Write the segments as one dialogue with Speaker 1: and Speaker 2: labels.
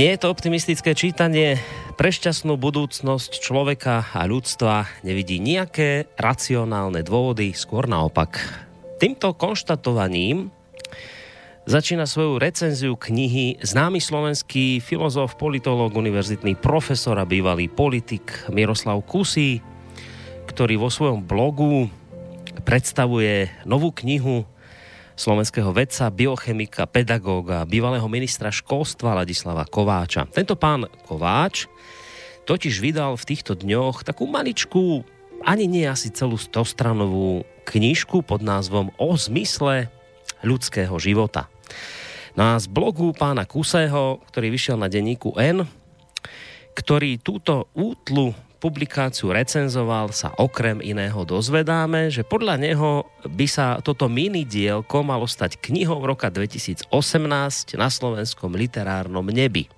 Speaker 1: Nie je to optimistické čítanie. Pre šťastnú budúcnosť človeka a ľudstva nevidí nejaké racionálne dôvody, skôr naopak. Týmto konštatovaním začína svoju recenziu knihy známy slovenský filozof, politológ, univerzitný profesor a bývalý politik Miroslav Kusí, ktorý vo svojom blogu predstavuje novú knihu slovenského vedca, biochemika, pedagóga, bývalého ministra školstva Ladislava Kováča. Tento pán Kováč totiž vydal v týchto dňoch takú maličkú, ani nie asi celú stostranovú knižku pod názvom O zmysle ľudského života. No z blogu pána Kusého, ktorý vyšiel na denníku N, ktorý túto útlu publikáciu recenzoval, sa okrem iného dozvedáme, že podľa neho by sa toto mini dielko malo stať knihou roka 2018 na slovenskom literárnom nebi.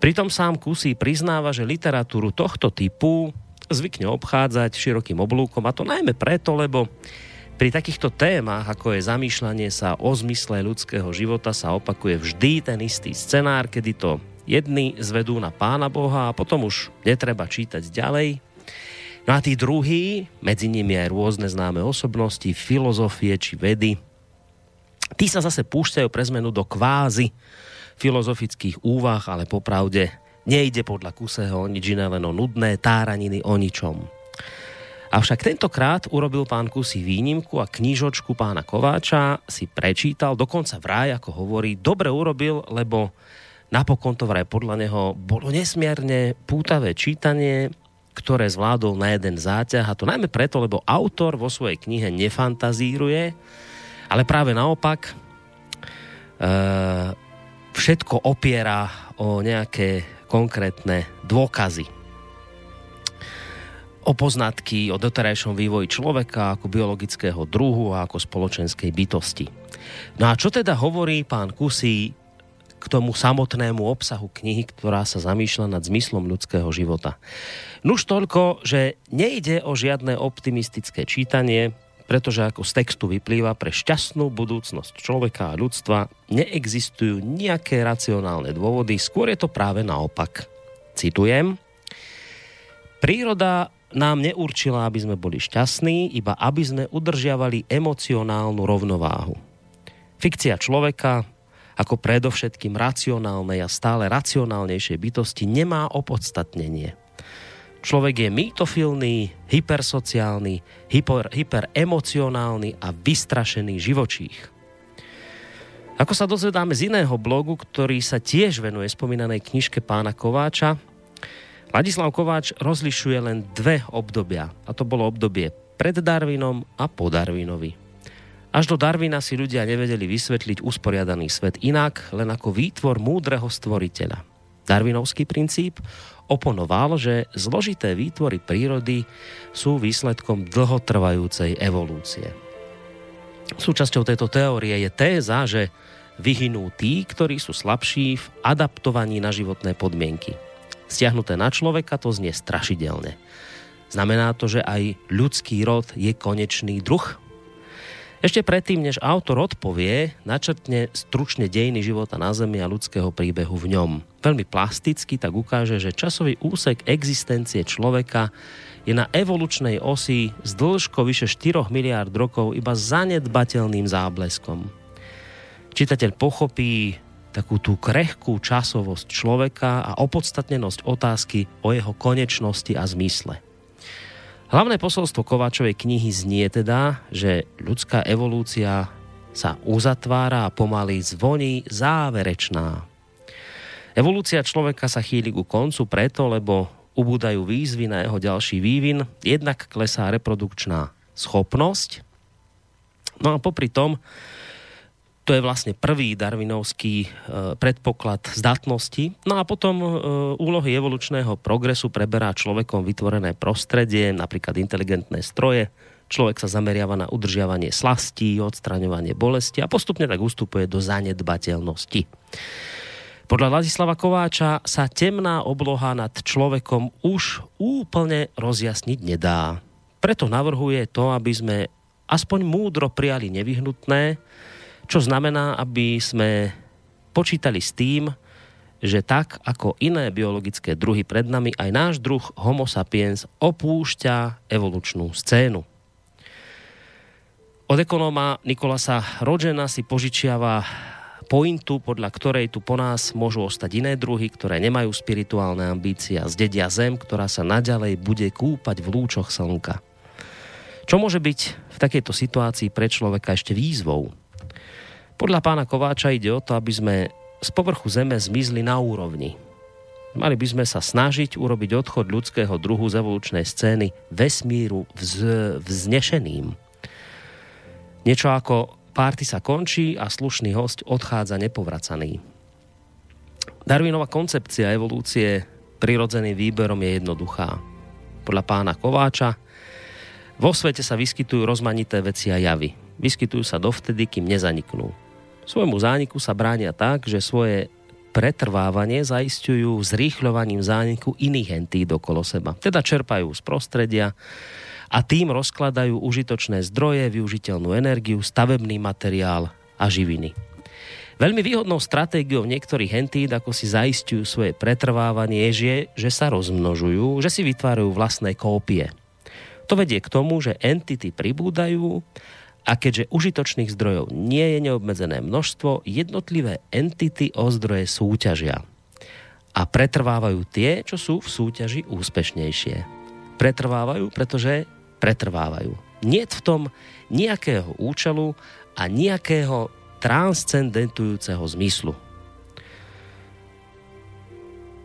Speaker 1: Pritom sám Kusí priznáva, že literatúru tohto typu zvykne obchádzať širokým oblúkom a to najmä preto, lebo pri takýchto témach, ako je zamýšľanie sa o zmysle ľudského života, sa opakuje vždy ten istý scenár, kedy to Jedni zvedú na Pána Boha a potom už netreba čítať ďalej. No a tí druhí, medzi nimi aj rôzne známe osobnosti, filozofie či vedy, tí sa zase púšťajú pre zmenu do kvázy filozofických úvah, ale popravde nejde podľa Kuseho nič iné, len o nudné táraniny o ničom. Avšak tentokrát urobil pán Kusy výnimku a knížočku pána Kováča si prečítal, dokonca vraj, ako hovorí, dobre urobil, lebo Napokon to vraj podľa neho bolo nesmierne pútavé čítanie, ktoré zvládol na jeden záťah a to najmä preto, lebo autor vo svojej knihe nefantazíruje, ale práve naopak e, všetko opiera o nejaké konkrétne dôkazy o poznatky o doterajšom vývoji človeka ako biologického druhu a ako spoločenskej bytosti. No a čo teda hovorí pán Kusí k tomu samotnému obsahu knihy, ktorá sa zamýšľa nad zmyslom ľudského života. Nuž toľko, že nejde o žiadne optimistické čítanie, pretože ako z textu vyplýva pre šťastnú budúcnosť človeka a ľudstva neexistujú nejaké racionálne dôvody, skôr je to práve naopak. Citujem. Príroda nám neurčila, aby sme boli šťastní, iba aby sme udržiavali emocionálnu rovnováhu. Fikcia človeka, ako predovšetkým racionálnej a stále racionálnejšej bytosti nemá opodstatnenie. Človek je mýtofilný, hypersociálny, hyper, hyperemocionálny a vystrašený živočích. Ako sa dozvedáme z iného blogu, ktorý sa tiež venuje spomínanej knižke pána Kováča, Ladislav Kováč rozlišuje len dve obdobia. A to bolo obdobie pred Darwinom a po Darwinovi. Až do Darwina si ľudia nevedeli vysvetliť usporiadaný svet inak, len ako výtvor múdreho stvoriteľa. Darwinovský princíp oponoval, že zložité výtvory prírody sú výsledkom dlhotrvajúcej evolúcie. Súčasťou tejto teórie je téza, že vyhynú tí, ktorí sú slabší v adaptovaní na životné podmienky – stiahnuté na človeka, to znie strašidelne. Znamená to, že aj ľudský rod je konečný druh? Ešte predtým, než autor odpovie, načrtne stručne dejiny života na Zemi a ľudského príbehu v ňom. Veľmi plasticky tak ukáže, že časový úsek existencie človeka je na evolučnej osi z dĺžkou vyše 4 miliard rokov iba zanedbateľným zábleskom. Čitateľ pochopí takú tú krehkú časovosť človeka a opodstatnenosť otázky o jeho konečnosti a zmysle. Hlavné posolstvo Kováčovej knihy znie teda, že ľudská evolúcia sa uzatvára a pomaly zvoní záverečná. Evolúcia človeka sa chýli ku koncu preto, lebo ubúdajú výzvy na jeho ďalší vývin, jednak klesá reprodukčná schopnosť, no a popri tom to je vlastne prvý darwinovský e, predpoklad zdatnosti. No a potom e, úlohy evolučného progresu preberá človekom vytvorené prostredie, napríklad inteligentné stroje. Človek sa zameriava na udržiavanie slastí, odstraňovanie bolesti a postupne tak ustupuje do zanedbateľnosti. Podľa Ladislava Kováča sa temná obloha nad človekom už úplne rozjasniť nedá. Preto navrhuje to, aby sme aspoň múdro prijali nevyhnutné, čo znamená, aby sme počítali s tým, že tak ako iné biologické druhy pred nami, aj náš druh Homo sapiens opúšťa evolučnú scénu. Od ekonóma Nikolasa Rodžena si požičiava pointu, podľa ktorej tu po nás môžu ostať iné druhy, ktoré nemajú spirituálne ambície a zdedia zem, ktorá sa naďalej bude kúpať v lúčoch slnka. Čo môže byť v takejto situácii pre človeka ešte výzvou? Podľa pána Kováča ide o to, aby sme z povrchu Zeme zmizli na úrovni. Mali by sme sa snažiť urobiť odchod ľudského druhu z evolučnej scény vesmíru vz, vznešeným. Niečo ako párty sa končí a slušný host odchádza nepovracaný. Darwinová koncepcia evolúcie prirodzeným výberom je jednoduchá. Podľa pána Kováča vo svete sa vyskytujú rozmanité veci a javy. Vyskytujú sa dovtedy, kým nezaniknú Svojmu zániku sa bránia tak, že svoje pretrvávanie zaistujú zrýchľovaním zániku iných entít okolo seba. Teda čerpajú z prostredia a tým rozkladajú užitočné zdroje, využiteľnú energiu, stavebný materiál a živiny. Veľmi výhodnou stratégiou niektorých entít, ako si zaistujú svoje pretrvávanie, je, že sa rozmnožujú, že si vytvárajú vlastné kópie. To vedie k tomu, že entity pribúdajú a keďže užitočných zdrojov nie je neobmedzené množstvo, jednotlivé entity o zdroje súťažia. A pretrvávajú tie, čo sú v súťaži úspešnejšie. Pretrvávajú, pretože pretrvávajú. Nie v tom nejakého účelu a nejakého transcendentujúceho zmyslu.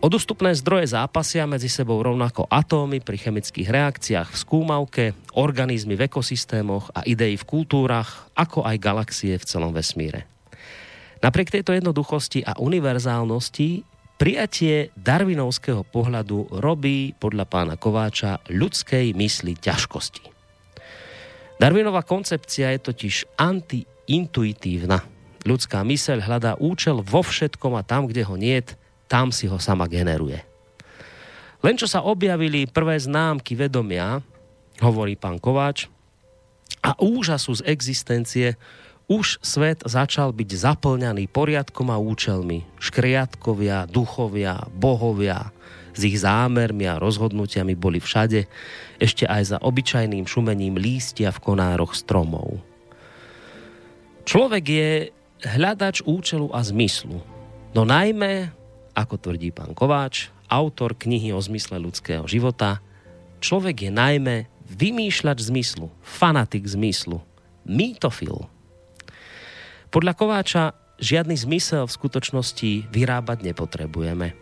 Speaker 1: Odostupné zdroje zápasia medzi sebou rovnako atómy pri chemických reakciách v skúmavke, organizmy v ekosystémoch a idei v kultúrach, ako aj galaxie v celom vesmíre. Napriek tejto jednoduchosti a univerzálnosti prijatie darwinovského pohľadu robí podľa pána Kováča ľudskej mysli ťažkosti. Darwinová koncepcia je totiž antiintuitívna. Ľudská myseľ hľadá účel vo všetkom a tam, kde ho niet, tam si ho sama generuje. Len čo sa objavili prvé známky vedomia, hovorí pán Kováč, a úžasu z existencie, už svet začal byť zaplňaný poriadkom a účelmi. Škriatkovia, duchovia, bohovia, s ich zámermi a rozhodnutiami boli všade, ešte aj za obyčajným šumením lístia v konároch stromov. Človek je hľadač účelu a zmyslu, no najmä ako tvrdí pán Kováč, autor knihy o zmysle ľudského života. Človek je najmä vymýšľač zmyslu, fanatik zmyslu, mýtofil. Podľa Kováča žiadny zmysel v skutočnosti vyrábať nepotrebujeme.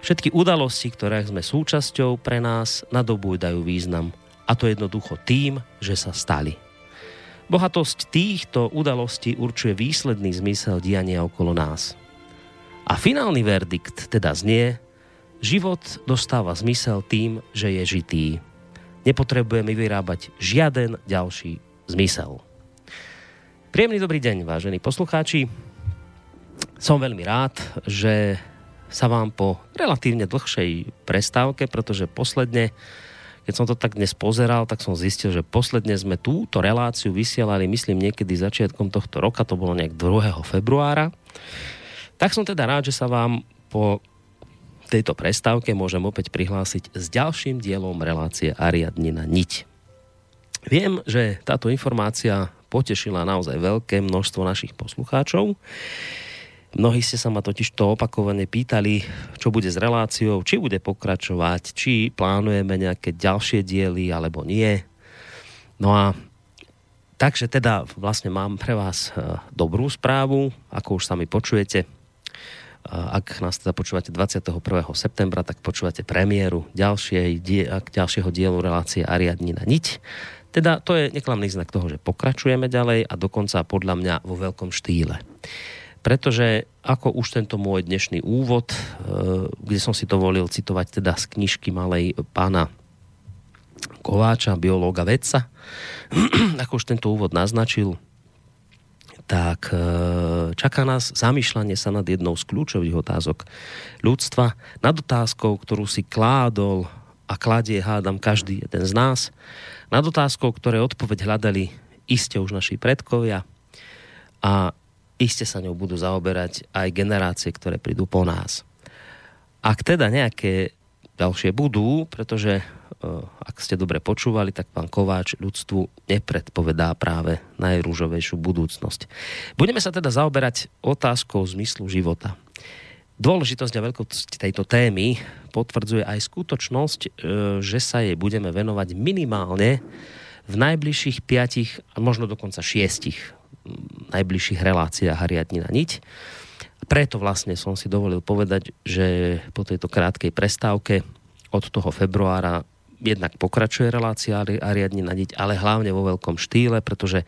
Speaker 1: Všetky udalosti, ktoré sme súčasťou, pre nás nadobúdajú význam. A to jednoducho tým, že sa stali. Bohatosť týchto udalostí určuje výsledný zmysel diania okolo nás. A finálny verdikt teda znie, život dostáva zmysel tým, že je žitý. Nepotrebujeme vyrábať žiaden ďalší zmysel. Príjemný dobrý deň, vážení poslucháči. Som veľmi rád, že sa vám po relatívne dlhšej prestávke, pretože posledne, keď som to tak dnes pozeral, tak som zistil, že posledne sme túto reláciu vysielali, myslím, niekedy začiatkom tohto roka, to bolo nejak 2. februára. Tak som teda rád, že sa vám po tejto prestávke môžem opäť prihlásiť s ďalším dielom relácie Ariadnina Niť. Viem, že táto informácia potešila naozaj veľké množstvo našich poslucháčov. Mnohí ste sa ma totiž to opakovane pýtali, čo bude s reláciou, či bude pokračovať, či plánujeme nejaké ďalšie diely alebo nie. No a takže teda vlastne mám pre vás e, dobrú správu, ako už sami počujete. Ak nás teda počúvate 21. septembra, tak počúvate premiéru ďalšej, ďalšieho dielu relácie Ariadnina Niť teda to je neklamný znak toho, že pokračujeme ďalej a dokonca podľa mňa vo veľkom štýle. Pretože ako už tento môj dnešný úvod, e, kde som si to volil citovať teda z knižky malej pána Kováča, biológa vedca, ako už tento úvod naznačil, tak e, čaká nás zamýšľanie sa nad jednou z kľúčových otázok ľudstva, nad otázkou, ktorú si kládol a kladie, hádam, každý jeden z nás, nad otázkou, ktoré odpoveď hľadali iste už naši predkovia a iste sa ňou budú zaoberať aj generácie, ktoré prídu po nás. Ak teda nejaké ďalšie budú, pretože e, ak ste dobre počúvali, tak pán Kováč ľudstvu nepredpovedá práve najrúžovejšiu budúcnosť. Budeme sa teda zaoberať otázkou zmyslu života. Dôležitosť a veľkosť tejto témy potvrdzuje aj skutočnosť, e, že sa jej budeme venovať minimálne v najbližších piatich, a možno dokonca šiestich najbližších reláciách Hariadni na niť. Preto vlastne som si dovolil povedať, že po tejto krátkej prestávke od toho februára jednak pokračuje relácia Ariadni na niť, ale hlavne vo veľkom štýle, pretože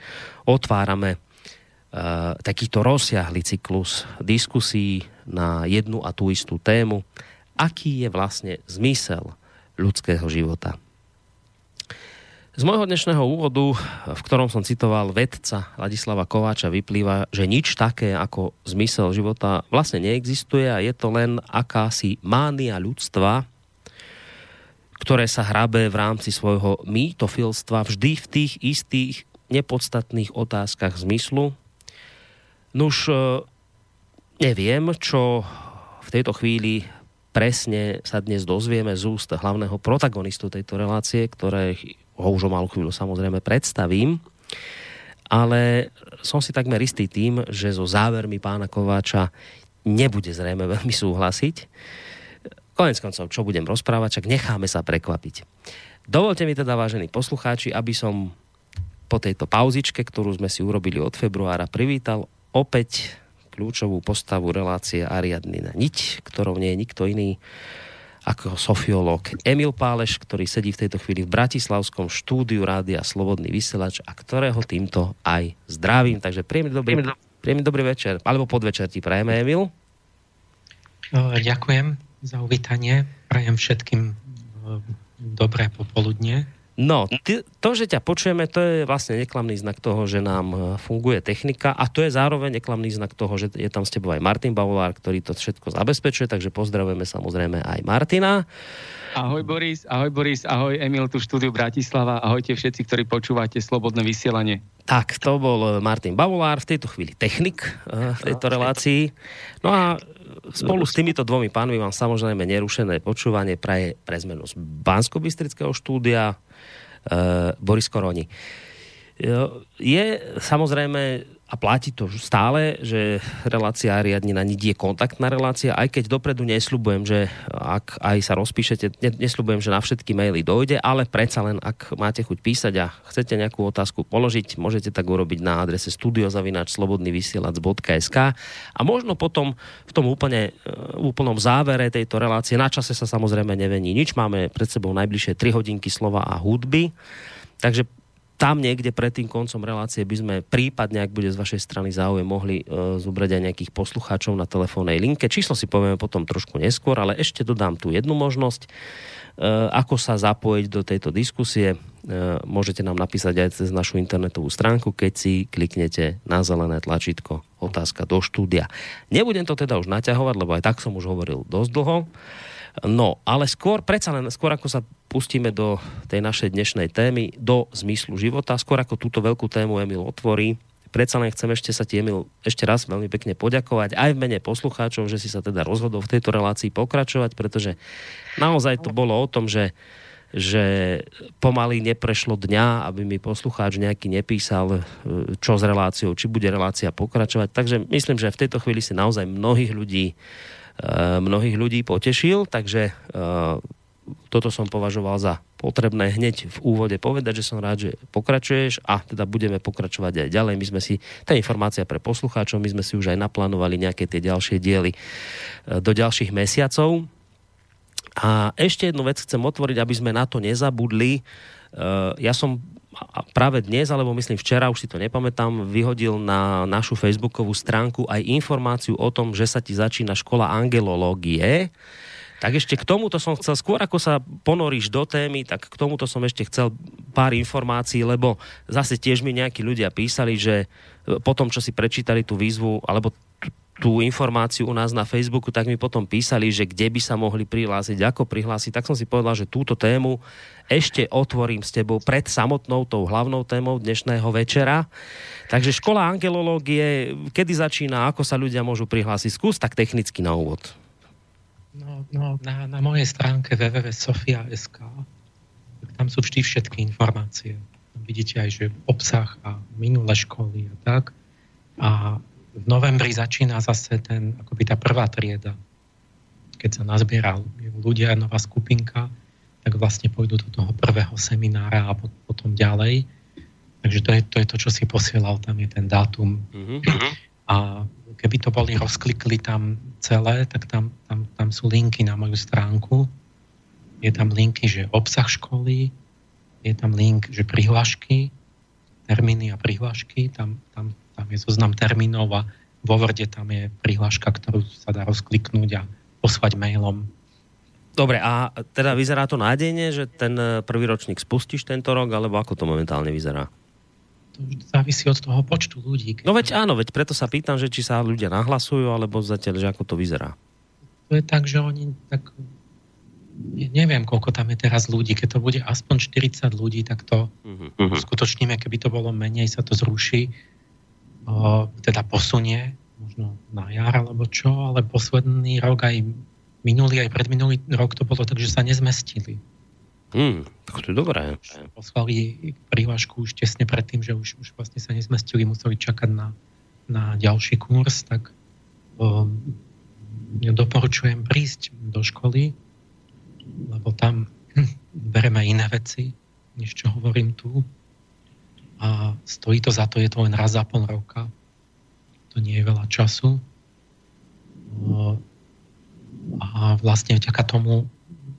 Speaker 1: otvárame uh, takýto rozsiahly cyklus diskusí na jednu a tú istú tému, aký je vlastne zmysel ľudského života. Z môjho dnešného úvodu, v ktorom som citoval vedca Ladislava Kováča, vyplýva, že nič také ako zmysel života vlastne neexistuje a je to len akási mánia ľudstva, ktoré sa hrabe v rámci svojho mýtofilstva vždy v tých istých nepodstatných otázkach zmyslu. Nuž Neviem, čo v tejto chvíli presne sa dnes dozvieme z úst hlavného protagonistu tejto relácie, ktoré ho už o malú chvíľu samozrejme predstavím. Ale som si takmer istý tým, že so závermi pána Kováča nebude zrejme veľmi súhlasiť. Konec koncov, čo budem rozprávať, čak necháme sa prekvapiť. Dovolte mi teda, vážení poslucháči, aby som po tejto pauzičke, ktorú sme si urobili od februára, privítal opäť kľúčovú postavu relácie Ariadny na niť, ktorou nie je nikto iný ako sofiológ Emil Páleš, ktorý sedí v tejto chvíli v Bratislavskom štúdiu Rádia Slobodný vysielač a ktorého týmto aj zdravím. Takže príjemný dobrý, príjemný dobrý večer, alebo podvečer ti prajeme, Emil.
Speaker 2: Ďakujem za uvítanie. Prajem všetkým dobré popoludne.
Speaker 1: No, ty, to, že ťa počujeme, to je vlastne neklamný znak toho, že nám e, funguje technika a to je zároveň neklamný znak toho, že je tam s tebou aj Martin Bavolár, ktorý to všetko zabezpečuje, takže pozdravujeme samozrejme aj Martina.
Speaker 3: Ahoj Boris, ahoj Boris, ahoj Emil tu štúdiu Bratislava, ahojte všetci, ktorí počúvate Slobodné vysielanie.
Speaker 1: Tak, to bol e, Martin Bavolár, v tejto chvíli technik e, v tejto relácii. No a spolu s týmito dvomi pánmi vám samozrejme nerušené počúvanie pre, pre zmenu z bansko štúdia, Eh, Boris Koroni. Je samozrejme a platí to stále, že relácia riadne na niť je kontaktná relácia, aj keď dopredu nesľubujem, že ak aj sa rozpíšete, nesľubujem, že na všetky maily dojde, ale predsa len, ak máte chuť písať a chcete nejakú otázku položiť, môžete tak urobiť na adrese studiozavináčslobodnyvysielac.sk a možno potom v tom úplne, e, úplnom závere tejto relácie, na čase sa samozrejme nevení nič, máme pred sebou najbližšie 3 hodinky slova a hudby, takže tam niekde pred tým koncom relácie by sme prípadne, ak bude z vašej strany záujem, mohli e, zobrať aj nejakých poslucháčov na telefónnej linke. Číslo si povieme potom trošku neskôr, ale ešte dodám tu jednu možnosť. E, ako sa zapojiť do tejto diskusie, e, môžete nám napísať aj cez našu internetovú stránku, keď si kliknete na zelené tlačítko otázka do štúdia. Nebudem to teda už naťahovať, lebo aj tak som už hovoril dosť dlho. No, ale skôr, predsa len, skôr ako sa pustíme do tej našej dnešnej témy, do zmyslu života, skôr ako túto veľkú tému Emil otvorí, predsa len chcem ešte sa ti, Emil, ešte raz veľmi pekne poďakovať aj v mene poslucháčov, že si sa teda rozhodol v tejto relácii pokračovať, pretože naozaj to bolo o tom, že že pomaly neprešlo dňa, aby mi poslucháč nejaký nepísal, čo s reláciou, či bude relácia pokračovať. Takže myslím, že v tejto chvíli si naozaj mnohých ľudí mnohých ľudí potešil, takže eh, toto som považoval za potrebné hneď v úvode povedať, že som rád, že pokračuješ a teda budeme pokračovať aj ďalej. My sme si, tá informácia pre poslucháčov, my sme si už aj naplánovali nejaké tie ďalšie diely eh, do ďalších mesiacov. A ešte jednu vec chcem otvoriť, aby sme na to nezabudli. Ja som práve dnes, alebo myslím včera, už si to nepamätám, vyhodil na našu facebookovú stránku aj informáciu o tom, že sa ti začína škola angelológie. Tak ešte k tomuto som chcel, skôr ako sa ponoríš do témy, tak k tomuto som ešte chcel pár informácií, lebo zase tiež mi nejakí ľudia písali, že po tom, čo si prečítali tú výzvu, alebo tú informáciu u nás na Facebooku, tak mi potom písali, že kde by sa mohli prihlásiť, ako prihlásiť. Tak som si povedal, že túto tému ešte otvorím s tebou pred samotnou tou hlavnou témou dnešného večera. Takže škola angelológie, kedy začína, ako sa ľudia môžu prihlásiť? Skús tak technicky na úvod.
Speaker 2: No, no na, na mojej stránke www.sofia.sk tam sú vždy všetky informácie. Vidíte aj, že obsah a minulé školy a tak. A v novembri začína zase ten, akoby tá prvá trieda. Keď sa nazbieral ľudia, nová skupinka, tak vlastne pôjdu do toho prvého seminára a potom ďalej. Takže to je to, je to čo si posielal, tam je ten dátum. Mm-hmm. A keby to boli rozklikli tam celé, tak tam, tam, tam sú linky na moju stránku. Je tam linky, že obsah školy, je tam link, že prihlášky, termíny a prihlášky, tam, tam tam je zoznam termínov a vo Worde tam je prihláška, ktorú sa dá rozkliknúť a poslať mailom.
Speaker 1: Dobre, a teda vyzerá to nádejne, že ten e, prvý ročník spustíš tento rok, alebo ako to momentálne vyzerá?
Speaker 2: To už závisí od toho počtu ľudí.
Speaker 1: No veď áno, veď preto sa pýtam, že či sa ľudia nahlasujú, alebo zatiaľ, že ako to vyzerá.
Speaker 2: To je tak, že oni tak neviem, koľko tam je teraz ľudí. Keď to bude aspoň 40 ľudí, tak to uh-huh. skutočníme. Keby to bolo menej, sa to zruší teda posunie, možno na jar alebo čo, ale posledný rok aj minulý, aj predminulý rok to bolo tak, že sa nezmestili.
Speaker 1: Hmm, tak to je dobré.
Speaker 2: Poslali prihlášku už tesne predtým, že už, už vlastne sa nezmestili, museli čakať na, na ďalší kurz, tak um, ja doporučujem prísť do školy, lebo tam bereme iné veci, než čo hovorím tu a stojí to za to, je to len raz za pol roka. To nie je veľa času. A vlastne vďaka tomu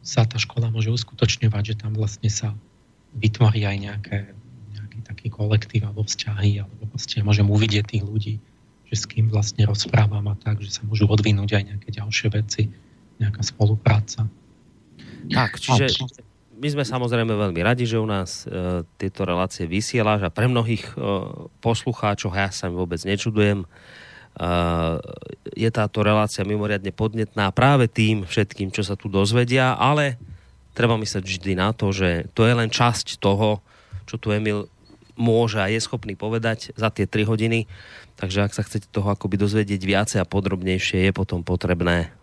Speaker 2: sa tá škola môže uskutočňovať, že tam vlastne sa vytvorí aj nejaké, nejaký taký kolektív alebo vzťahy, alebo vlastne môžem uvidieť tých ľudí, že s kým vlastne rozprávam a tak, že sa môžu odvinúť aj nejaké ďalšie veci, nejaká spolupráca.
Speaker 1: Tak, čiže my sme samozrejme veľmi radi, že u nás e, tieto relácie vysielaš a pre mnohých e, poslucháčov, ja sa im vôbec nečudujem, e, je táto relácia mimoriadne podnetná práve tým všetkým, čo sa tu dozvedia, ale treba myslieť vždy na to, že to je len časť toho, čo tu Emil môže a je schopný povedať za tie 3 hodiny. Takže ak sa chcete toho akoby dozvedieť viacej a podrobnejšie, je potom potrebné,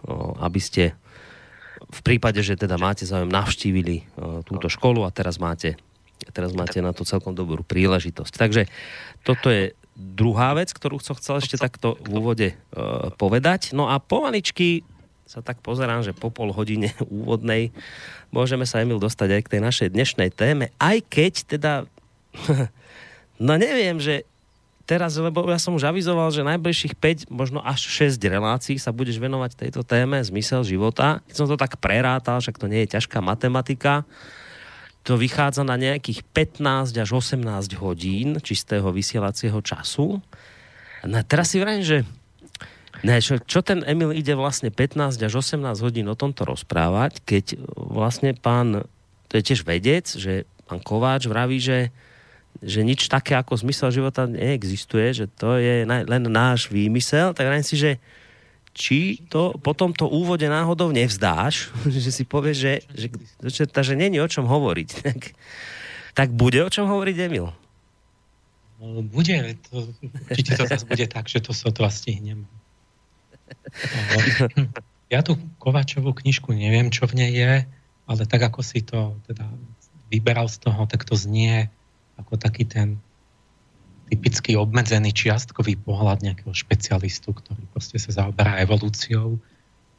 Speaker 1: aby ste v prípade, že teda máte záujem, navštívili uh, túto školu a teraz máte, teraz máte na to celkom dobrú príležitosť. Takže toto je druhá vec, ktorú som chcel ešte takto v úvode uh, povedať. No a pomaličky sa tak pozerám, že po pol hodine úvodnej môžeme sa, Emil, dostať aj k tej našej dnešnej téme, aj keď teda, no neviem, že teraz, lebo ja som už avizoval, že najbližších 5, možno až 6 relácií sa budeš venovať tejto téme, zmysel života. Keď som to tak prerátal, však to nie je ťažká matematika, to vychádza na nejakých 15 až 18 hodín čistého vysielacieho času. No a teraz si vrajím, že ne, čo, čo ten Emil ide vlastne 15 až 18 hodín o tomto rozprávať, keď vlastne pán, to je tiež vedec, že pán Kováč vraví, že že nič také ako zmysel života neexistuje, že to je len náš výmysel, tak len si, že či to po tomto úvode náhodou nevzdáš, že si povieš, že, že, že, že, že není o čom hovoriť. Tak, tak bude o čom hovoriť Emil?
Speaker 2: No, bude, to, určite to zase bude tak, že to sotva stihnem. Ja tú Kovačovú knižku neviem, čo v nej je, ale tak ako si to teda vyberal z toho, tak to znie ako taký ten typický obmedzený čiastkový pohľad nejakého špecialistu, ktorý proste sa zaoberá evolúciou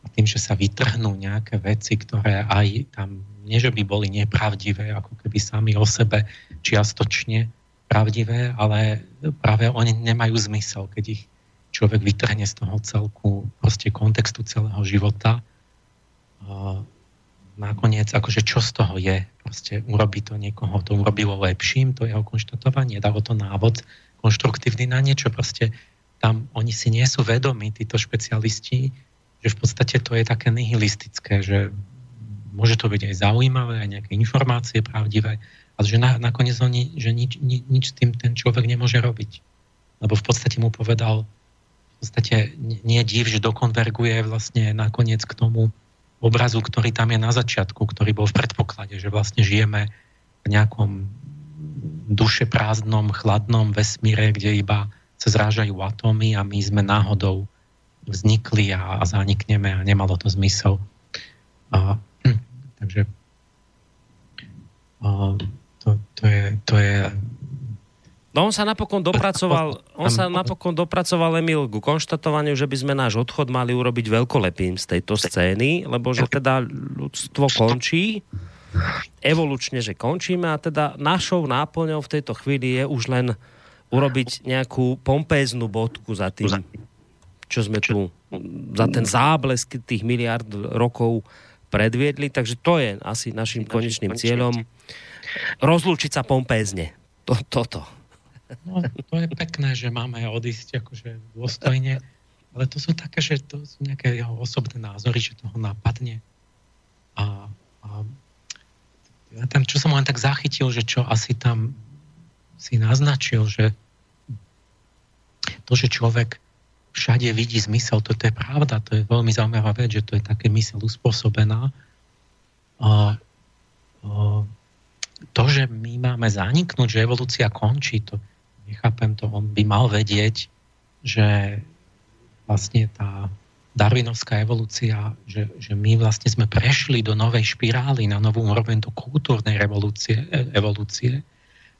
Speaker 2: a tým, že sa vytrhnú nejaké veci, ktoré aj tam, nie že by boli nepravdivé, ako keby sami o sebe čiastočne pravdivé, ale práve oni nemajú zmysel, keď ich človek vytrhne z toho celku proste kontextu celého života nakoniec, akože čo z toho je? Proste urobí to niekoho, to urobilo lepším, to jeho konštatovanie, dalo to návod konštruktívny na niečo, proste tam oni si nie sú vedomí, títo špecialisti, že v podstate to je také nihilistické, že môže to byť aj zaujímavé, aj nejaké informácie pravdivé, ale že na, nakoniec oni, že nič, ni, nič s tým ten človek nemôže robiť. Lebo v podstate mu povedal, v podstate nie div, že dokonverguje vlastne nakoniec k tomu, obrazu, ktorý tam je na začiatku, ktorý bol v predpoklade, že vlastne žijeme v nejakom duše prázdnom, chladnom vesmíre, kde iba sa zrážajú atómy a my sme náhodou vznikli a, a zanikneme a nemalo to zmysel. A, hm, takže a, to, to, je, to je
Speaker 1: No on sa napokon dopracoval, on sa napokon dopracoval Emil ku konštatovaniu, že by sme náš odchod mali urobiť veľkolepým z tejto scény, lebo že teda ľudstvo končí, evolučne, že končíme a teda našou náplňou v tejto chvíli je už len urobiť nejakú pompéznu bodku za tým, čo sme tu za ten záblesk tých miliard rokov predviedli, takže to je asi našim konečným cieľom rozlúčiť sa pompézne. To, toto.
Speaker 2: No, to je pekné, že máme odísť akože dôstojne, ale to sú také, že to sú nejaké jeho osobné názory, že toho napadne. A, a ja tam, čo som len tak zachytil, že čo asi tam si naznačil, že to, že človek všade vidí zmysel, toto je pravda, to je veľmi zaujímavá vec, že to je také mysel uspôsobená. A, a to, že my máme zaniknúť, že evolúcia končí, to, nechápem to, on by mal vedieť, že vlastne tá darwinovská evolúcia, že, že my vlastne sme prešli do novej špirály, na novú úroveň do kultúrnej revolúcie, e, evolúcie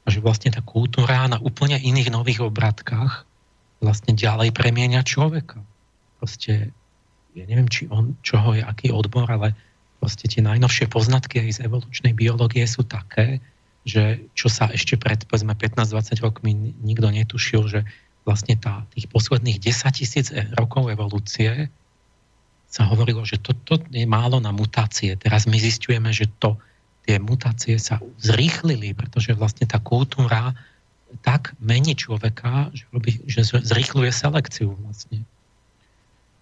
Speaker 2: a že vlastne tá kultúra na úplne iných nových obratkách vlastne ďalej premienia človeka. Proste, ja neviem, či on, čoho je aký odbor, ale proste tie najnovšie poznatky aj z evolučnej biológie sú také, že čo sa ešte pred 15-20 rokmi nikto netušil, že vlastne tá, tých posledných 10 tisíc rokov evolúcie sa hovorilo, že toto to je málo na mutácie. Teraz my zistujeme, že to, tie mutácie sa zrýchlili, pretože vlastne tá kultúra tak mení človeka, že, robí, že zrýchluje selekciu vlastne.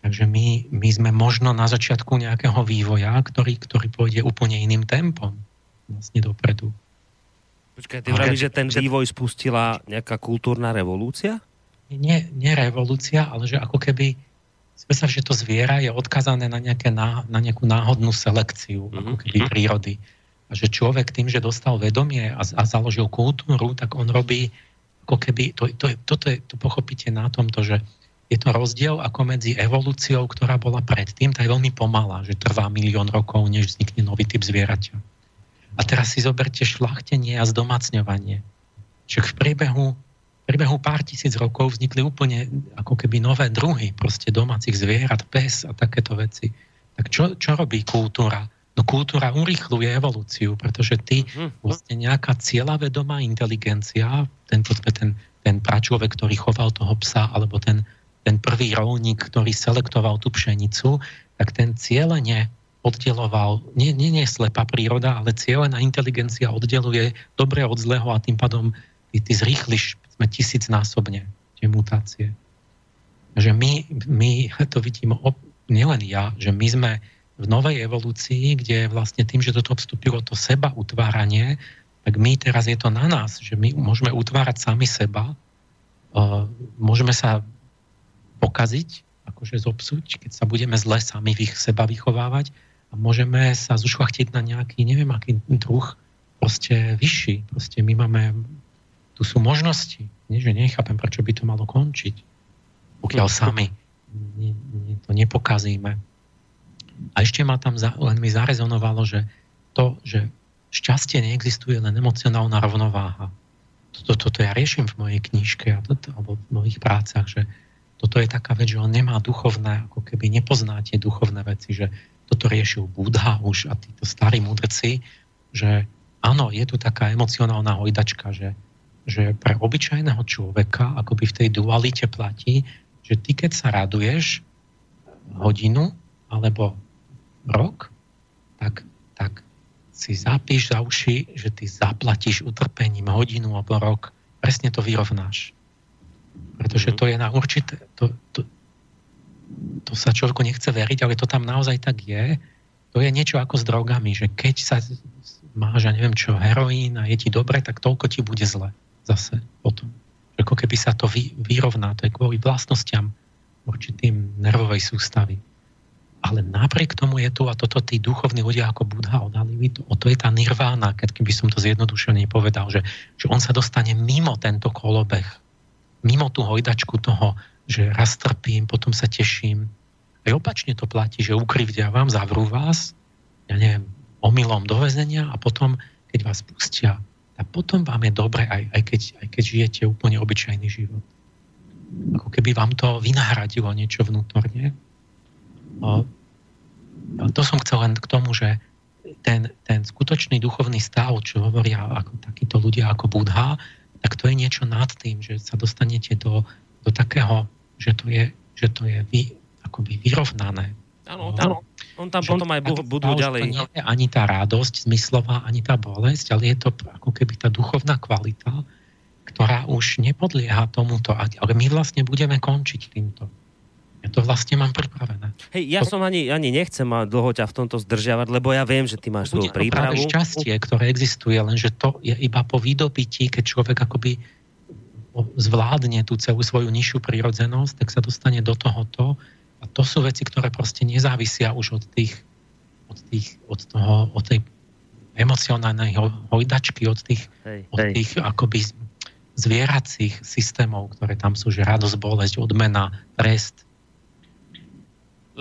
Speaker 2: Takže my, my sme možno na začiatku nejakého vývoja, ktorý, ktorý pôjde úplne iným tempom vlastne dopredu.
Speaker 1: Počkaj, ty vravíš, že ten vývoj spustila nejaká kultúrna revolúcia?
Speaker 2: Nie, nie revolúcia, ale že ako keby sa, že to zviera je odkazané na, nejaké, na, na nejakú náhodnú selekciu mm-hmm. ako keby mhm. prírody. A že človek tým, že dostal vedomie a, a založil kultúru, tak on robí ako keby, to, to, toto je, to pochopíte na tomto, že je to rozdiel ako medzi evolúciou, ktorá bola predtým, tá je veľmi pomalá, že trvá milión rokov, než vznikne nový typ zvieraťa. A teraz si zoberte šlachtenie a zdomacňovanie. Však v priebehu priebehu pár tisíc rokov vznikli úplne ako keby nové druhy proste domácich zvierat, pes a takéto veci. Tak čo, čo robí kultúra? No kultúra urychluje evolúciu, pretože ty vlastne nejaká cieľavedomá inteligencia, ten, ten, ten pračlovek, ktorý choval toho psa, alebo ten, ten prvý rolník, ktorý selektoval tú pšenicu, tak ten cieľene oddeloval, nie, nie, nie slepá príroda, ale cieľená inteligencia oddeluje dobre od zlého a tým pádom ty, ty zrýchliš sme tisícnásobne tie mutácie. Že my, my to vidíme, nielen ja, že my sme v novej evolúcii, kde vlastne tým, že do toho vstúpilo to seba utváranie, tak my teraz je to na nás, že my môžeme utvárať sami seba, uh, môžeme sa pokaziť, akože zobsuť, keď sa budeme zle sami v seba vychovávať a môžeme sa zušlachtiť na nejaký, neviem aký druh, proste vyšší. Proste my máme tu sú možnosti. Nie, že nechápem, prečo by to malo končiť, pokiaľ hm. sami nie, nie, to nepokazíme. A ešte ma tam za, len mi zarezonovalo, že to, že šťastie neexistuje, len emocionálna rovnováha. Toto, toto ja riešim v mojej knižke a toto, alebo v mojich prácach, že toto je taká vec, že on nemá duchovné, ako keby nepoznáte duchovné veci, že toto riešil Budha už a títo starí mudrci, že áno, je tu taká emocionálna hojdačka, že že pre obyčajného človeka akoby v tej dualite platí, že ty keď sa raduješ hodinu alebo rok, tak, tak si zapíš za uši, že ty zaplatíš utrpením hodinu alebo rok. Presne to vyrovnáš. Pretože mhm. to je na určité... To, to, to sa človeku nechce veriť, ale to tam naozaj tak je. To je niečo ako s drogami, že keď sa máš, ja neviem čo, heroín a je ti dobre, tak toľko ti bude zle zase potom. Ako keby sa to vy, vyrovná, to je kvôli vlastnostiam určitým nervovej sústavy. Ale napriek tomu je tu, a toto tí duchovní ľudia ako Budha odhalili, to, to je tá nirvána, keď keby som to zjednodušene povedal, že, že on sa dostane mimo tento kolobeh, mimo tú hojdačku toho, že raz trpím, potom sa teším. Aj opačne to platí, že ukrivdia vám, zavrú vás, ja neviem, omylom do väzenia a potom, keď vás pustia, a potom vám je dobre, aj, aj, keď, aj keď žijete úplne obyčajný život. Ako keby vám to vynahradilo niečo vnútorne. A to som chcel len k tomu, že ten, ten skutočný duchovný stav, čo hovoria ako takíto ľudia ako Budha, tak to je niečo nad tým, že sa dostanete do, do takého, že to je, že to je vy, akoby vyrovnané.
Speaker 1: Áno, áno. On tam potom aj budú ďalej.
Speaker 2: Nie je ani tá radosť zmyslová, ani tá bolesť, ale je to ako keby tá duchovná kvalita, ktorá už nepodlieha tomuto. Ale my vlastne budeme končiť týmto. Ja to vlastne mám pripravené.
Speaker 1: Hej, ja to... som ani, ani nechcem ma dlho ťa v tomto zdržiavať, lebo ja viem, že ty máš svoju prípravu.
Speaker 2: Práve šťastie, ktoré existuje, lenže to je iba po vydobití, keď človek akoby zvládne tú celú svoju nižšiu prírodzenosť, tak sa dostane do tohoto, a to sú veci, ktoré proste nezávisia už od tých, od tých, od toho, od tej emocionálnej hojdačky, od tých, hej, od hej. tých akoby zvieracích systémov, ktoré tam sú, že radosť, bolesť, odmena, trest.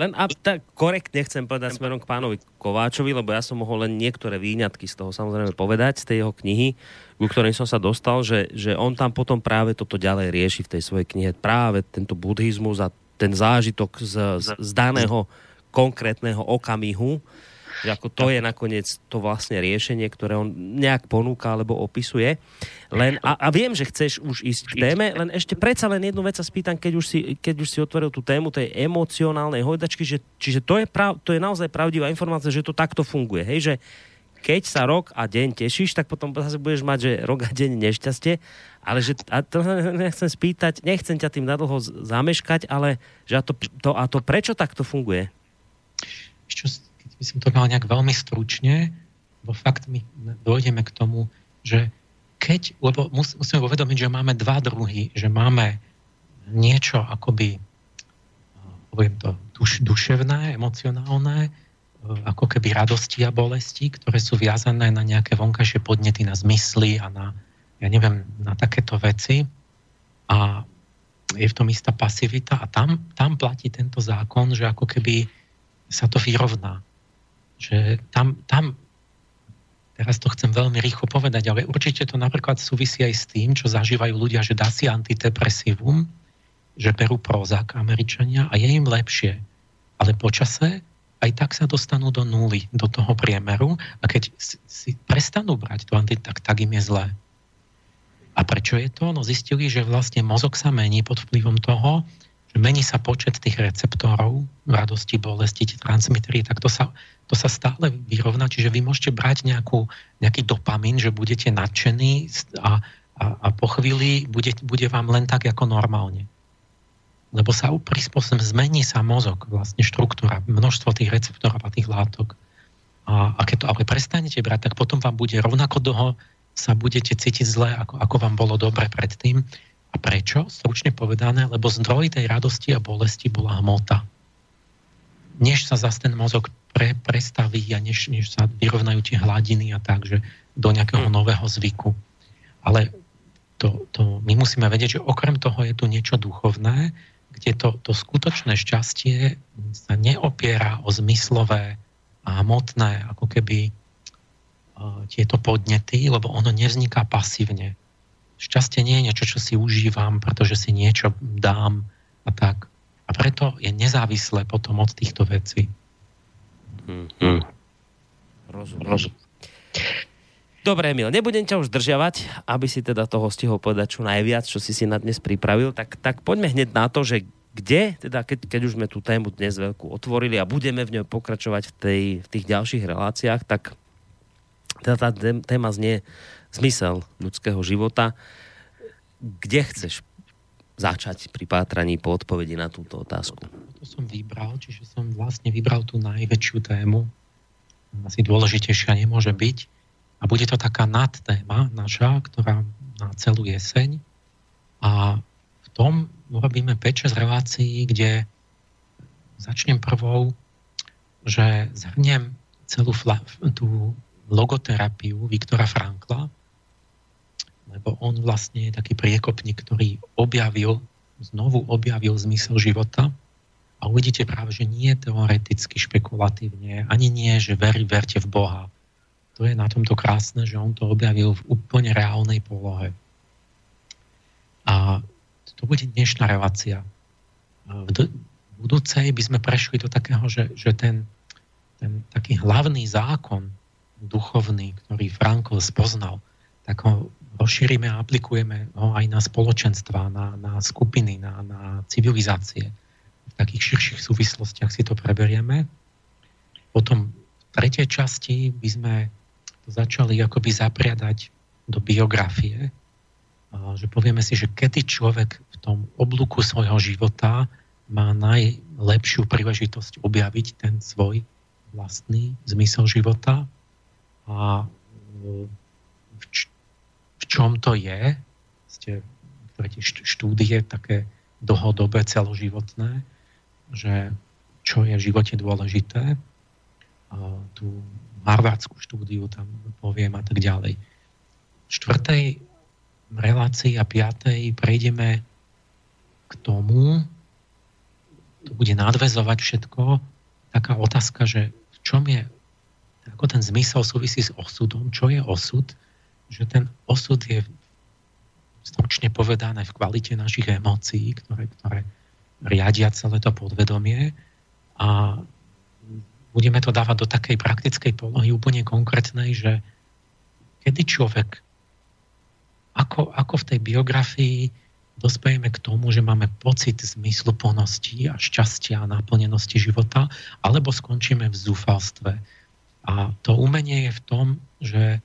Speaker 1: Len a tak korektne chcem povedať smerom k pánovi Kováčovi, lebo ja som mohol len niektoré výňatky z toho samozrejme povedať, z tej jeho knihy, ku ktorým som sa dostal, že, že on tam potom práve toto ďalej rieši v tej svojej knihe. Práve tento buddhizmus a ten zážitok z, z, z daného konkrétneho okamihu, že ako to je nakoniec to vlastne riešenie, ktoré on nejak ponúka alebo opisuje. Len, a, a viem, že chceš už ísť k téme, len ešte predsa len jednu vec sa spýtam, keď už si, keď už si otvoril tú tému tej emocionálnej hojdačky, že, čiže to je, prav, to je naozaj pravdivá informácia, že to takto funguje. Hej, že keď sa rok a deň tešíš, tak potom zase budeš mať, že rok a deň nešťastie. Ale že, a to nechcem spýtať, nechcem ťa tým nadlho zameškať, ale že a to, to, a to prečo takto funguje?
Speaker 2: By som to mal nejak veľmi stručne, bo fakt my dojdeme k tomu, že keď, lebo musíme uvedomiť, že máme dva druhy, že máme niečo akoby, poviem to, duš, duševné, emocionálne, ako keby radosti a bolesti, ktoré sú viazané na nejaké vonkajšie podnety, na zmysly a na, ja neviem, na takéto veci. A je v tom istá pasivita a tam, tam platí tento zákon, že ako keby sa to vyrovná. Že tam, tam teraz to chcem veľmi rýchlo povedať, ale určite to napríklad súvisí aj s tým, čo zažívajú ľudia, že dá si antidepresívum, že berú Prozac Američania a je im lepšie. Ale počase aj tak sa dostanú do nuly, do toho priemeru a keď si, prestanú brať to anti, tak, tak im je zlé. A prečo je to? No zistili, že vlastne mozog sa mení pod vplyvom toho, mení sa počet tých receptorov radosti, bolesti, transmitery, tak to sa, to sa stále vyrovná. Čiže vy môžete brať nejakú, nejaký dopamín, že budete nadšení a, a, a po chvíli bude, bude vám len tak ako normálne lebo sa prispôsobím, zmení sa mozog, vlastne štruktúra, množstvo tých receptorov a tých látok. A, a keď to ale prestanete brať, tak potom vám bude rovnako dlho sa budete cítiť zle, ako, ako vám bolo dobre predtým. A prečo? Stručne povedané, lebo zdroj tej radosti a bolesti bola hmota. Než sa zase ten mozog pre, prestaví a než, než sa vyrovnajú tie hladiny a tak, že do nejakého hm. nového zvyku. Ale to, to, my musíme vedieť, že okrem toho je tu niečo duchovné, kde to, to skutočné šťastie sa neopiera o zmyslové a hmotné, ako keby uh, tieto podnety, lebo ono nevzniká pasívne. Šťastie nie je niečo, čo si užívam, pretože si niečo dám a tak. A preto je nezávislé potom od týchto vecí.
Speaker 1: Hmm. Rozumiem. Rozumiem. Dobre, Emil, nebudem ťa už zdržiavať, aby si teda toho stihol povedať čo najviac, čo si si na dnes pripravil, tak, tak poďme hneď na to, že kde, teda keď, keď už sme tú tému dnes veľkú otvorili a budeme v ňoj pokračovať v, tej, v tých ďalších reláciách, tak teda tá téma znie zmysel ľudského života. Kde chceš začať pri pátraní po odpovedi na túto otázku?
Speaker 2: To som vybral, čiže som vlastne vybral tú najväčšiu tému. Asi dôležitejšia nemôže byť a bude to taká nadtéma naša, ktorá na celú jeseň. A v tom urobíme 5-6 relácií, kde začnem prvou, že zhrniem celú fla- tú logoterapiu Viktora Frankla, lebo on vlastne je taký priekopník, ktorý objavil, znovu objavil zmysel života a uvidíte práve, že nie teoreticky, špekulatívne, ani nie, že veri, verte v Boha, to je na tomto krásne, že on to objavil v úplne reálnej polohe. A to bude dnešná relácia. V budúcej by sme prešli do takého, že, že ten, ten taký hlavný zákon duchovný, ktorý Frankl spoznal, tak ho rozšírime a aplikujeme ho aj na spoločenstva, na, na skupiny, na, na civilizácie. V takých širších súvislostiach si to preberieme. Potom v tretej časti by sme začali akoby zapriadať do biografie, že povieme si, že kedy človek v tom oblúku svojho života má najlepšiu príležitosť objaviť ten svoj vlastný zmysel života a v čom to je, ste štúdie také dlhodobé, celoživotné, že čo je v živote dôležité. Tu harvardskú štúdiu tam poviem a tak ďalej. V štvrtej relácii a piatej prejdeme k tomu, to bude nadvezovať všetko, taká otázka, že v čom je, ako ten zmysel súvisí s osudom, čo je osud, že ten osud je stručne povedané v kvalite našich emócií, ktoré, ktoré riadia celé to podvedomie a budeme to dávať do takej praktickej polohy úplne konkrétnej, že kedy človek, ako, ako v tej biografii dospejeme k tomu, že máme pocit zmysluplnosti a šťastia a naplnenosti života, alebo skončíme v zúfalstve. A to umenie je v tom, že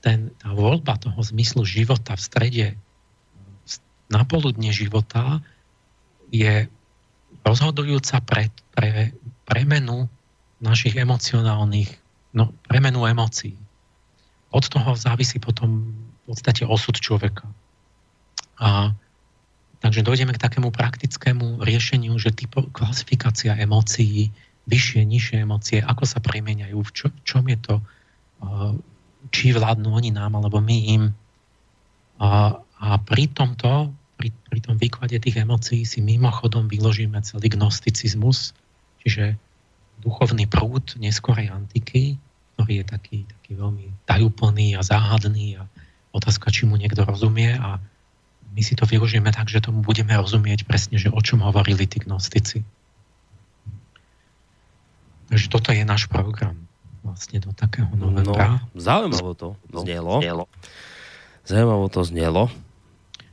Speaker 2: ten, tá voľba toho zmyslu života v strede na poludne života je rozhodujúca pre, pre premenu našich emocionálnych, no, premenu emócií. Od toho závisí potom v podstate osud človeka. A takže dojdeme k takému praktickému riešeniu, že typo, klasifikácia emócií, vyššie, nižšie emócie, ako sa premeniajú, v čo, čom je to, či vládnu oni nám, alebo my im. A, a pri tomto, pri, pri tom výklade tých emócií si mimochodom vyložíme celý gnosticizmus, čiže duchovný prúd neskorej antiky, ktorý je taký, taký veľmi tajúplný a záhadný a otázka, či mu niekto rozumie a my si to vyložíme tak, že tomu budeme rozumieť presne, že o čom hovorili tí gnostici. Takže toto je náš program vlastne do takého novembra.
Speaker 1: No, zaujímavo to znelo. Zaujímavo to znelo.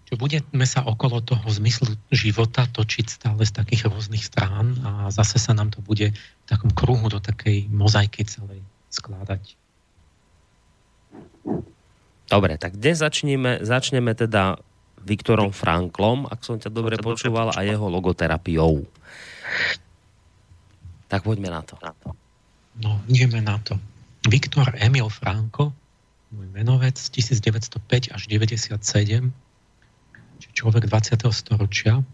Speaker 2: Čo budeme sa okolo toho zmyslu života točiť stále z takých rôznych strán a zase sa nám to bude v takom kruhu do takej mozaiky celej skladať.
Speaker 1: Dobre, tak dnes začneme, začneme teda Viktorom Franklom, ak som ťa dobre počúval, a jeho logoterapiou. Tak poďme na to.
Speaker 2: No, ideme na to. Viktor Emil Franko, môj menovec, 1905 až 97, či človek 20. storočia.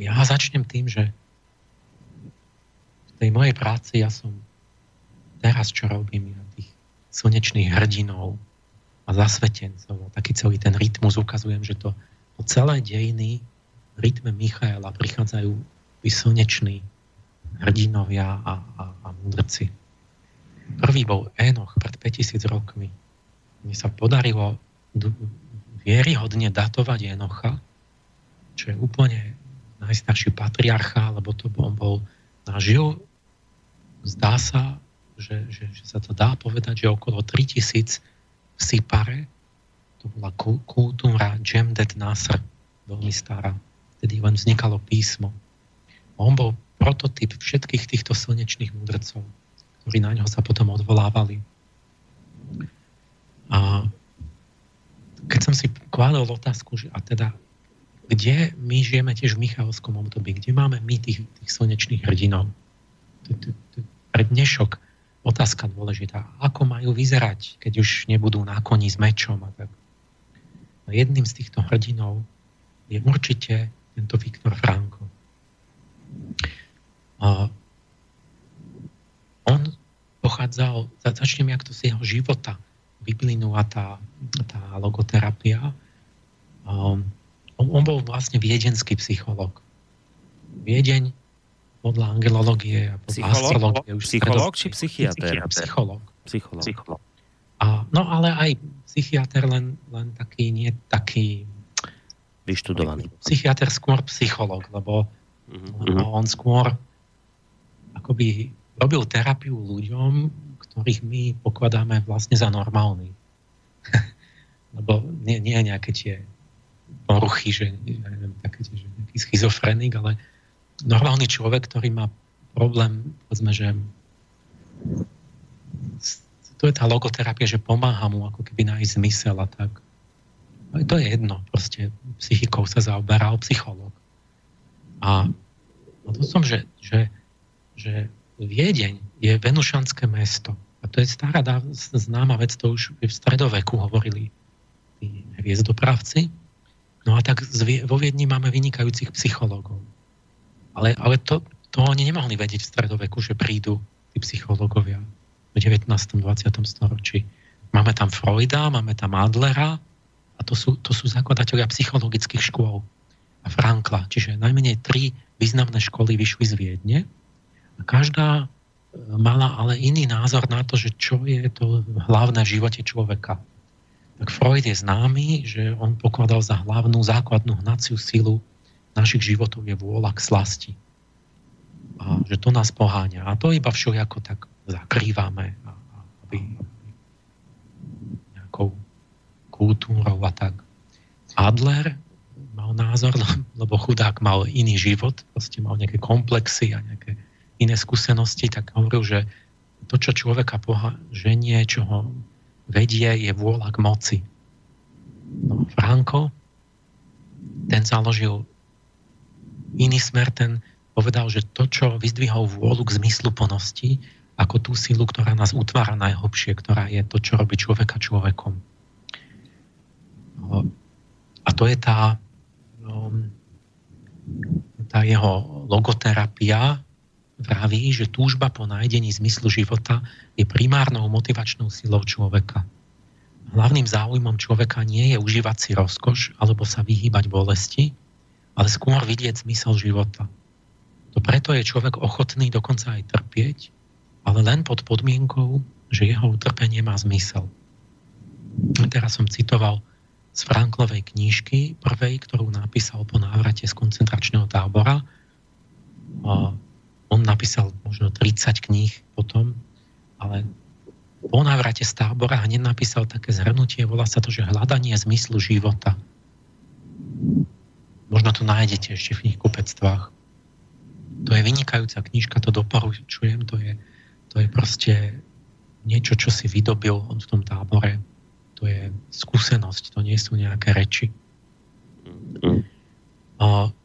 Speaker 2: Ja začnem tým, že v tej mojej práci ja som teraz, čo robím, ja tých slnečných hrdinov a zasvetencov, taký celý ten rytmus ukazujem, že to po celé dejiny v rytme Michaela prichádzajú tí slneční hrdinovia a, a, a mudrci. Prvý bol Enoch pred 5000 rokmi. Mne sa podarilo vieryhodne datovať Enocha, čo je úplne najstarší patriarcha, lebo to on bol nažil, zdá sa, že, že, že sa to dá povedať, že okolo 3000 v Sipare, to bola kultúra Jemdet Nasr, veľmi stará, vtedy len vznikalo písmo. On bol prototyp všetkých týchto slnečných múdrcov, ktorí na ňo sa potom odvolávali. A keď som si kladol otázku, že a teda kde my žijeme tiež v Michalskom období, kde máme my tých, tých slnečných hrdinov? Pre dnešok otázka dôležitá. Ako majú vyzerať, keď už nebudú na koni s mečom a tak. A jedným z týchto hrdinov je určite tento Viktor Franko. On pochádzal, začnem jak to z jeho života vyplynula tá, tá logoterapia. Um, on, on bol vlastne viedenský psychológ. Viedeň podľa angelológie a podľa psychológ? astrológie.
Speaker 1: Už psychológ či psychiatr?
Speaker 2: Psychológ.
Speaker 1: Psychológ. psychológ.
Speaker 2: A, no ale aj psychiatr len, len taký, nie taký...
Speaker 1: Vyštudovaný.
Speaker 2: Psychiatr skôr psychológ, lebo mm-hmm. on skôr akoby robil terapiu ľuďom, ktorých my pokladáme vlastne za normálny. lebo nie, nie nejaké tie poruchy, že, ja neviem, také, že nejaký schizofrenik, ale normálny človek, ktorý má problém, povedzme, že to je tá logoterapia, že pomáha mu ako keby nájsť zmysel a tak. Ale to je jedno, proste psychikou sa zaoberal psychológ. A to som, že, že, že Viedeň je venušanské mesto. A to je stará známa vec, to už v stredoveku hovorili tí hviezdopravci. No a tak vo Viedni máme vynikajúcich psychológov. Ale, ale to, to oni nemohli vedieť v stredoveku, že prídu tí psychológovia v 19. 20. storočí. Máme tam Freuda, máme tam Adlera a to sú, to sú zakladatelia psychologických škôl a Frankla. Čiže najmenej tri významné školy vyšli z Viedne a každá e, mala ale iný názor na to, že čo je to hlavné v živote človeka. Tak Freud je známy, že on pokladal za hlavnú základnú hnaciu silu našich životov je vôľa k slasti. A že to nás poháňa. A to iba všelijako tak zakrývame, aby nejakou kultúrou a tak. Adler mal názor, lebo chudák mal iný život, proste mal nejaké komplexy a nejaké iné skúsenosti, tak hovoril, že to, čo človeka poha- ženie, čo ho vedie, je vôľa k moci. No, Franko, ten založil iný smer ten povedal, že to, čo vyzdvihol vôľu k zmyslu plnosti, ako tú silu, ktorá nás utvára najhlbšie, ktorá je to, čo robí človeka človekom. A to je tá, tá jeho logoterapia, vraví, že túžba po nájdení zmyslu života je primárnou motivačnou silou človeka. Hlavným záujmom človeka nie je užívať si rozkoš alebo sa vyhýbať bolesti, ale skôr vidieť zmysel života. to preto je človek ochotný dokonca aj trpieť, ale len pod podmienkou, že jeho utrpenie má zmysel. Teraz som citoval z Franklovej knížky, prvej, ktorú napísal po návrate z koncentračného tábora. On napísal možno 30 kníh potom, ale po návrate z tábora hneď napísal také zhrnutie, volá sa to, že hľadanie zmyslu života. Možno to nájdete ešte v knihkupectvách. To je vynikajúca knižka, to doporučujem, to je, to je proste niečo, čo si vydobil on v tom tábore to je skúsenosť, to nie sú nejaké reči.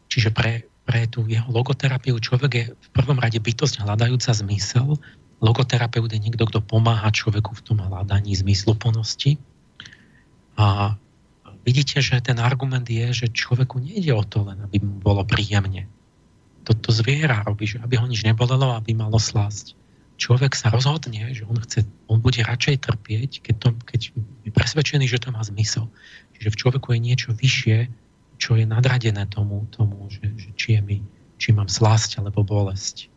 Speaker 2: Čiže pre, pre tú jeho logoterapiu človek je v prvom rade bytosť hľadajúca zmysel. Logoterapeut je niekto, kto pomáha človeku v tom hľadaní zmysluplnosti. A vidíte, že ten argument je, že človeku nejde o to len, aby mu bolo príjemne. Toto zviera robí, že aby ho nič nebolelo, aby malo slásť človek sa rozhodne, že on, chce, on bude radšej trpieť, keď, to, keď je presvedčený, že to má zmysel. Čiže v človeku je niečo vyššie, čo je nadradené tomu, tomu že, že či, je mi, či mám slasť alebo bolesť.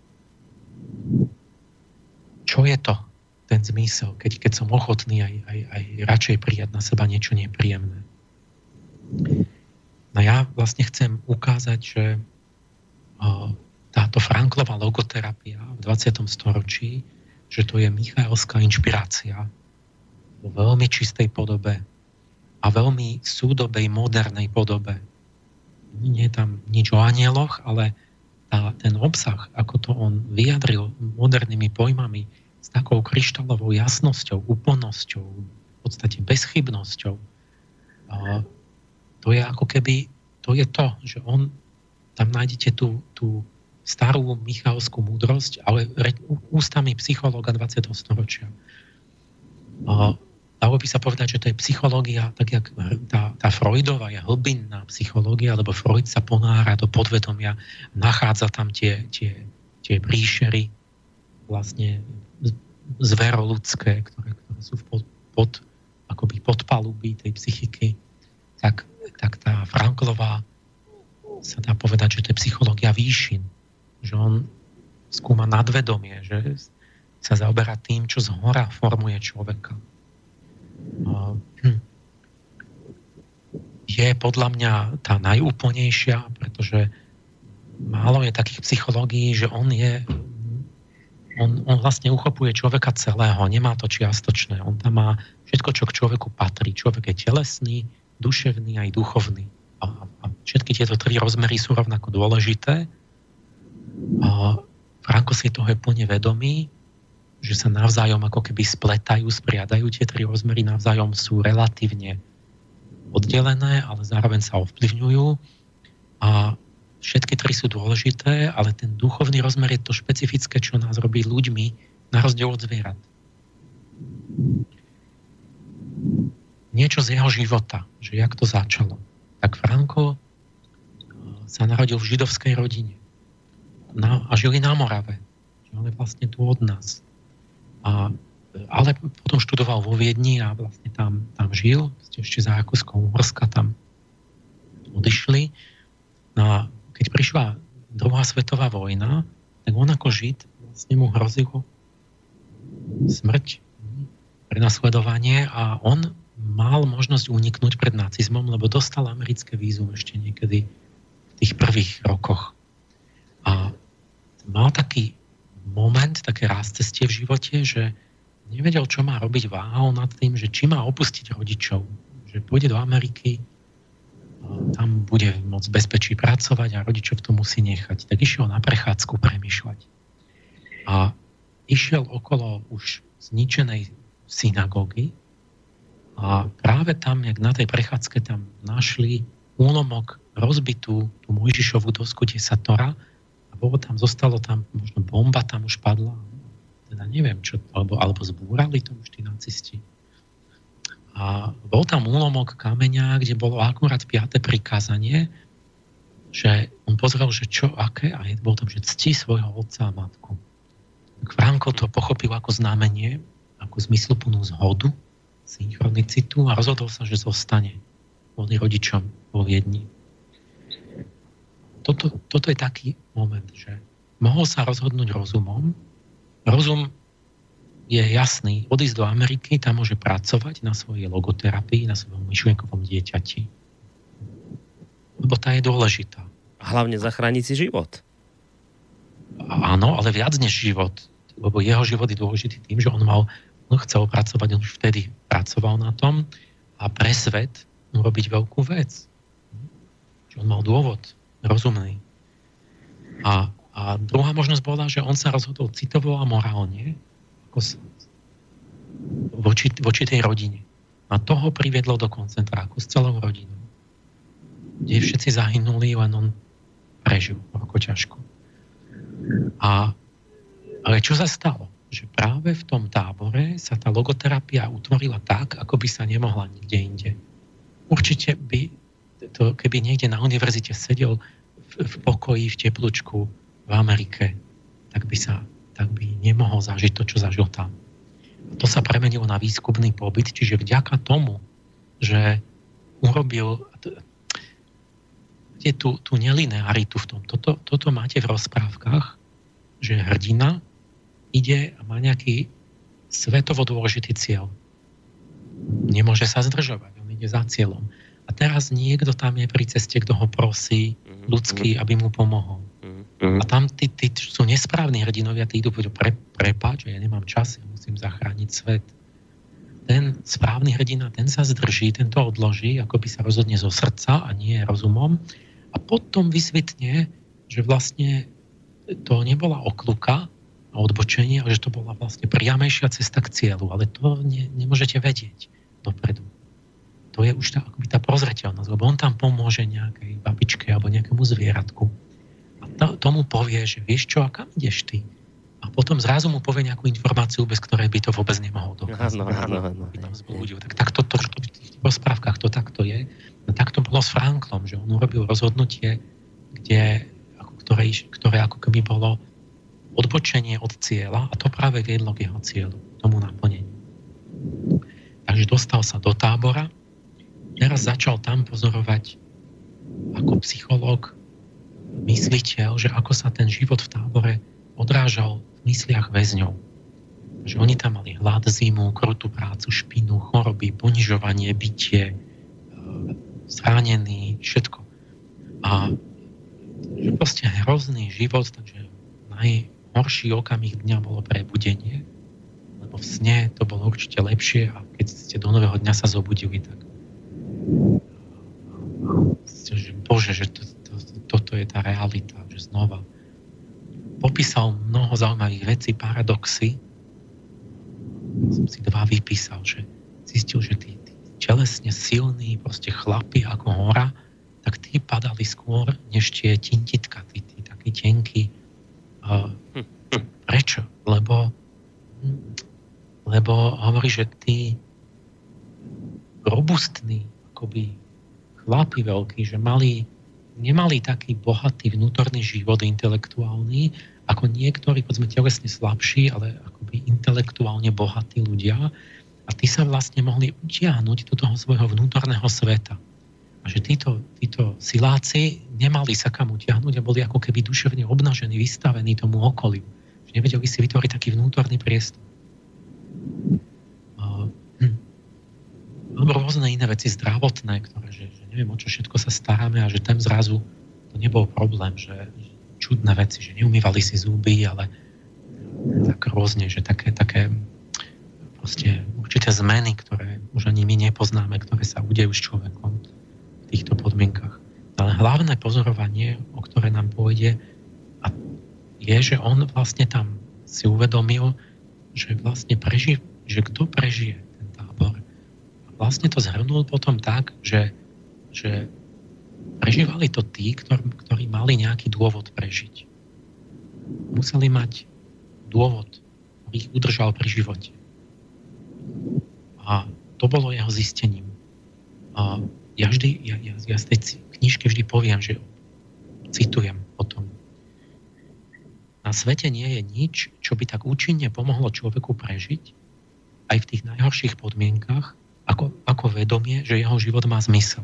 Speaker 2: Čo je to, ten zmysel, keď, keď som ochotný aj, aj, aj radšej prijať na seba niečo nepríjemné. No ja vlastne chcem ukázať, že táto Franklova logoterapia v 20. storočí, že to je Michaelská inšpirácia vo veľmi čistej podobe a veľmi súdobej, modernej podobe. Nie je tam nič o anieloch, ale tá, ten obsah, ako to on vyjadril modernými pojmami, s takou kryštálovou jasnosťou, úplnosťou, v podstate bezchybnosťou, to je ako keby, to je to, že on, tam nájdete tú, tú starú Michalskú múdrosť, ale ústami psychológa 20. storočia. Dalo by sa povedať, že to je psychológia, tak jak tá, tá Freudová je hlbinná psychológia, lebo Freud sa ponára do podvedomia, nachádza tam tie, tie, tie príšery vlastne zveroludské, ktoré, ktoré sú v pod, pod, akoby podpaluby tej psychiky, tak, tak tá Franklová sa dá povedať, že to je psychológia výšin že on skúma nadvedomie, že sa zaoberá tým, čo z hora formuje človeka. Hm. Je podľa mňa tá najúplnejšia, pretože málo je takých psychológií, že on je on, on vlastne uchopuje človeka celého, nemá to čiastočné. On tam má všetko, čo k človeku patrí. Človek je telesný, duševný aj duchovný. A, a všetky tieto tri rozmery sú rovnako dôležité Franko si toho je plne vedomý, že sa navzájom ako keby spletajú, spriadajú tie tri rozmery, navzájom sú relatívne oddelené, ale zároveň sa ovplyvňujú a všetky tri sú dôležité, ale ten duchovný rozmer je to špecifické, čo nás robí ľuďmi na rozdiel od zvierat. Niečo z jeho života, že jak to začalo. Tak Franko sa narodil v židovskej rodine na, a žili na Morave. On je vlastne tu od nás. A, ale potom študoval vo Viedni a vlastne tam, tam žil, ešte za Rakúskou Uhorska tam odišli. No a keď prišla druhá svetová vojna, tak on ako Žid vlastne mu hrozilo smrť, prenasledovanie a on mal možnosť uniknúť pred nacizmom, lebo dostal americké vízum ešte niekedy v tých prvých rokoch. A mal taký moment, také raz cestie v živote, že nevedel, čo má robiť, váhal nad tým, že či má opustiť rodičov, že pôjde do Ameriky, tam bude môcť bezpečí pracovať a rodičov to musí nechať. Tak išiel na prechádzku premyšľať. A išiel okolo už zničenej synagógy a práve tam, jak na tej prechádzke tam našli úlomok rozbitú tú Mojžišovú dosku desatora, bolo tam, zostalo tam, možno bomba tam už padla, teda neviem čo, alebo, alebo zbúrali to už tí nacisti. A bol tam úlomok kameňa, kde bolo akurát piaté prikázanie, že on pozrel, že čo, aké, a bol tam, že cti svojho otca a matku. Tak Franko to pochopil ako znamenie, ako zmysluplnú zhodu, synchronicitu a rozhodol sa, že zostane kvôli rodičom vo Viedni toto, toto je taký moment, že mohol sa rozhodnúť rozumom. Rozum je jasný, odísť do Ameriky, tam môže pracovať na svojej logoterapii, na svojom myšlienkovom dieťati. Lebo tá je dôležitá.
Speaker 1: Hlavne zachrániť si život.
Speaker 2: Áno, ale viac než život. Lebo jeho život je dôležitý tým, že on mal, on chcel pracovať, on už vtedy pracoval na tom a pre svet urobiť veľkú vec. Že on mal dôvod rozumný. A, a druhá možnosť bola, že on sa rozhodol citovo a morálne ako voči, voči tej rodine. A toho priviedlo do koncentráku s celou rodinou. Kde všetci zahynuli, len on prežil ako ťažko. A, ale čo sa stalo? Že práve v tom tábore sa tá logoterapia utvorila tak, ako by sa nemohla nikde inde. Určite by, to, keby niekde na univerzite sedel v, v pokoji, v teplúčku v Amerike, tak by, sa, tak by nemohol zažiť to, čo zažil tam. To sa premenilo na výskumný pobyt, čiže vďaka tomu, že urobil je tú, tú nelinearitu v tom. Toto, toto máte v rozprávkach, že hrdina ide a má nejaký svetovo dôležitý cieľ. Nemôže sa zdržovať, on ide za cieľom. A teraz niekto tam je pri ceste, kto ho prosí mm-hmm. ľudský, aby mu pomohol. Mm-hmm. A tam tí, tí sú nesprávni hrdinovia, tí idú povedať, pre, prepáč, ja nemám čas, ja musím zachrániť svet. Ten správny hrdina, ten sa zdrží, ten to odloží, ako by sa rozhodne zo srdca a nie rozumom a potom vysvetne, že vlastne to nebola okluka a odbočenie, ale že to bola vlastne priamejšia cesta k cieľu. Ale to ne, nemôžete vedieť dopredu. To je už tá, akoby tá prozreteľnosť, lebo on tam pomôže nejakej babičke alebo nejakému zvieratku. A to, tomu povie, že vieš čo, a kam ideš ty? A potom zrazu mu povie nejakú informáciu, bez ktorej by to vôbec nemohol dokázať.
Speaker 1: Áno, áno, áno.
Speaker 2: Tak takto to, to, v tých rozprávkach to takto je. No tak to bolo s Franklom, že on urobil rozhodnutie, kde, ako, ktoré, ktoré ako keby bolo odbočenie od cieľa a to práve viedlo k jeho cieľu, tomu naplneniu. Takže dostal sa do tábora, teraz začal tam pozorovať ako psychológ, mysliteľ, že ako sa ten život v tábore odrážal v mysliach väzňov. Že oni tam mali hlad, zimu, krutú prácu, špinu, choroby, ponižovanie, bytie, zranený, všetko. A že proste hrozný život, takže najhorší okamih dňa bolo prebudenie, lebo v sne to bolo určite lepšie a keď ste do nového dňa sa zobudili, tak že Bože, že to, to, toto je tá realita, že znova popísal mnoho zaujímavých vecí, paradoxy. Som si dva vypísal, že zistil, že tí, telesne silní, proste chlapi ako hora, tak tí padali skôr, než tie tintitka, tí, tí takí tenkí. Prečo? Lebo, lebo hovorí, že tí robustní, akoby chlapi veľkí, že mali, nemali taký bohatý vnútorný život intelektuálny, ako niektorí, povedzme, telesne slabší, ale akoby intelektuálne bohatí ľudia, a tí sa vlastne mohli utiahnuť do toho svojho vnútorného sveta. A že títo, títo siláci nemali sa kam utiahnuť a boli ako keby duševne obnažení, vystavení tomu okoliu. Že nevedeli si vytvoriť taký vnútorný priestor. Rôzne iné veci zdravotné, ktoré, že, že neviem, o čo všetko sa staráme a že tam zrazu to nebol problém, že, čudné veci, že neumývali si zuby, ale tak rôzne, že také, také proste určité zmeny, ktoré už ani my nepoznáme, ktoré sa udejú s človekom v týchto podmienkach. Ale hlavné pozorovanie, o ktoré nám pôjde, a je, že on vlastne tam si uvedomil, že vlastne prežije, že kto prežije ten tábor. Vlastne to zhrnul potom tak, že, že prežívali to tí, ktorí, ktorí mali nejaký dôvod prežiť. Museli mať dôvod, ktorý ich udržal pri živote. A to bolo jeho zistením. A ja vždy, ja, ja, ja z tej knižke vždy poviem, že citujem o tom. Na svete nie je nič, čo by tak účinne pomohlo človeku prežiť, aj v tých najhorších podmienkach, ako, ako vedomie, že jeho život má zmysel.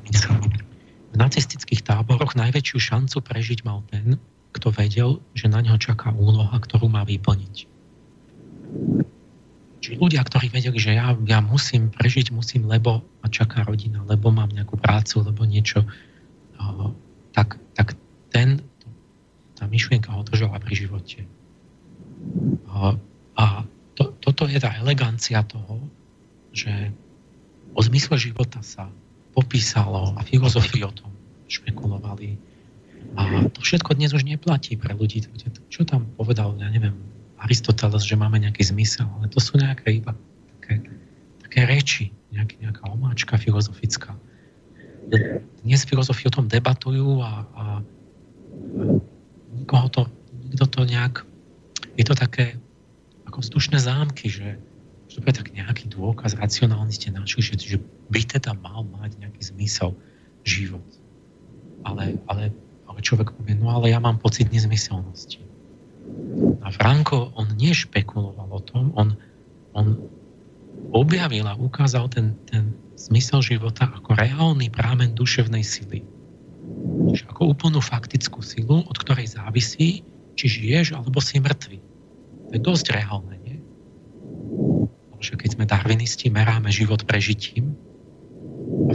Speaker 2: V nacistických táboroch najväčšiu šancu prežiť mal ten, kto vedel, že na neho čaká úloha, ktorú má vyplniť. Čiže ľudia, ktorí vedeli, že ja, ja musím prežiť, musím, lebo ma čaká rodina, lebo mám nejakú prácu, lebo niečo, tak, tak ten, tá myšlienka ho držala pri živote. A to, toto je tá elegancia toho, že o zmysle života sa popísalo a filozofii o tom špekulovali. A to všetko dnes už neplatí pre ľudí. Čo tam povedal, ja neviem, Aristoteles, že máme nejaký zmysel, ale to sú nejaké iba také, také reči, nejaký, nejaká omáčka filozofická. Dnes filozofi o tom debatujú a, a nikoho to, nikto to nejak, je to také ako vzdušné zámky, že, je tak nejaký dôkaz, racionálny ste našli, že, že by teda mal mať nejaký zmysel život. Ale, ale, ale človek povie, no ale ja mám pocit nezmyselnosti. A Franko, on nešpekuloval o tom, on, on objavil a ukázal ten, ten zmysel života ako reálny prámen duševnej sily. Čiže ako úplnú faktickú silu, od ktorej závisí, či žiješ, alebo si mŕtvy. To je dosť reálne? Že keď sme darwinisti, meráme život prežitím.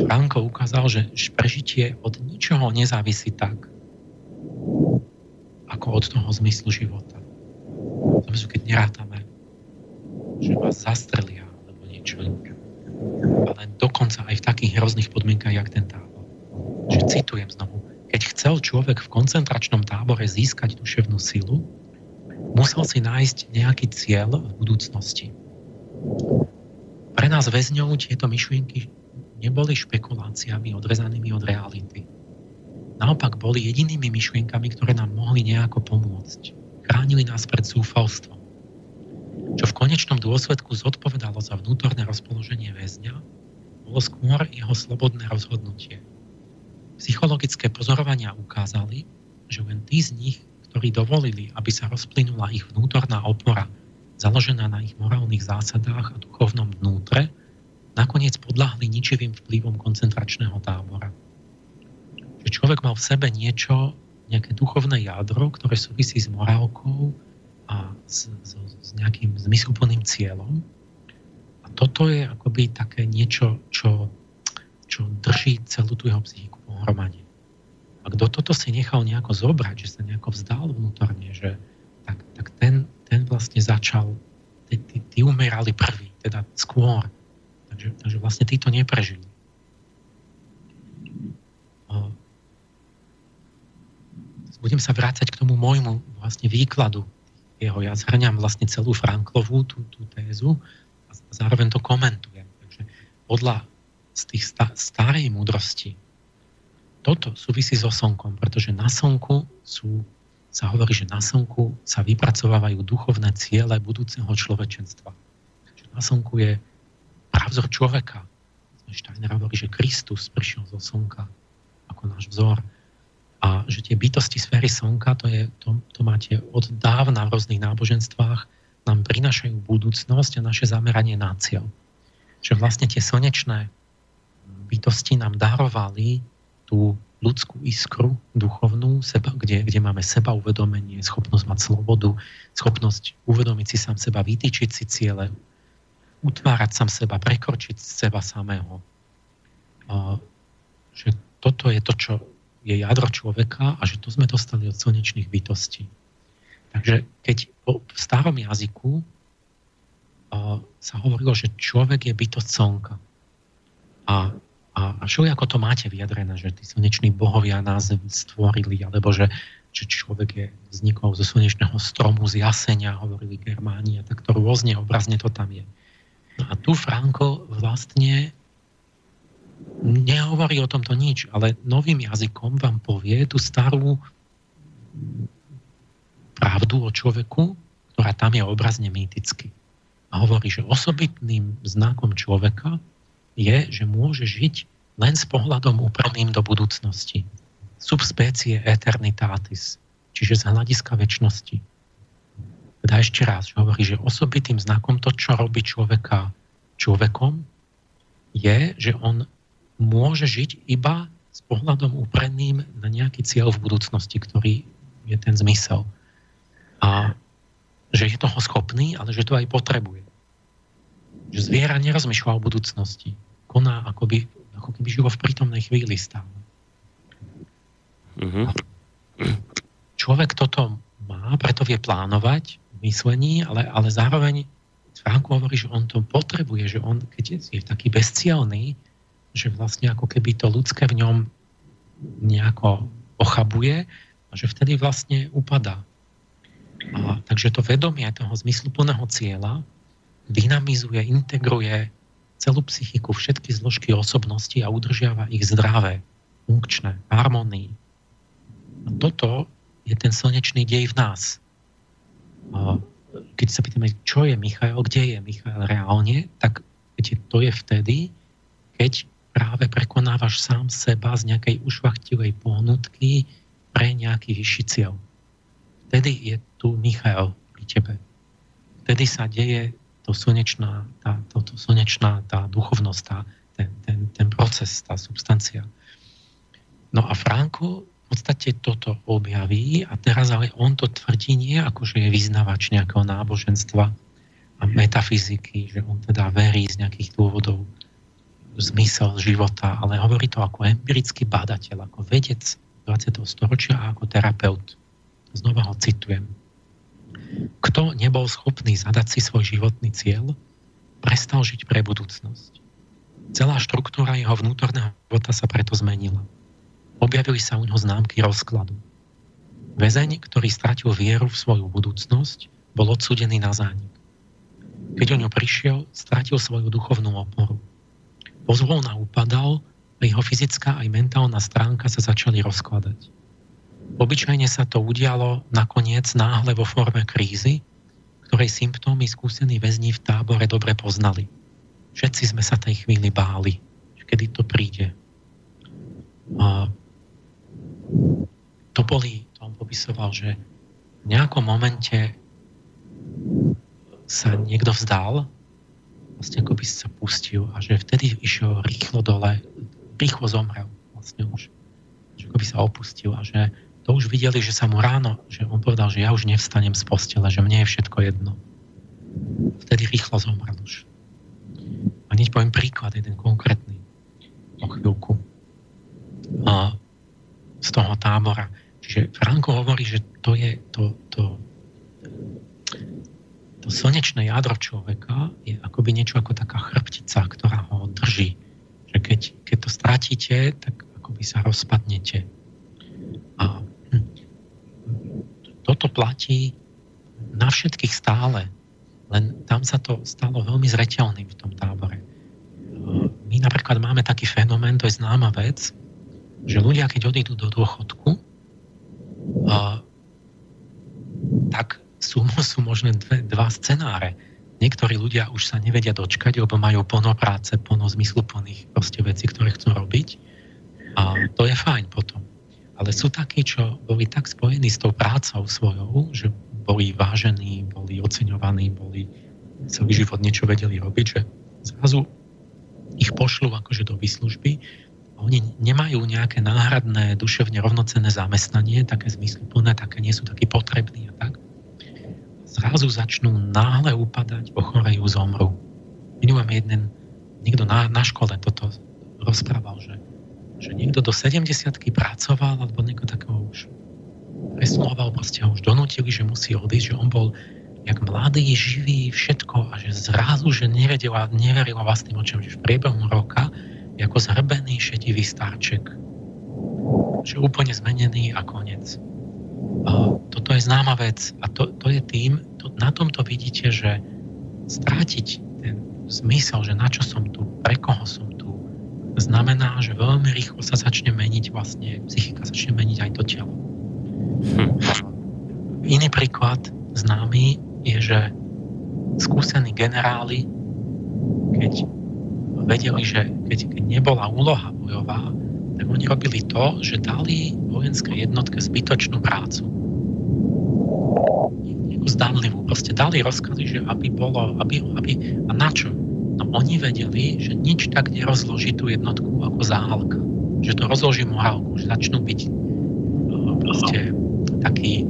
Speaker 2: Franko ukázal, že prežitie od ničoho nezávisí tak, ako od toho zmyslu života. To keď nerátame, že vás zastrelia alebo niečo. Ale dokonca aj v takých hrozných podmienkach, jak ten tábor. Že citujem znovu, keď chcel človek v koncentračnom tábore získať duševnú silu, musel si nájsť nejaký cieľ v budúcnosti. Pre nás väzňov tieto myšlienky neboli špekuláciami odrezanými od reality naopak boli jedinými myšlienkami, ktoré nám mohli nejako pomôcť. Chránili nás pred zúfalstvom. Čo v konečnom dôsledku zodpovedalo za vnútorné rozpoloženie väzňa, bolo skôr jeho slobodné rozhodnutie. Psychologické pozorovania ukázali, že len tí z nich, ktorí dovolili, aby sa rozplynula ich vnútorná opora, založená na ich morálnych zásadách a duchovnom vnútre, nakoniec podľahli ničivým vplyvom koncentračného tábora že človek mal v sebe niečo, nejaké duchovné jadro, ktoré súvisí s morálkou a s, s, s nejakým zmysluplným cieľom. A toto je akoby také niečo, čo, čo drží celú tú jeho psychiku pohromade. A kto toto si nechal nejako zobrať, že sa nejako vzdal vnútorne, že tak, tak ten, ten vlastne začal, tí, umerali prvý, teda skôr. Takže, takže vlastne tí to neprežili. budem sa vrácať k tomu môjmu vlastne výkladu jeho. Ja zhrňam vlastne celú Franklovú tú, tú tézu a zároveň to komentujem. Takže podľa z tých sta- starej múdrosti toto súvisí so slnkom, pretože na slnku sú, sa hovorí, že na slnku sa vypracovávajú duchovné ciele budúceho človečenstva. Takže na slnku je pravzor človeka. Steiner hovorí, že Kristus prišiel zo slnka ako náš vzor a že tie bytosti sféry slnka, to, je, to, to máte od dávna v rôznych náboženstvách, nám prinašajú budúcnosť a naše zameranie na cieľ. Že vlastne tie slnečné bytosti nám darovali tú ľudskú iskru duchovnú, seba, kde, kde máme seba uvedomenie, schopnosť mať slobodu, schopnosť uvedomiť si sám seba, vytýčiť si ciele, utvárať sám seba, prekročiť seba samého. A, že toto je to, čo je jadro človeka a že to sme dostali od slnečných bytostí. Takže keď v starom jazyku sa hovorilo, že človek je bytosť slnka. A, a, čo ako to máte vyjadrené, že tí slneční bohovia nás stvorili, alebo že, že človek je vznikol zo slnečného stromu, z jasenia, hovorili Germáni, a tak to rôzne obrazne to tam je. No a tu Franko vlastne nehovorí o tomto nič, ale novým jazykom vám povie tú starú pravdu o človeku, ktorá tam je obrazne mýticky. A hovorí, že osobitným znakom človeka je, že môže žiť len s pohľadom upraným do budúcnosti. Subspecie eternitatis, čiže z hľadiska väčšnosti. Teda ešte raz, že hovorí, že osobitým znakom to, čo robí človeka človekom, je, že on môže žiť iba s pohľadom upreným na nejaký cieľ v budúcnosti, ktorý je ten zmysel. A že je toho schopný, ale že to aj potrebuje. Že zviera nerozmýšľa o budúcnosti. Koná ako, by, ako keby žilo v prítomnej chvíli stále. Uh-huh. Človek toto má, preto vie plánovať v myslení, ale, ale zároveň Franko hovorí, že on to potrebuje, že on, keď je taký bezcielný, že vlastne ako keby to ľudské v ňom nejako ochabuje a že vtedy vlastne upadá. A, takže to vedomie toho zmysluplného cieľa dynamizuje, integruje celú psychiku, všetky zložky osobnosti a udržiava ich zdravé, funkčné, harmonii. A toto je ten slnečný dej v nás. Keď sa pýtame, čo je Michal, kde je Michal reálne, tak to je vtedy, keď práve prekonávaš sám seba z nejakej ušvachtilej pohnutky pre nejaký vyšší cieľ. Vtedy je tu Michal pri tebe. Vtedy sa deje to slnečná, tá, to, to slnečná, tá duchovnosť, tá, ten, ten, ten proces, tá substancia. No a Franko v podstate toto objaví a teraz ale on to tvrdí nie ako, že je vyznavač nejakého náboženstva a metafyziky, že on teda verí z nejakých dôvodov zmysel života, ale hovorí to ako empirický badateľ, ako vedec 20. storočia a ako terapeut. Znova ho citujem. Kto nebol schopný zadať si svoj životný cieľ, prestal žiť pre budúcnosť. Celá štruktúra jeho vnútorného života sa preto zmenila. Objavili sa u neho známky rozkladu. Väzeň, ktorý stratil vieru v svoju budúcnosť, bol odsudený na zánik. Keď o ňu prišiel, stratil svoju duchovnú oporu. Pozvolna upadal a jeho fyzická aj mentálna stránka sa začali rozkladať. Obyčajne sa to udialo nakoniec náhle vo forme krízy, ktorej symptómy skúsení väzni v tábore dobre poznali. Všetci sme sa tej chvíli báli, kedy to príde. A to boli, to on popisoval, že v nejakom momente sa niekto vzdal, vlastne ako by sa pustil a že vtedy išiel rýchlo dole, rýchlo zomrel vlastne už. Že ako by sa opustil a že to už videli, že sa mu ráno, že on povedal, že ja už nevstanem z postele, že mne je všetko jedno. Vtedy rýchlo zomrel už. A hneď poviem príklad, jeden konkrétny o chvíľku. A z toho tábora. Čiže Franko hovorí, že to je to, to, to slnečné jadro človeka je akoby niečo ako taká chrbtica, ktorá ho drží. Že keď, keď to stratíte, tak akoby sa rozpadnete. A toto platí na všetkých stále, len tam sa to stalo veľmi zreteľným v tom tábore. My napríklad máme taký fenomén, to je známa vec, že ľudia, keď odídu do dôchodku, tak sú, sú možné dve, dva scenáre. Niektorí ľudia už sa nevedia dočkať, lebo majú plno práce, plno zmysluplných veci, ktoré chcú robiť. A to je fajn potom ale sú takí, čo boli tak spojení s tou prácou svojou, že boli vážení, boli oceňovaní, boli celý život niečo vedeli robiť, že zrazu ich pošlú akože do výslužby a oni nemajú nejaké náhradné, duševne rovnocenné zamestnanie, také zmysluplné, také nie sú takí potrební a tak. Zrazu začnú náhle upadať, ochorejú, zomru. Minulý jeden, niekto na, na škole toto rozprával, že že niekto do 70 pracoval alebo niekto takého už presloval, proste ho už donútili, že musí odísť, že on bol jak mladý, živý, všetko a že zrazu, že nevedel a neveril vlastným očom, že v priebehu roka ako zhrbený šedivý starček. Že úplne zmenený a konec. A toto je známa vec a to, to je tým, to, na tomto vidíte, že strátiť ten zmysel, že na čo som tu, pre koho som znamená, že veľmi rýchlo sa začne meniť vlastne, psychika začne meniť aj to telo. Hm. Iný príklad známy je, že skúsení generáli, keď vedeli, že keď, keď nebola úloha bojová, tak oni robili to, že dali vojenské jednotke zbytočnú prácu. Nejakú zdanlivú. Proste dali rozkazy, že aby bolo, aby, aby, a na čo? No oni vedeli, že nič tak nerozloží tú jednotku ako záhalka. Že to rozloží morálku, že začnú byť e, proste takí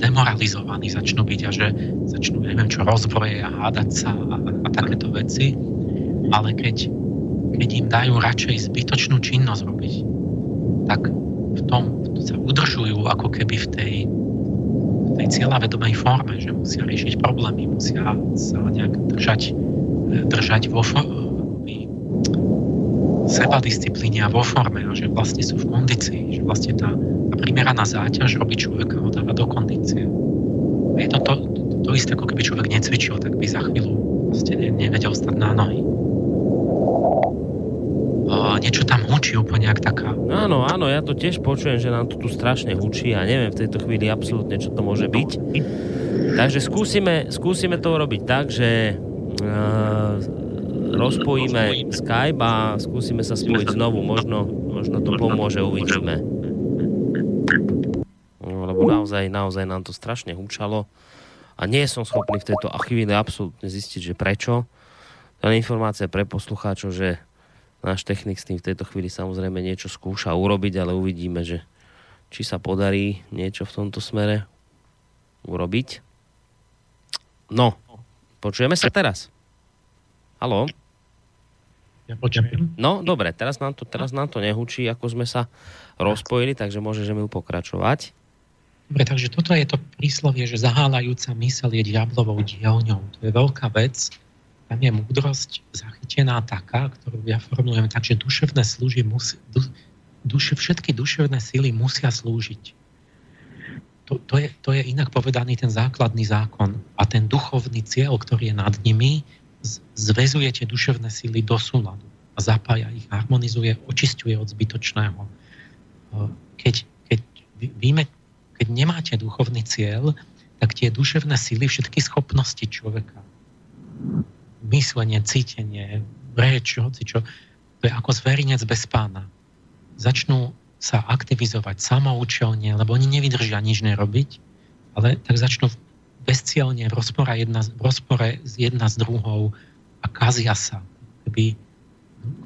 Speaker 2: demoralizovaní začnú byť a že začnú, neviem čo, rozbroje a hádať sa a, a takéto veci. Ale keď, keď im dajú radšej zbytočnú činnosť robiť, tak v tom sa udržujú ako keby v tej, tej cieľavedomej forme, že musia riešiť problémy, musia sa nejak držať, držať vo, seba disciplíne a vo forme a že vlastne sú v kondícii, že vlastne tá, tá primeraná záťaž robí človeka ho dáva do kondície. Je to to, to, to isté, ako keby človek necvičil, tak by za chvíľu vlastne ne, nevedel stať na nohy. Niečo tam hučí úplne jak taká.
Speaker 1: Áno, áno, ja to tiež počujem, že nám to tu strašne hučí a neviem v tejto chvíli absolútne, čo to môže byť. Takže skúsime, skúsime to urobiť tak, že uh, rozpojíme Skype a skúsime sa spojiť znovu. Možno, možno to pomôže, uvidíme. No, lebo naozaj, naozaj nám to strašne húčalo a nie som schopný v tejto chvíli absolútne zistiť, že prečo. To je informácia pre poslucháčov, že náš technik s tým v tejto chvíli samozrejme niečo skúša urobiť, ale uvidíme, že či sa podarí niečo v tomto smere urobiť. No, počujeme sa teraz. Haló?
Speaker 2: Ja počujem.
Speaker 1: No, dobre, teraz nám to, teraz nám to nehučí, ako sme sa rozpojili, takže môžeme pokračovať.
Speaker 2: Dobre, takže toto je to príslovie, že zahálajúca mysel je diablovou dielňou. To je veľká vec. Tam je múdrosť zachytená taká, ktorú ja formulujem tak, že duševné slúži musí, du, duše, všetky duševné síly musia slúžiť. To, to, je, to je inak povedaný ten základný zákon. A ten duchovný cieľ, ktorý je nad nimi, zväzujete duševné síly do súladu a zapája ich, harmonizuje, očistuje od zbytočného. Keď, keď, víme, keď nemáte duchovný cieľ, tak tie duševné síly, všetky schopnosti človeka, myslenie, cítenie, reč, hoci čo, to je ako zverinec bez pána. Začnú sa aktivizovať samoučelne, lebo oni nevydržia nič nerobiť, ale tak začnú bezcielne v rozpore, jedna, v rozpore jedna s druhou a kazia sa. Keby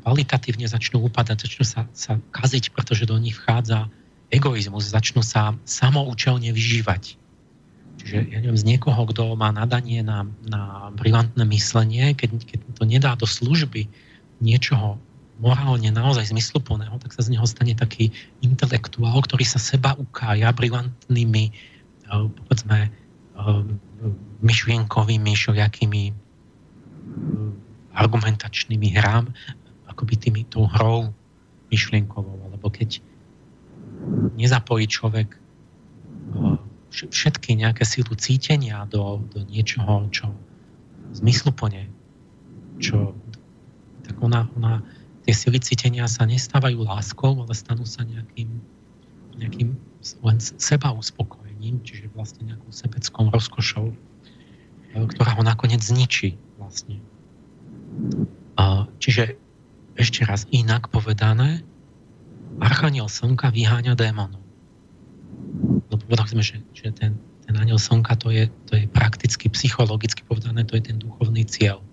Speaker 2: kvalitatívne začnú upadať, začnú sa, sa kaziť, pretože do nich vchádza egoizmus, začnú sa samoučelne vyžívať. Čiže ja neviem, z niekoho, kto má nadanie na, na brilantné myslenie, keď, keď to nedá do služby niečoho morálne naozaj zmysluplného, tak sa z neho stane taký intelektuál, ktorý sa seba ukája brilantnými, eh, povedzme, Um, myšlienkovými, všelijakými um, argumentačnými hrám, akoby tými tou hrou myšlienkovou, alebo keď nezapojí človek všetky nejaké sílu cítenia do, do niečoho, čo zmysluplne, čo tak ona, ona, tie sily cítenia sa nestávajú láskou, ale stanú sa nejakým, nejakým len seba uspokojom ním, čiže vlastne nejakou sebeckou rozkošou, e, ktorá ho nakoniec zničí vlastne. Čiže ešte raz inak povedané, Archaniel Slnka vyháňa démonov. No povedali sme, že, že ten, ten aniel Slnka to je, to je prakticky, psychologicky povedané, to je ten duchovný cieľ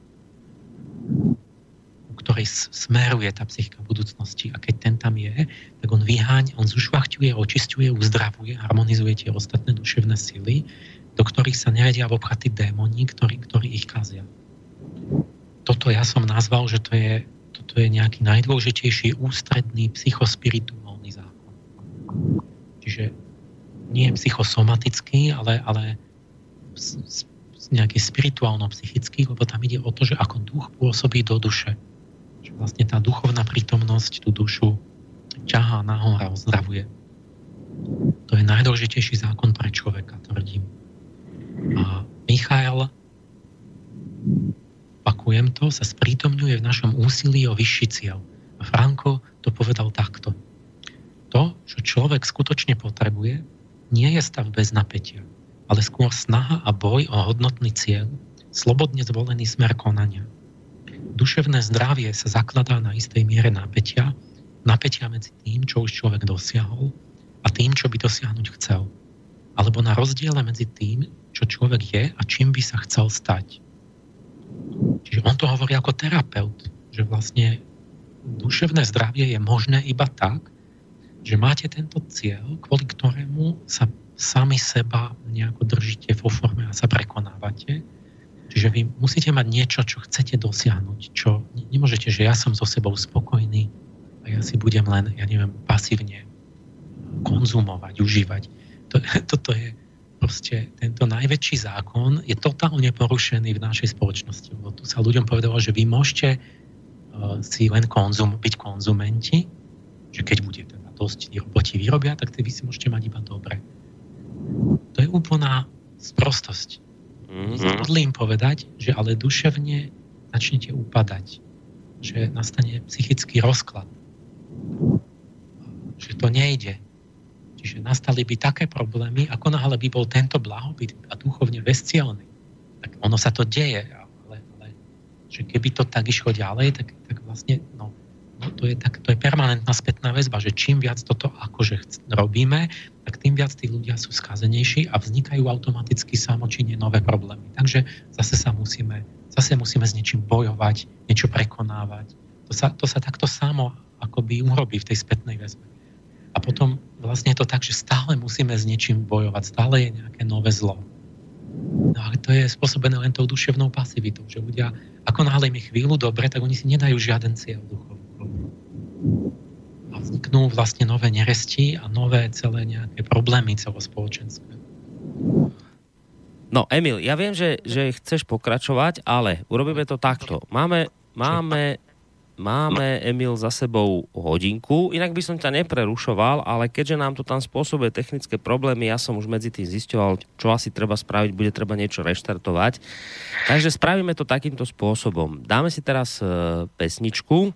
Speaker 2: ktorej smeruje tá psychika budúcnosti. A keď ten tam je, tak on vyháň, on zušvachťuje, očistuje, uzdravuje, harmonizuje tie ostatné duševné sily, do ktorých sa nevedia vopchať tí démoni, ktorí, ktorí ich kazia. Toto ja som nazval, že to je, toto je nejaký najdôležitejší ústredný psychospirituálny zákon. Čiže nie psychosomatický, ale, ale nejaký spirituálno-psychický, lebo tam ide o to, že ako duch pôsobí do duše že vlastne tá duchovná prítomnosť tú dušu ťahá nahor a ozdravuje. To je najdôležitejší zákon pre človeka, tvrdím. A Michael, pakujem to, sa sprítomňuje v našom úsilí o vyšší cieľ. A Franko to povedal takto. To, čo človek skutočne potrebuje, nie je stav bez napätia, ale skôr snaha a boj o hodnotný cieľ, slobodne zvolený smer konania duševné zdravie sa zakladá na istej miere napätia, napätia medzi tým, čo už človek dosiahol a tým, čo by dosiahnuť chcel. Alebo na rozdiele medzi tým, čo človek je a čím by sa chcel stať. Čiže on to hovorí ako terapeut, že vlastne duševné zdravie je možné iba tak, že máte tento cieľ, kvôli ktorému sa sami seba nejako držíte vo forme a sa prekonávate. Čiže vy musíte mať niečo, čo chcete dosiahnuť, čo nemôžete, že ja som so sebou spokojný a ja si budem len, ja neviem, pasívne konzumovať, užívať. To, toto je proste tento najväčší zákon je totálne porušený v našej spoločnosti. Lebo tu sa ľuďom povedalo, že vy môžete uh, si len konzum, byť konzumenti, že keď bude teda dosť roboti vyrobia, tak vy si môžete mať iba dobre. To je úplná sprostosť. Mm-hmm. im povedať, že ale duševne začnete upadať. Že nastane psychický rozklad. Že to nejde Čiže nastali by také problémy, ako náhle by bol tento blahobyt a duchovne bezcielný. Tak ono sa to deje, ale, ale že keby to tak išlo ďalej, tak, tak vlastne no, to, je, tak, to je permanentná spätná väzba, že čím viac toto akože robíme, tak tým viac tí ľudia sú skazenejší a vznikajú automaticky samočine nové problémy. Takže zase sa musíme, zase musíme s niečím bojovať, niečo prekonávať. To sa, to sa takto samo akoby urobí v tej spätnej väzbe. A potom vlastne je to tak, že stále musíme s niečím bojovať, stále je nejaké nové zlo. No ale to je spôsobené len tou duševnou pasivitou, že ľudia, ako náhle im je chvíľu dobre, tak oni si nedajú žiaden cieľ duchovný. A vzniknú vlastne nové neresti a nové celé nejaké problémy celospoločenské.
Speaker 1: No, Emil, ja viem, že, že chceš pokračovať, ale urobíme to takto. Máme, máme Máme, Emil, za sebou hodinku. Inak by som ťa neprerušoval, ale keďže nám to tam spôsobuje technické problémy, ja som už medzi tým zisťoval, čo asi treba spraviť, bude treba niečo reštartovať. Takže spravíme to takýmto spôsobom. Dáme si teraz e, pesničku,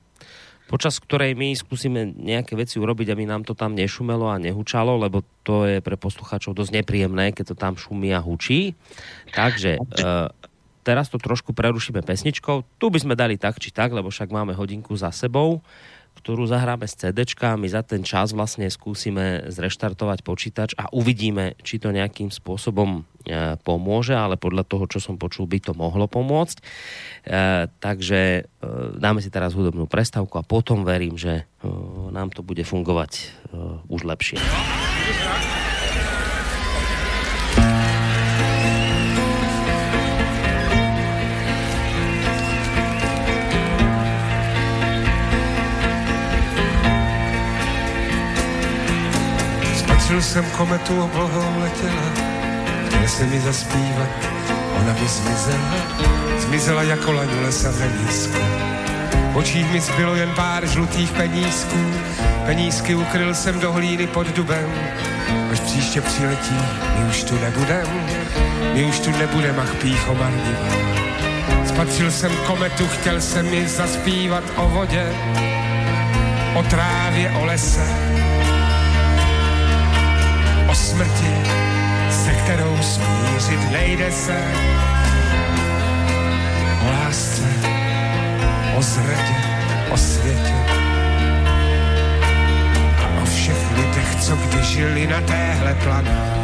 Speaker 1: počas ktorej my skúsime nejaké veci urobiť, aby nám to tam nešumelo a nehučalo, lebo to je pre poslucháčov dosť nepríjemné, keď to tam šumí a hučí. Takže e, teraz to trošku prerušíme pesničkou. Tu by sme dali tak či tak, lebo však máme hodinku za sebou, ktorú zahráme z CD. My za ten čas vlastne skúsime zreštartovať počítač a uvidíme, či to nejakým spôsobom e, pomôže, ale podľa toho, čo som počul, by to mohlo pomôcť. E, takže e, dáme si teraz hudobnú prestávku a potom verím, že nám to bude fungovať už lepšie.
Speaker 4: Spatřil jsem kometu oblohou letěla, chtěl jsem mi zaspívat, ona by zmizela, zmizela jako laň lesa v. V očích mi zbylo jen pár žlutých penízků, penízky ukryl jsem do hlíny pod dubem, až příště přiletí, my už tu nebudem, my už tu nebudem, ach pícho marnivá. Spatřil jsem kometu, chtěl jsem mi zaspívat o vodě, o trávě, o lese, smrti, se kterou smířit nejde se. O lásce, o zradě, o světě a o všech lidech, co kdy žili na téhle planetě.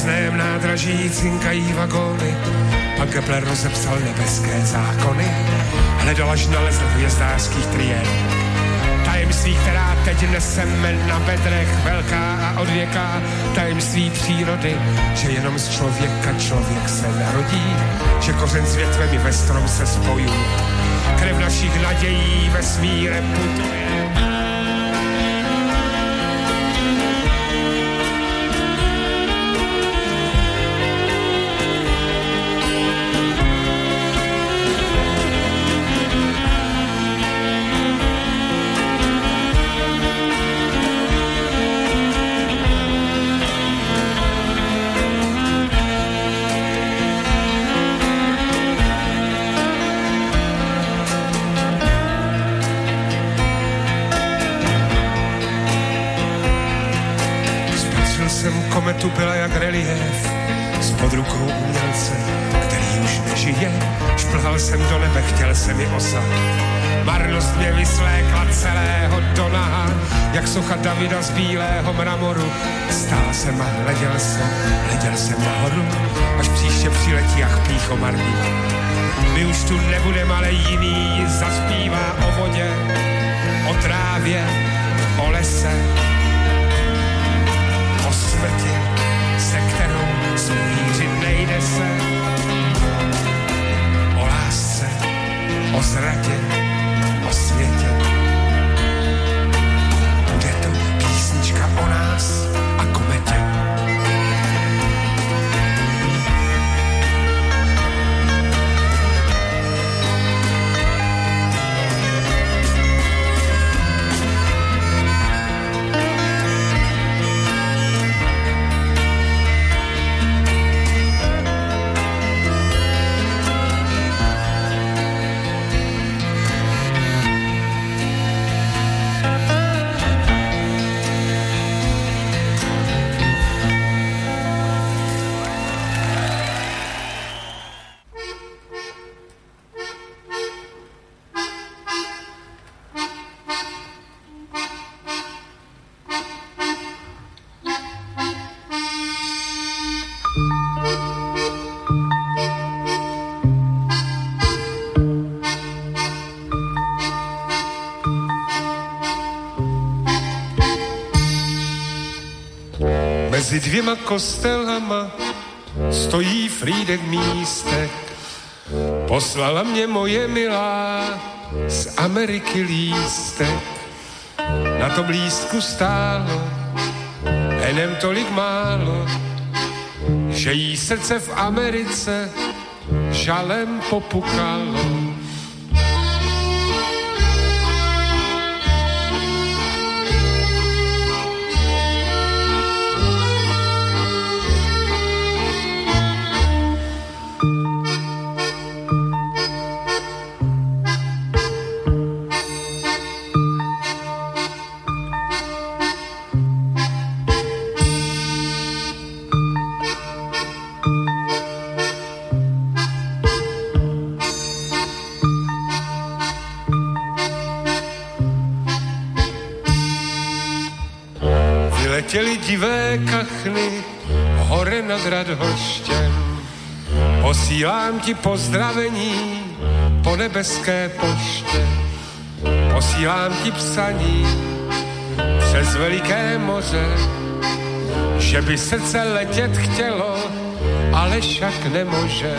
Speaker 4: Hvězdném nádraží cinkají vagóny. Pan Kepler rozepsal nebeské zákony, hledal až nalezl hvězdářských trién. Tajemství, která teď neseme na bedrech, velká a odvěká, tajemství přírody, že jenom z člověka člověk se narodí, že kořen s větvem i ve strom se spojí. Krev našich nadějí vesmírem putuje.
Speaker 5: Bílého mramoru. Stál jsem a hleděl jsem, hleděl jsem nahoru, až příště přiletí jak pícho marný. My už tu nebudeme, ale jiný zaspívá o vodě, o trávě, o lese, o smrti, se kterou smířit nejde se, o lásce, o zratě, Dvěma kostelama stojí Frídek místek. Poslala mě moje milá z Ameriky lístek. Na tom lístku stálo enem tolik málo, že jí srdce v Americe žalem popukalo. Ti pozdravení po nebeské poště. Posílám ti psaní přes veliké moře, že by srdce letět chtělo, ale však nemůže.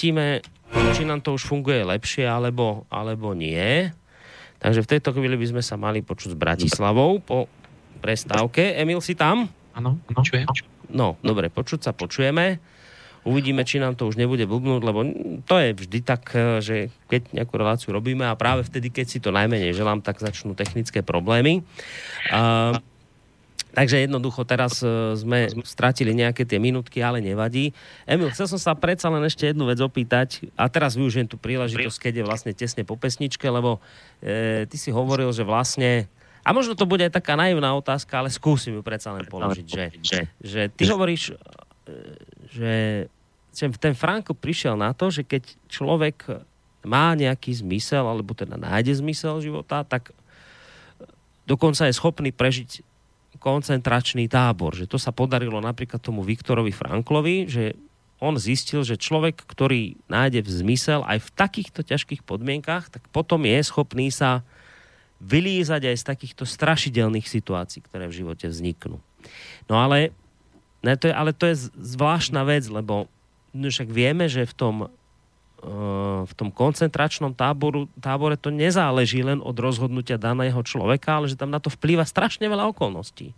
Speaker 1: Zistíme, či nám to už funguje lepšie, alebo, alebo nie. Takže v tejto chvíli by sme sa mali počuť s Bratislavou po prestávke. Emil, si tam?
Speaker 2: Áno, počujem.
Speaker 1: No, dobre, počuť sa počujeme. Uvidíme, či nám to už nebude blbnúť, lebo to je vždy tak, e, že keď nejakú reláciu robíme a práve vtedy, keď si to najmenej želám, tak začnú technické problémy. Uh, Takže jednoducho teraz e, sme stratili nejaké tie minútky, ale nevadí. Emil, chcel som sa predsa len ešte jednu vec opýtať a teraz využijem tú príležitosť, keď je vlastne tesne po pesničke, lebo e, ty si hovoril, že vlastne a možno to bude aj taká naivná otázka, ale skúsim ju predsa len položiť, že, že, že ty hovoríš, e, že, že ten Franko prišiel na to, že keď človek má nejaký zmysel, alebo teda nájde zmysel života, tak dokonca je schopný prežiť koncentračný tábor. Že to sa podarilo napríklad tomu Viktorovi Franklovi, že on zistil, že človek, ktorý nájde zmysel aj v takýchto ťažkých podmienkach, tak potom je schopný sa vylízať aj z takýchto strašidelných situácií, ktoré v živote vzniknú. No ale, ne, to je, ale to je zvláštna vec, lebo no však vieme, že v tom v tom koncentračnom táboru, tábore to nezáleží len od rozhodnutia daného človeka, ale že tam na to vplýva strašne veľa okolností.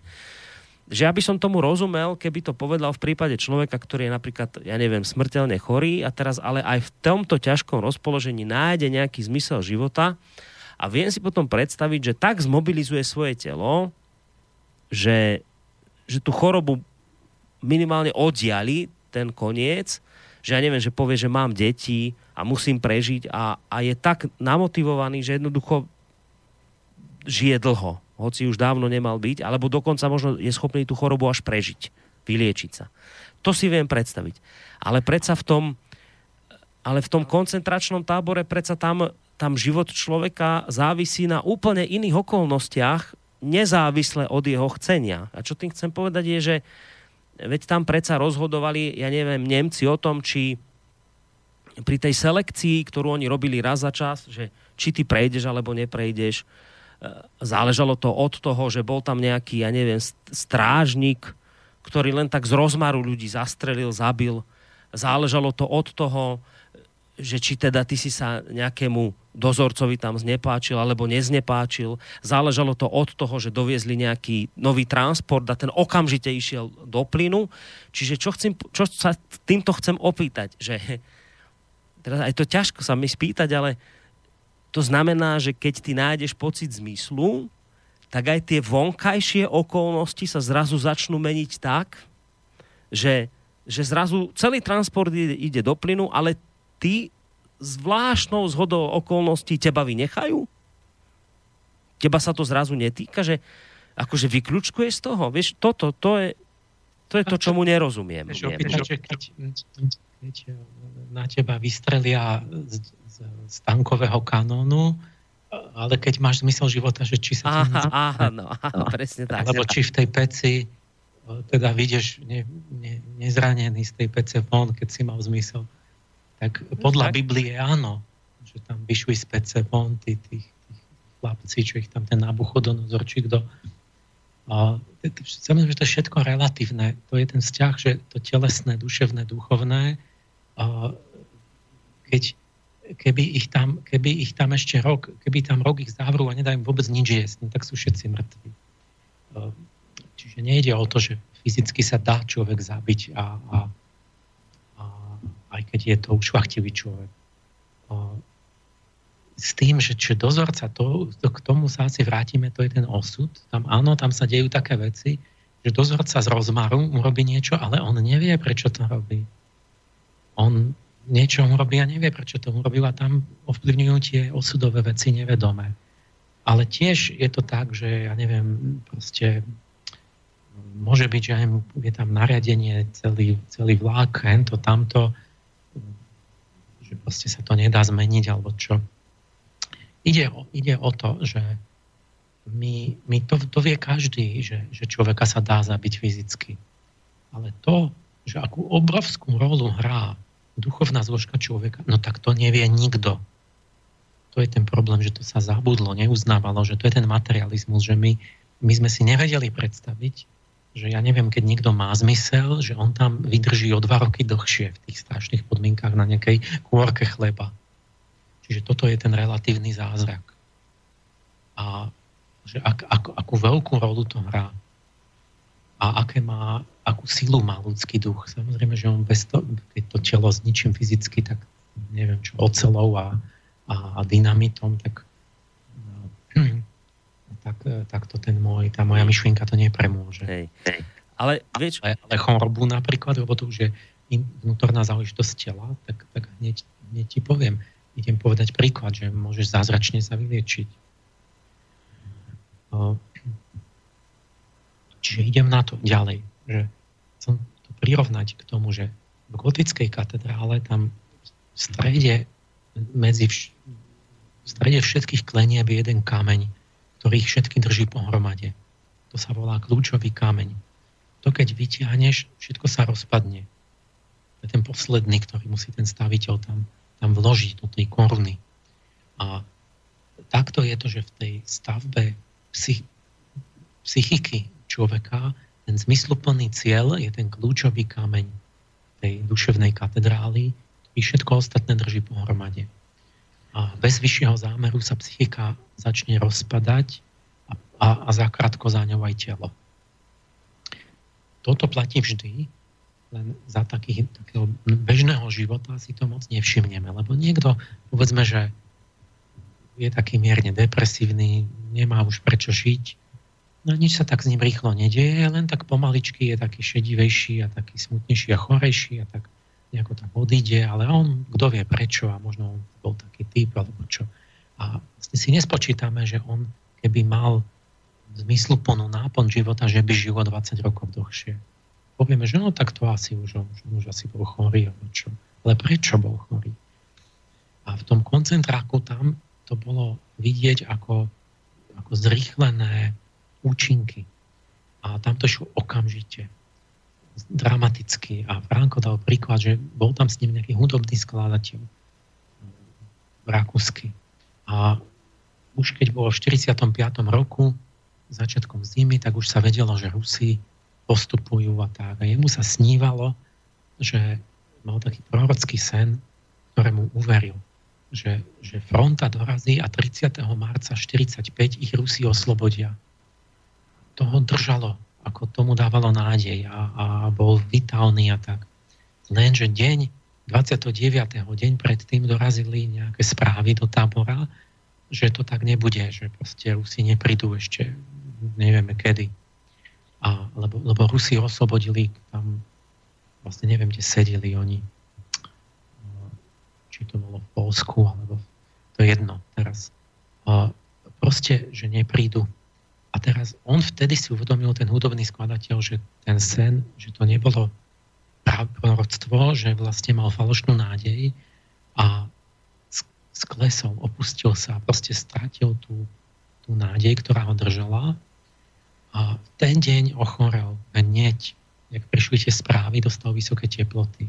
Speaker 1: Že ja by som tomu rozumel, keby to povedal v prípade človeka, ktorý je napríklad, ja neviem, smrteľne chorý a teraz ale aj v tomto ťažkom rozpoložení nájde nejaký zmysel života a viem si potom predstaviť, že tak zmobilizuje svoje telo, že, že tú chorobu minimálne oddiali ten koniec, že ja neviem, že povie, že mám deti a musím prežiť a, a je tak namotivovaný, že jednoducho žije dlho, hoci už dávno nemal byť, alebo dokonca možno je schopný tú chorobu až prežiť, vyliečiť sa. To si viem predstaviť. Ale predsa v tom, ale v tom koncentračnom tábore predsa tam, tam život človeka závisí na úplne iných okolnostiach, nezávisle od jeho chcenia. A čo tým chcem povedať je, že veď tam predsa rozhodovali, ja neviem, Nemci o tom, či pri tej selekcii, ktorú oni robili raz za čas, že či ty prejdeš alebo neprejdeš, e, záležalo to od toho, že bol tam nejaký, ja neviem, strážnik, ktorý len tak z rozmaru ľudí zastrelil, zabil. Záležalo to od toho, že či teda ty si sa nejakému dozorcovi tam znepáčil alebo neznepáčil. Záležalo to od toho, že doviezli nejaký nový transport a ten okamžite išiel do plynu. Čiže čo, chcem, čo sa týmto chcem opýtať, že teraz aj to ťažko sa mi spýtať, ale to znamená, že keď ty nájdeš pocit zmyslu, tak aj tie vonkajšie okolnosti sa zrazu začnú meniť tak, že, že zrazu celý transport ide, ide do plynu, ale ty zvláštnou zhodou okolností teba vynechajú? Teba sa to zrazu netýka, že akože vyklúčkuje z toho? Vieš, toto, to je, to je to, čomu nerozumiem.
Speaker 2: Vieš, opýtať, že keď, keď na teba vystrelia z, z, z tankového kanónu, ale keď máš zmysel života, že či sa...
Speaker 1: Aha, aha, no, aha, presne tak.
Speaker 2: Alebo či v tej peci teda vidieš ne, ne, nezranený z tej pece von, keď si mal zmysel tak podľa tak. Biblie áno, že tam vyšli z pece von tí, tí, tí chlapci, čo ich tam ten Nabuchodonozor, či kto. A, samozrejme, že to je všetko relatívne. To je ten vzťah, že to telesné, duševné, duchovné, a, keď, keby, ich tam, keby ich tam ešte rok, keby tam rok ich zavrú a nedajú vôbec nič jesť, no tak sú všetci mŕtvi. Čiže nejde o to, že fyzicky sa dá človek zabiť a, a aj keď je to ušlachtivý človek. S tým, že čo dozorca, to, to, k tomu sa asi vrátime, to je ten osud. Tam áno, tam sa dejú také veci, že dozorca z rozmaru urobí niečo, ale on nevie, prečo to robí. On niečo robí a nevie, prečo to urobil a tam ovplyvňujú tie osudové veci nevedomé. Ale tiež je to tak, že ja neviem, proste môže byť, že je tam nariadenie, celý, celý vlák, to, tamto, že proste sa to nedá zmeniť, alebo čo. Ide o, ide o to, že my, my to, to vie každý, že, že človeka sa dá zabiť fyzicky. Ale to, že akú obrovskú rolu hrá duchovná zložka človeka, no tak to nevie nikto. To je ten problém, že to sa zabudlo, neuznávalo, že to je ten materializmus, že my, my sme si nevedeli predstaviť, že ja neviem, keď niekto má zmysel, že on tam vydrží o dva roky dlhšie v tých strašných podmienkach na nejakej kôrke chleba. Čiže toto je ten relatívny zázrak. A že ak, ak, akú veľkú rolu to hrá a aké má, akú silu má ľudský duch. Samozrejme, že on bez toho, keď to telo zničím fyzicky, tak neviem čo, ocelou a, a, a dynamitom, tak, tak, tak to ten môj, tá moja myšlienka to nepremôže. Hej.
Speaker 1: Ale, vieš...
Speaker 2: ale, ale chorobu napríklad, lebo to už je vnútorná záležitosť tela, tak, tak hneď, hneď ti poviem, idem povedať príklad, že môžeš zázračne sa vyliečiť. Čiže idem na to ďalej, že chcem to prirovnať k tomu, že v gotickej katedrále tam v strede medzi vš- v strede všetkých klenieb je jeden kameň, ktorý ich všetky drží pohromade. To sa volá kľúčový kameň. To keď vytiahneš, všetko sa rozpadne. To je ten posledný, ktorý musí ten staviteľ tam, tam vložiť do tej koruny. A takto je to, že v tej stavbe psych- psychiky človeka, ten zmysluplný cieľ je ten kľúčový kameň tej duševnej katedrály, ktorý všetko ostatné drží pohromade. A bez vyššieho zámeru sa psychika začne rozpadať a, a, zakrátko za ňou aj telo. Toto platí vždy, len za takých, takého bežného života si to moc nevšimneme, lebo niekto, povedzme, že je taký mierne depresívny, nemá už prečo žiť, No nič sa tak s ním rýchlo nedieje, len tak pomaličky je taký šedivejší a taký smutnejší a chorejší a tak nejako tak odíde, ale on, kto vie prečo a možno on bol taký typ alebo čo. A vlastne si nespočítame, že on keby mal zmysluplnú nápon života, že by žil 20 rokov dlhšie. Povieme, že no tak to asi už, už, už asi bol chorý alebo čo. Ale prečo bol chorý? A v tom koncentráku tam to bolo vidieť ako, ako zrýchlené účinky. A tam to šlo okamžite. Dramaticky. A Franko dal príklad, že bol tam s ním nejaký hudobný skladateľ rakúsky. A už keď bolo v 45. roku, začiatkom zimy, tak už sa vedelo, že Rusi postupujú a tak. A jemu sa snívalo, že mal taký prorocký sen, ktorému uveril, že, že fronta dorazí a 30. marca 45 ich Rusi oslobodia toho držalo, ako tomu dávalo nádej a, a bol vitálny a tak. Lenže deň 29. deň predtým dorazili nejaké správy do tábora, že to tak nebude, že proste Rusi neprídu ešte, nevieme kedy. A, lebo, lebo Rusi oslobodili tam, vlastne neviem, kde sedeli oni. Či to bolo v Polsku, alebo to je jedno teraz. A proste, že neprídu a teraz on vtedy si uvedomil, ten hudobný skladateľ, že ten sen, že to nebolo proroctvo, že vlastne mal falošnú nádej a sklesol, opustil sa proste stratil tú, tú nádej, ktorá ho držala. A ten deň ochorel hneď, jak prišli tie správy, dostal vysoké teploty.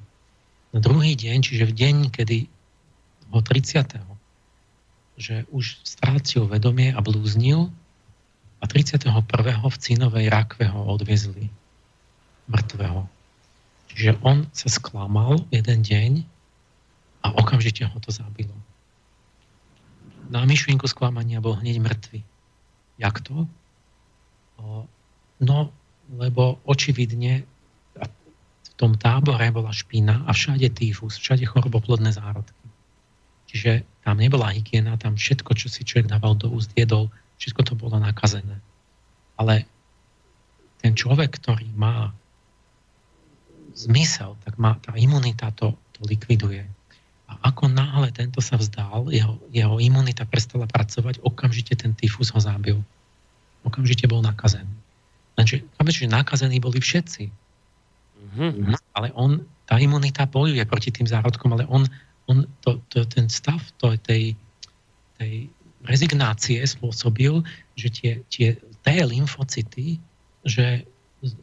Speaker 2: Na druhý deň, čiže v deň, kedy ho 30. že už strácil vedomie a blúznil, a 31. v Cínovej rakve ho odviezli mŕtvého. Čiže on sa sklamal jeden deň a okamžite ho to zabilo. Na myšlienku sklamania bol hneď mŕtvy. Jak to? No, lebo očividne v tom tábore bola špina a všade týfus, všade choroboplodné zárodky. Čiže tam nebola hygiena, tam všetko, čo si človek dával do úst, jedol, Všetko to bolo nakazené. Ale ten človek, ktorý má zmysel, tak má, tá imunita to, to likviduje. A ako náhle tento sa vzdal, jeho, jeho imunita prestala pracovať, okamžite ten tyfus ho zabil. Okamžite bol nakazený. Lenže, že nakazení boli všetci. Mm-hmm. Ale on, tá imunita bojuje proti tým zárodkom, ale on, on to, to, ten stav to, tej, tej rezignácie spôsobil, že tie, tie T lymfocyty, že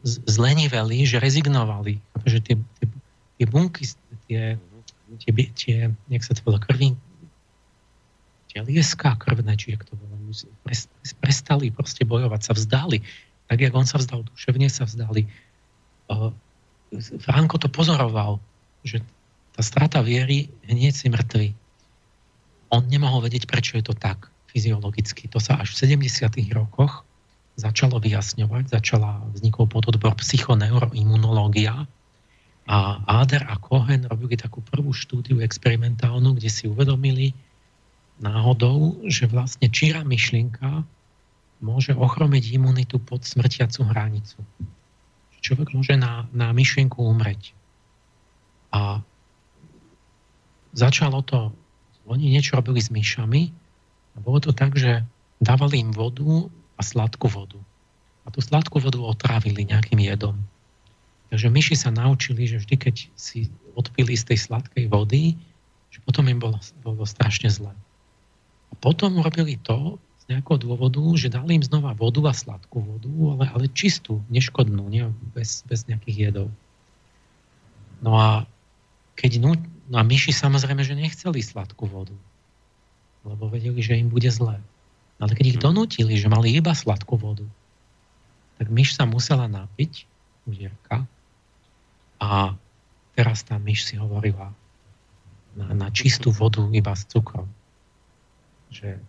Speaker 2: zleniveli, že rezignovali. Že tie, tie, tie bunky, tie, tie, tie jak sa to volá, krví, tie lieská krvné, či jak to volá, prestali proste bojovať, sa vzdali. tak jak on sa vzdal duševne, sa vzdali. Franko to pozoroval, že tá strata viery hneď si mŕtvy. On nemohol vedieť, prečo je to tak fyziologicky. To sa až v 70. rokoch začalo vyjasňovať, začala vznikol pododbor psychoneuroimunológia a Ader a Cohen robili takú prvú štúdiu experimentálnu, kde si uvedomili náhodou, že vlastne číra myšlienka môže ochromiť imunitu pod smrtiacu hranicu. Človek môže na, na myšlienku umreť. A začalo to, oni niečo robili s myšami bolo to tak, že dávali im vodu a sladkú vodu. A tú sladkú vodu otrávili nejakým jedom. Takže myši sa naučili, že vždy, keď si odpili z tej sladkej vody, že potom im bolo, bolo strašne zle. A potom urobili to z nejakého dôvodu, že dali im znova vodu a sladkú vodu, ale, ale čistú, neškodnú, nie, bez, bez nejakých jedov. No a keď No a myši samozrejme, že nechceli sladkú vodu. Lebo vedeli, že im bude zlé. Ale keď ich mhm. donútili, že mali iba sladkú vodu, tak myš sa musela napiť, udierka, a teraz tá myš si hovorila na, na čistú vodu iba s cukrom. Že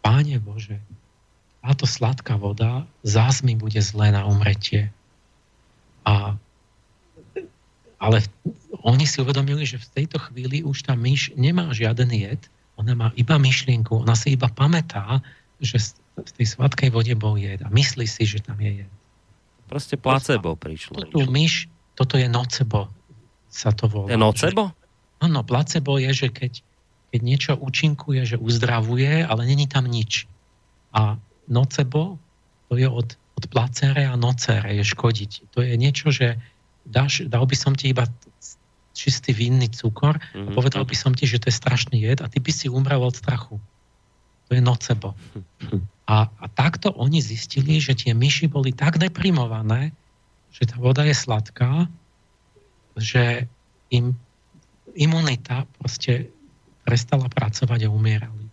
Speaker 2: Páne Bože, táto sladká voda zás mi bude zlé na umretie. A ale oni si uvedomili, že v tejto chvíli už tá myš nemá žiaden jed, ona má iba myšlienku, ona si iba pamätá, že v tej sladkej vode bol jed a myslí si, že tam je jed.
Speaker 1: Proste placebo prišlo.
Speaker 2: Toto, myš, toto je nocebo, sa to volá.
Speaker 1: Je nocebo?
Speaker 2: Áno, placebo je, že keď, keď niečo účinkuje, že uzdravuje, ale není tam nič. A nocebo, to je od, od placere a nocere, je škodiť. To je niečo, že dáš, dal by som ti iba čistý vinný cukor mm-hmm. a mhm. povedal by som ti, že to je strašný jed a ty by si umrel od strachu. To je nocebo. A, a takto oni zistili, že tie myši boli tak deprimované, že tá voda je sladká, že im imunita proste prestala pracovať a umierali.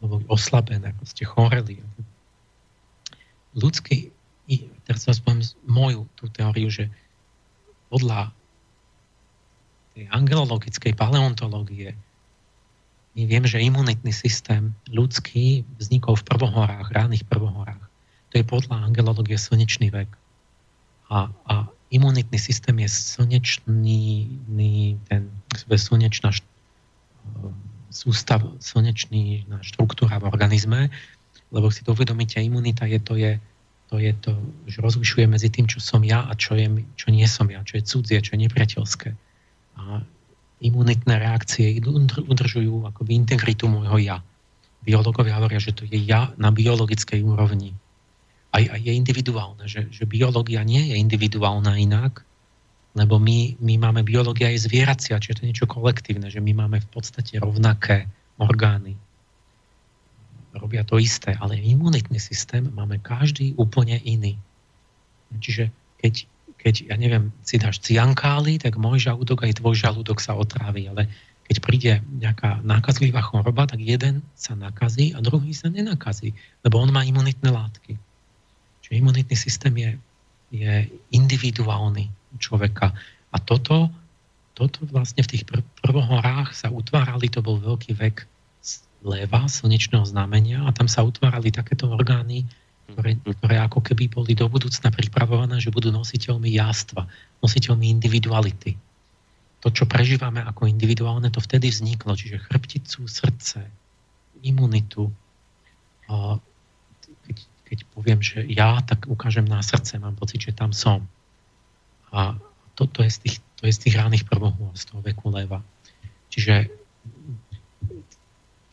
Speaker 2: Boli oslabené, proste choreli. Ľudský teraz vás poviem moju tú teóriu, že podľa tej angelologickej paleontológie my vieme, že imunitný systém ľudský vznikol v prvohorách, ránnych prvohorách. To je podľa angelológie slnečný vek. A, a imunitný systém je slnečný, ten, slnečná sústav, slnečný štruktúra v organizme, lebo si to uvedomíte, imunita je to je to je to, že rozlišuje medzi tým, čo som ja a čo, je, čo nie som ja, čo je cudzie, čo je nepriateľské. Imunitné reakcie udržujú akoby integritu môjho ja. Biológovia hovoria, že to je ja na biologickej úrovni. A, a je individuálne, že, že biológia nie je individuálna inak, lebo my, my máme biológia aj zvieracia, čiže to je niečo kolektívne, že my máme v podstate rovnaké orgány robia to isté, ale imunitný systém máme každý úplne iný. Čiže keď, keď ja neviem, si dáš ciankály, tak môj žalúdok aj tvoj žalúdok sa otrávi, ale keď príde nejaká nákazlivá choroba, tak jeden sa nakazí a druhý sa nenakazí, lebo on má imunitné látky. Čiže imunitný systém je, je individuálny človeka. A toto, toto vlastne v tých prvohorách sa utvárali, to bol veľký vek leva, slnečného znamenia a tam sa utvárali takéto orgány, ktoré, ktoré ako keby boli do budúcna pripravované, že budú nositeľmi jástva, nositeľmi individuality. To, čo prežívame ako individuálne, to vtedy vzniklo, čiže chrbticu, srdce, imunitu. Keď, keď poviem, že ja, tak ukážem na srdce, mám pocit, že tam som. A to, je, z tých, to je z tých ránych prvohôr, z toho veku leva. Čiže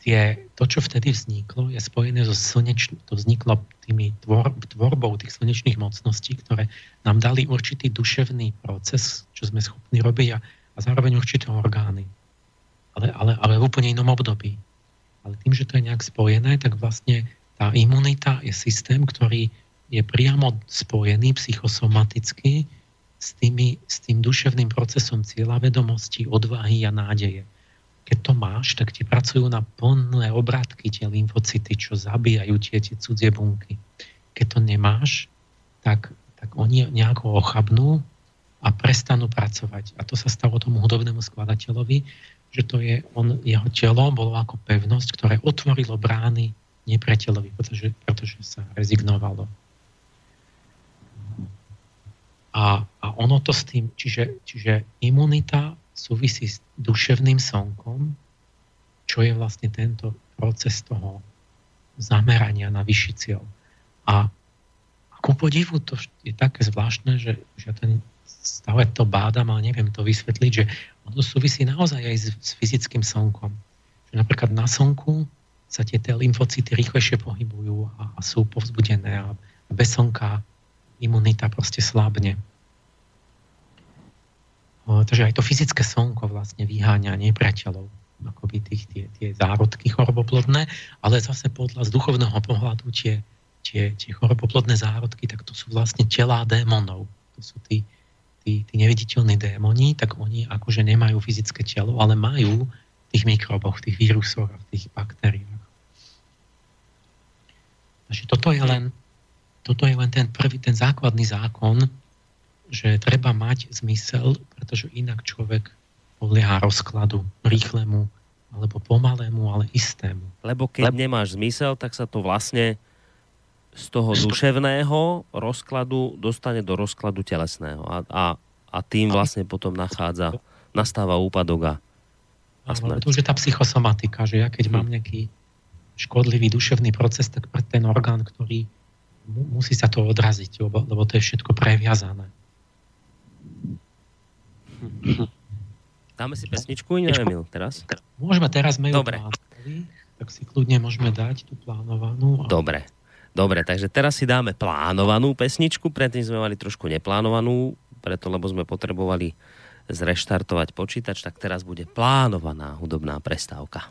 Speaker 2: tie, to, čo vtedy vzniklo, je spojené so slnečným, to vzniklo tými tvor, tvorbou tých slnečných mocností, ktoré nám dali určitý duševný proces, čo sme schopní robiť a, a zároveň určité orgány. Ale, ale, ale v úplne inom období. Ale tým, že to je nejak spojené, tak vlastne tá imunita je systém, ktorý je priamo spojený psychosomaticky s, tými, s tým duševným procesom cieľa vedomosti, odvahy a nádeje keď to máš, tak ti pracujú na plné obrátky tie lymfocyty, čo zabíjajú tie, tie cudzie bunky. keď to nemáš, tak, tak oni nejako ochabnú a prestanú pracovať. A to sa stalo tomu hudobnému skladateľovi, že to je, on, jeho telo bolo ako pevnosť, ktoré otvorilo brány nepriateľovi, pretože, pretože sa rezignovalo. A, a ono to s tým, čiže, čiže imunita súvisí s duševným slnkom, čo je vlastne tento proces toho zamerania na vyšší cieľ. A ku podivu to je také zvláštne, že, že ten stále to bádam, ale neviem to vysvetliť, že ono súvisí naozaj aj s, s fyzickým slnkom. Že napríklad na slnku sa tie, tie lymfocyty rýchlejšie pohybujú a, a sú povzbudené a bez slnka imunita proste slabne. Takže aj to fyzické slnko vlastne vyháňa nepriateľov, akoby tých, tie, tie zárodky choroboplodné, ale zase podľa z duchovného pohľadu tie, tie, tie choroboplodné zárodky, tak to sú vlastne telá démonov. To sú tí, tí, tí neviditeľní démoni, tak oni akože nemajú fyzické telo, ale majú v tých mikroboch, v tých vírusoch a v tých baktériách. Takže toto je len, toto je len ten prvý, ten základný zákon, že treba mať zmysel, pretože inak človek podlieha rozkladu rýchlemu alebo pomalému, ale istému.
Speaker 1: Lebo keď Lebo... nemáš zmysel, tak sa to vlastne z toho duševného rozkladu dostane do rozkladu telesného a, a, a tým vlastne potom nachádza, nastáva úpadok a, a
Speaker 2: smrť. To už je tá psychosomatika, že ja keď mám nejaký škodlivý duševný proces, tak pre ten orgán, ktorý musí sa to odraziť, lebo, lebo to je všetko previazané.
Speaker 1: Dáme si pesničku, neviem, teraz?
Speaker 2: Môžeme teraz, sme Dobre. tak si kľudne môžeme dať tú plánovanú.
Speaker 1: A... Dobre. Dobre, takže teraz si dáme plánovanú pesničku, predtým sme mali trošku neplánovanú, preto lebo sme potrebovali zreštartovať počítač, tak teraz bude plánovaná hudobná prestávka.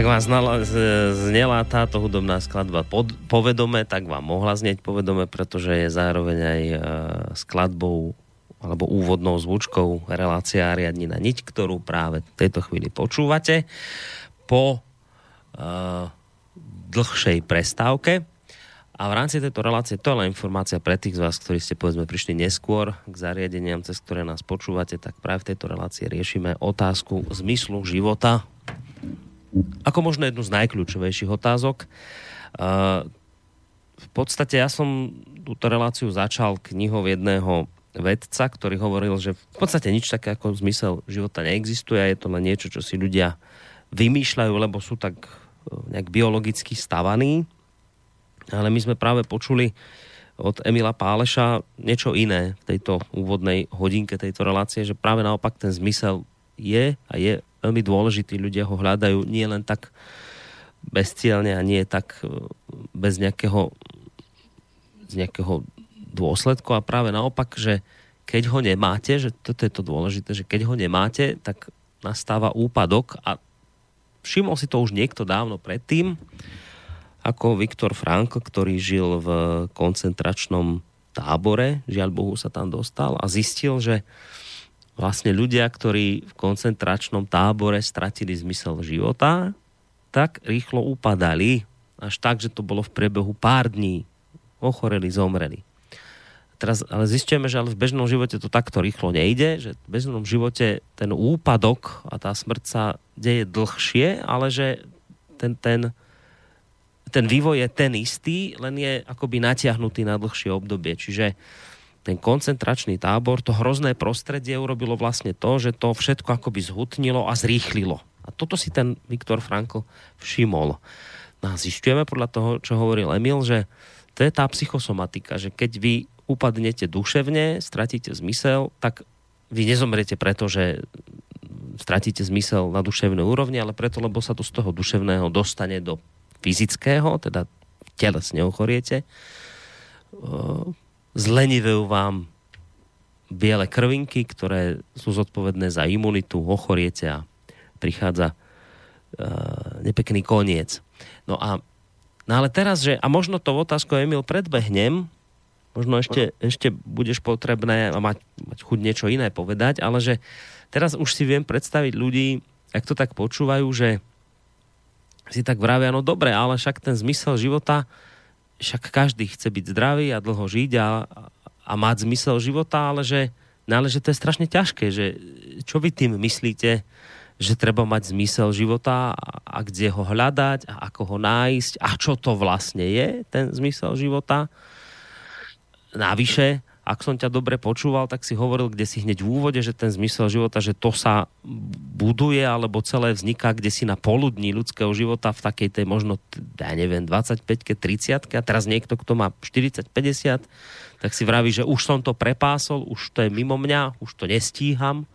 Speaker 1: Ak vás znala, znela táto hudobná skladba pod, povedome, tak vám mohla znieť povedome, pretože je zároveň aj uh, skladbou alebo úvodnou zvučkou relácia Riadnina niť, ktorú práve v tejto chvíli počúvate po uh, dlhšej prestávke. A v rámci tejto relácie, to je len informácia pre tých z vás, ktorí ste povedzme prišli neskôr k zariadeniam, cez ktoré nás počúvate, tak práve v tejto relácii riešime otázku zmyslu života, ako možno jednu z najkľúčovejších otázok. V podstate ja som túto reláciu začal knihou jedného vedca, ktorý hovoril, že v podstate nič také ako zmysel života neexistuje je to len niečo, čo si ľudia vymýšľajú, lebo sú tak e, nejak biologicky stavaní. Ale my sme práve počuli od Emila Páleša niečo iné v tejto úvodnej hodinke tejto relácie, že práve naopak ten zmysel je a je veľmi dôležitý. Ľudia ho hľadajú nie len tak bezcielne a nie tak e, bez nejakého, z nejakého dôsledku a práve naopak, že keď ho nemáte, že toto je to dôležité, že keď ho nemáte, tak nastáva úpadok a všimol si to už niekto dávno predtým, ako Viktor Frankl, ktorý žil v koncentračnom tábore, žiaľ Bohu sa tam dostal a zistil, že vlastne ľudia, ktorí v koncentračnom tábore stratili zmysel života, tak rýchlo upadali, až tak, že to bolo v priebehu pár dní. Ochoreli, zomreli. Teraz, ale zistíme, že ale v bežnom živote to takto rýchlo nejde, že v bežnom živote ten úpadok a tá smrť sa deje dlhšie, ale že ten, ten, ten vývoj je ten istý, len je akoby natiahnutý na dlhšie obdobie. Čiže ten koncentračný tábor, to hrozné prostredie urobilo vlastne to, že to všetko akoby zhutnilo a zrýchlilo. A toto si ten Viktor Frankl všimol. No a zistujeme podľa toho, čo hovoril Emil, že to je tá psychosomatika, že keď vy upadnete duševne, stratíte zmysel, tak vy nezomrete preto, že stratíte zmysel na duševnej úrovni, ale preto, lebo sa to z toho duševného dostane do fyzického, teda telesne ochoriete zlenivujú vám biele krvinky, ktoré sú zodpovedné za imunitu, ochoriete a prichádza uh, nepekný koniec. No a no ale teraz, že, a možno to otázku Emil predbehnem, možno ešte, ešte budeš potrebné mať, mať chuť niečo iné povedať, ale že teraz už si viem predstaviť ľudí, ak to tak počúvajú, že si tak vravia, no dobre, ale však ten zmysel života však každý chce byť zdravý a dlho žiť a, a mať zmysel života, ale že, no ale že to je strašne ťažké, že čo vy tým myslíte, že treba mať zmysel života a, kde ho hľadať a ako ho nájsť a čo to vlastne je, ten zmysel života. Navyše, ak som ťa dobre počúval, tak si hovoril, kde si hneď v úvode, že ten zmysel života, že to sa buduje alebo celé vzniká kde si na poludní ľudského života v takej tej možno, ja neviem, 25-ke, 30 a teraz niekto, kto má 40-50, tak si vraví, že už som to prepásol, už to je mimo mňa, už to nestíham.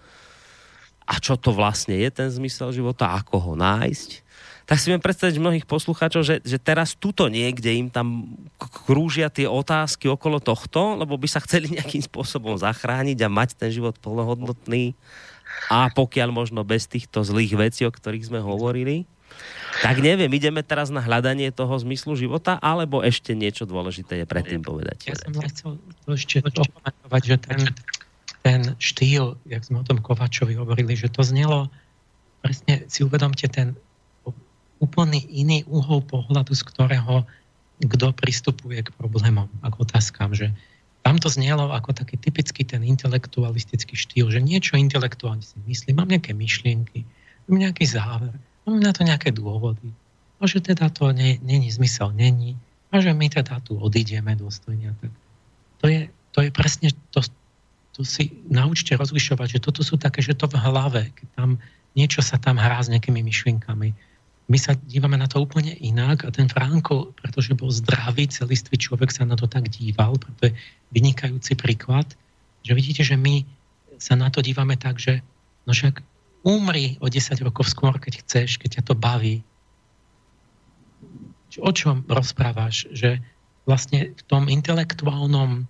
Speaker 1: A čo to vlastne je ten zmysel života, ako ho nájsť? Tak si viem predstaviť mnohých poslucháčov, že, že teraz tuto niekde im tam krúžia tie otázky okolo tohto, lebo by sa chceli nejakým spôsobom zachrániť a mať ten život plnohodnotný a pokiaľ možno bez týchto zlých vecí, o ktorých sme hovorili. Tak neviem, ideme teraz na hľadanie toho zmyslu života, alebo ešte niečo dôležité je predtým povedať?
Speaker 2: Ja som chcel to ešte opomentovať, že ten, ten štýl, jak sme o tom Kovačovi hovorili, že to znelo, presne si uvedomte ten úplný iný uhol pohľadu, z ktorého kto pristupuje k problémom a k otázkam, že tam to znelo ako taký typický ten intelektualistický štýl, že niečo intelektuálne si myslím, mám nejaké myšlienky, mám nejaký záver, mám na to nejaké dôvody. A že teda to není zmysel, není. A že my teda tu odídeme dôstojne. Tak to je, to je presne, to, to si naučte rozlišovať, že toto sú také, že to v hlave, keď tam niečo sa tam hrá s nejakými myšlienkami my sa dívame na to úplne inak a ten Franko, pretože bol zdravý, celistvý človek sa na to tak díval, preto je vynikajúci príklad, že vidíte, že my sa na to dívame tak, že no však umri o 10 rokov skôr, keď chceš, keď ťa to baví. O čom rozprávaš? Že vlastne v tom intelektuálnom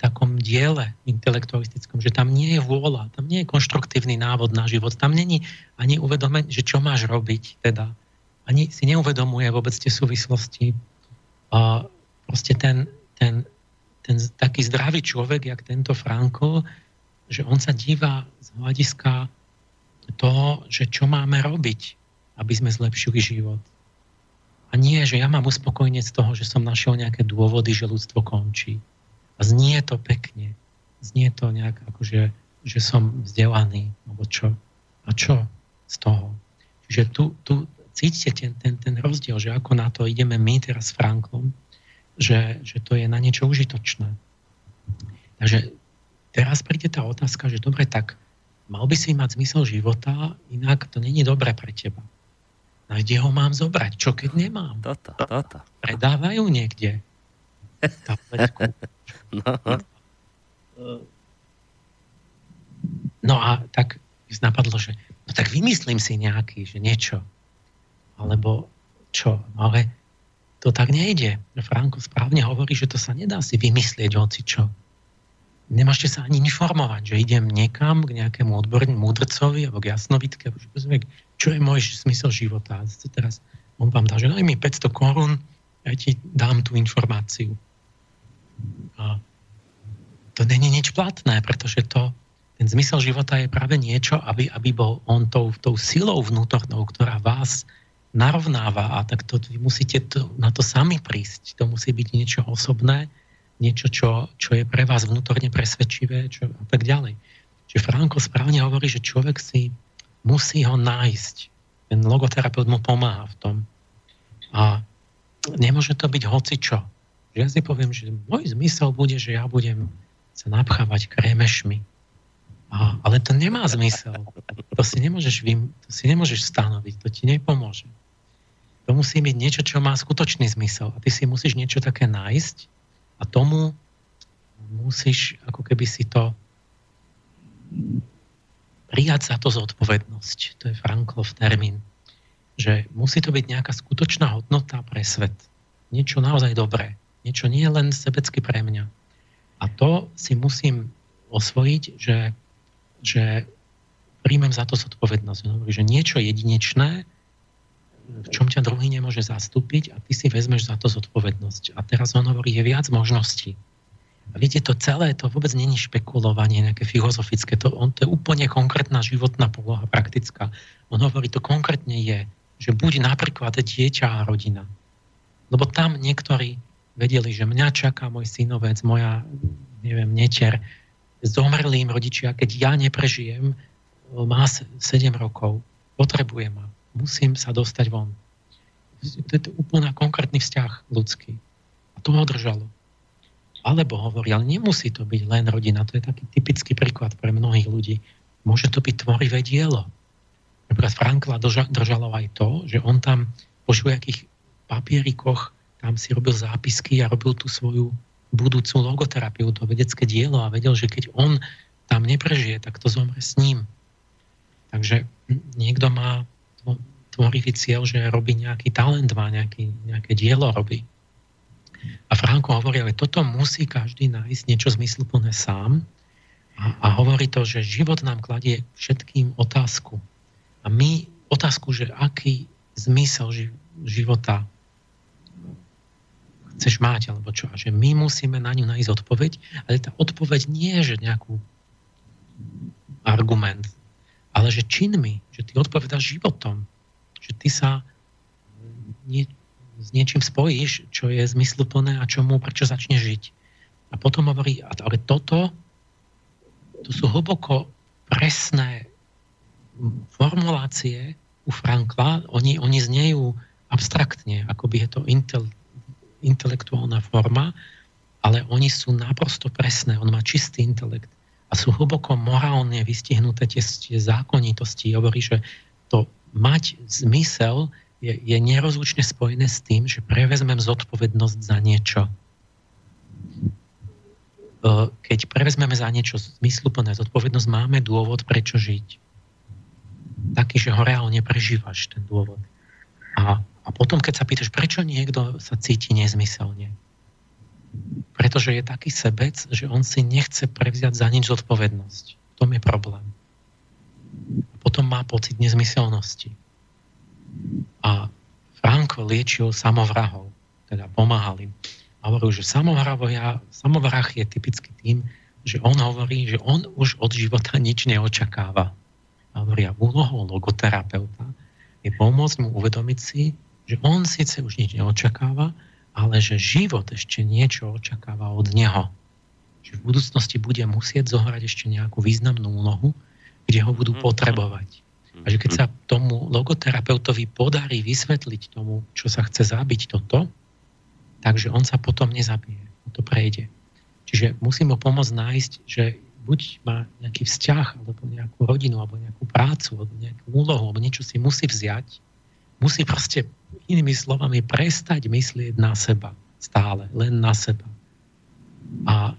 Speaker 2: takom diele intelektualistickom, že tam nie je vôľa, tam nie je konštruktívny návod na život, tam není ani uvedomenie, že čo máš robiť teda. ani si neuvedomuje vôbec tie súvislosti. A proste ten, ten, ten taký zdravý človek, jak tento Franko, že on sa díva z hľadiska toho, že čo máme robiť, aby sme zlepšili život. A nie, že ja mám uspokojenie z toho, že som našiel nejaké dôvody, že ľudstvo končí. A znie to pekne. Znie to nejak ako, že, som vzdelaný, alebo čo. A čo z toho? Čiže tu, tu cítite ten, ten, ten rozdiel, že ako na to ideme my teraz s Franklom, že, že to je na niečo užitočné. Takže teraz príde tá otázka, že dobre, tak mal by si mať zmysel života, inak to není dobré pre teba. No kde ho mám zobrať? Čo keď nemám?
Speaker 1: Toto, toto.
Speaker 2: Predávajú niekde. No. no a tak napadlo, že no tak vymyslím si nejaký, že niečo alebo čo. No ale to tak nejde. Franko správne hovorí, že to sa nedá si vymyslieť hoci čo. Nemášte sa ani informovať, že idem niekam k nejakému odbornému múdrcovi alebo k jasnovitke, čo je môj smysel života. Teraz on vám dá, že daj mi 500 korún, ja ti dám tú informáciu. To není nič platné, pretože to, ten zmysel života je práve niečo, aby, aby bol on tou, tou silou vnútornou, ktorá vás narovnáva a tak to, vy musíte to, na to sami prísť. To musí byť niečo osobné, niečo, čo, čo je pre vás vnútorne presvedčivé čo, a tak ďalej. Čiže Franko správne hovorí, že človek si musí ho nájsť. Ten logoterapeut mu pomáha v tom. A nemôže to byť hoci čo. Ja si poviem, že môj zmysel bude, že ja budem sa napchávať krémešmi. A, ale to nemá zmysel. To si nemôžeš, vym, to si nemôžeš stanoviť, to ti nepomôže. To musí byť niečo, čo má skutočný zmysel. A ty si musíš niečo také nájsť a tomu musíš ako keby si to prijať za to zodpovednosť. To je Franklov termín. Že musí to byť nejaká skutočná hodnota pre svet. Niečo naozaj dobré. Niečo nie len sebecky pre mňa. A to si musím osvojiť, že, že príjmem za to zodpovednosť. Že niečo jedinečné v čom ťa druhý nemôže zastúpiť a ty si vezmeš za to zodpovednosť. A teraz on hovorí, je viac možností. A viete, to celé, to vôbec není špekulovanie nejaké filozofické, to, on, to je úplne konkrétna životná poloha, praktická. On hovorí, to konkrétne je, že buď napríklad dieťa a rodina. Lebo tam niektorí vedeli, že mňa čaká môj synovec, moja, neviem, netier, zomreli im rodičia, keď ja neprežijem, má 7 rokov, potrebuje ma musím sa dostať von. To je úplne konkrétny vzťah ľudský. A to ho držalo. Alebo hovorí, ale nemusí to byť len rodina. To je taký typický príklad pre mnohých ľudí. Môže to byť tvorivé dielo. Napríklad Frankla držalo aj to, že on tam po všelijakých papierikoch tam si robil zápisky a robil tú svoju budúcu logoterapiu, to vedecké dielo a vedel, že keď on tam neprežije, tak to zomre s ním. Takže niekto má tvorivý cieľ, že robí nejaký talent, má nejaký, nejaké dielo robí. A Franko hovorí, ale toto musí každý nájsť niečo zmysluplné sám a, a hovorí to, že život nám kladie všetkým otázku. A my otázku, že aký zmysel ži, života chceš mať, alebo čo. A že my musíme na ňu nájsť odpoveď, ale tá odpoveď nie je, že nejakú argument, ale že činmi, že ty odpovedáš životom že ty sa nie, s niečím spojíš, čo je zmysluplné a čomu, prečo začne žiť. A potom hovorí, ale toto, to sú hlboko presné formulácie u Frankla, oni, oni znejú abstraktne, ako by je to intel, intelektuálna forma, ale oni sú naprosto presné, on má čistý intelekt a sú hlboko morálne vystihnuté tie, tie zákonitosti. Hovorí, že to mať zmysel je, je nerozlučne spojené s tým, že prevezmem zodpovednosť za niečo. E, keď prevezmeme za niečo zmysluplné zodpovednosť, máme dôvod, prečo žiť. Taký, že ho reálne prežívaš, ten dôvod. A, a potom, keď sa pýtaš, prečo niekto sa cíti nezmyselne, pretože je taký sebec, že on si nechce prevziať za nič zodpovednosť. V tom je problém potom má pocit nezmyselnosti. A Franko liečil samovrahov, teda pomáhal im. A hovoril, že samovrah je typicky tým, že on hovorí, že on už od života nič neočakáva. A hovoria, úlohou logoterapeuta je pomôcť mu uvedomiť si, že on síce už nič neočakáva, ale že život ešte niečo očakáva od neho. Že v budúcnosti bude musieť zohrať ešte nejakú významnú úlohu, kde ho budú mhm. potrebovať. A že keď sa tomu logoterapeutovi podarí vysvetliť tomu, čo sa chce zabiť toto, takže on sa potom nezabije. To prejde. Čiže musím mu pomôcť nájsť, že buď má nejaký vzťah, alebo nejakú rodinu, alebo nejakú prácu, alebo nejakú úlohu, alebo niečo si musí vziať, musí proste inými slovami prestať myslieť na seba stále, len na seba. A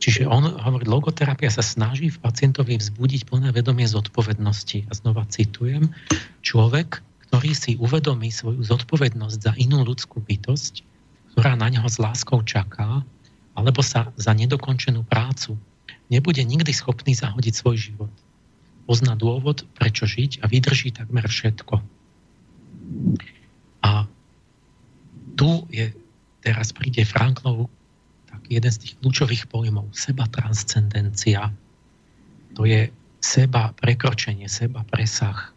Speaker 2: čiže on hovorí, logoterapia sa snaží v pacientovi vzbudiť plné vedomie zodpovednosti. A znova citujem, človek, ktorý si uvedomí svoju zodpovednosť za inú ľudskú bytosť, ktorá na neho s láskou čaká, alebo sa za nedokončenú prácu nebude nikdy schopný zahodiť svoj život. Pozná dôvod, prečo žiť a vydrží takmer všetko. A tu je, teraz príde Franklov tak jeden z tých kľúčových pojmov, seba transcendencia. To je seba prekročenie, seba presah.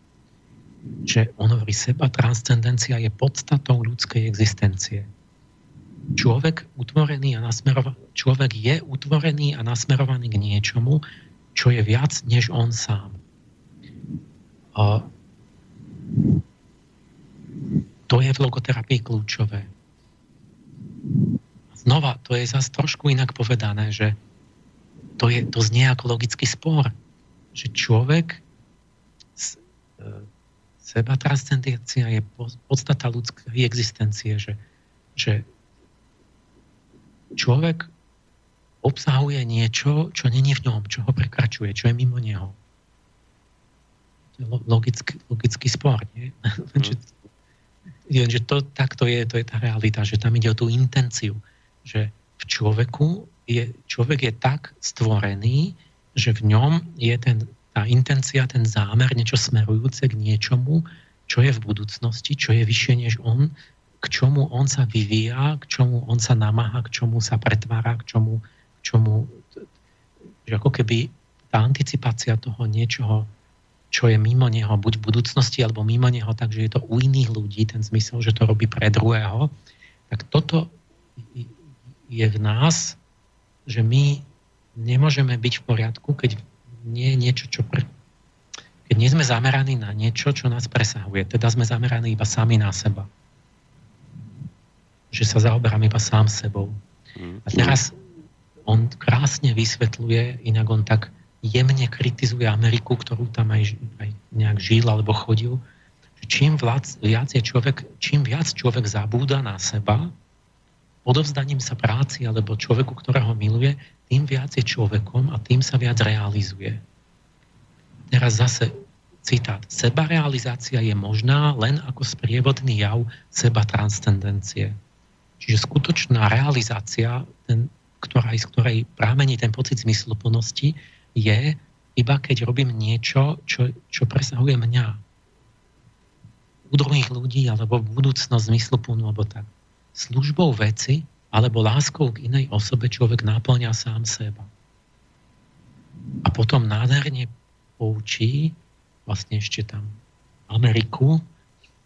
Speaker 2: Že on hovorí, seba transcendencia je podstatou ľudskej existencie človek utvorený a nasmerovaný, človek je utvorený a nasmerovaný k niečomu, čo je viac než on sám. A to je v logoterapii kľúčové. Znova, to je zase trošku inak povedané, že to, je, to znie ako logický spor, že človek e, seba transcendencia je podstata ľudskej existencie, že, že človek obsahuje niečo, čo není v ňom, čo ho prekračuje, čo je mimo neho. Logický, logický spor. Nie? Mm. že to, takto je, to je tá realita, že tam ide o tú intenciu, že v človeku je, človek je tak stvorený, že v ňom je ten, tá intencia, ten zámer, niečo smerujúce k niečomu, čo je v budúcnosti, čo je vyššie než on, k čomu on sa vyvíja, k čomu on sa namáha, k čomu sa pretvára, k čomu, k čomu že ako keby tá anticipácia toho niečoho, čo je mimo neho, buď v budúcnosti, alebo mimo neho, takže je to u iných ľudí, ten zmysel, že to robí pre druhého, tak toto je v nás, že my nemôžeme byť v poriadku, keď nie je niečo, čo pre, keď nie sme zameraní na niečo, čo nás presahuje. Teda sme zameraní iba sami na seba že sa zaoberám iba sám sebou. A teraz on krásne vysvetľuje, inak on tak jemne kritizuje Ameriku, ktorú tam aj, aj nejak žil alebo chodil, čím viac, viac je človek, čím viac človek zabúda na seba, odovzdaním sa práci alebo človeku, ktorého miluje, tým viac je človekom a tým sa viac realizuje. Teraz zase citát. Sebarealizácia je možná len ako sprievodný jav seba transcendencie. Čiže skutočná realizácia, ten, ktorá, z ktorej prámení ten pocit zmysluplnosti, je iba keď robím niečo, čo, čo presahuje mňa. U druhých ľudí, alebo v budúcnosť zmysluplnú, alebo tak. Službou veci, alebo láskou k inej osobe človek náplňa sám seba. A potom nádherne poučí, vlastne ešte tam Ameriku,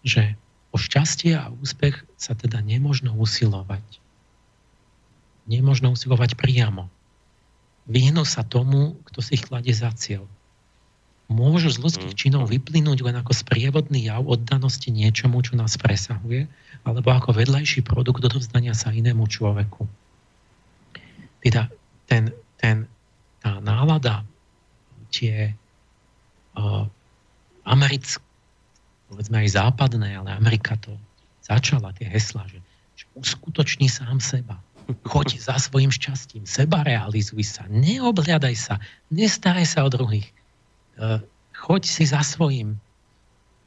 Speaker 2: že O šťastie a úspech sa teda nemožno usilovať. Nemožno usilovať priamo. Vyhnú sa tomu, kto si ich kladie za cieľ. Môžu z ľudských mm. činov vyplynúť len ako sprievodný jav oddanosti niečomu, čo nás presahuje, alebo ako vedľajší produkt odovzdania sa inému človeku. Teda ten, ten, tá nálada, tie uh, americké povedzme aj západné, ale Amerika to začala, tie hesla, že, že uskutoční sám seba. Choď za svojim šťastím, seba realizuj sa, neobhľadaj sa, nestaraj sa o druhých. Uh, choď si za svojím.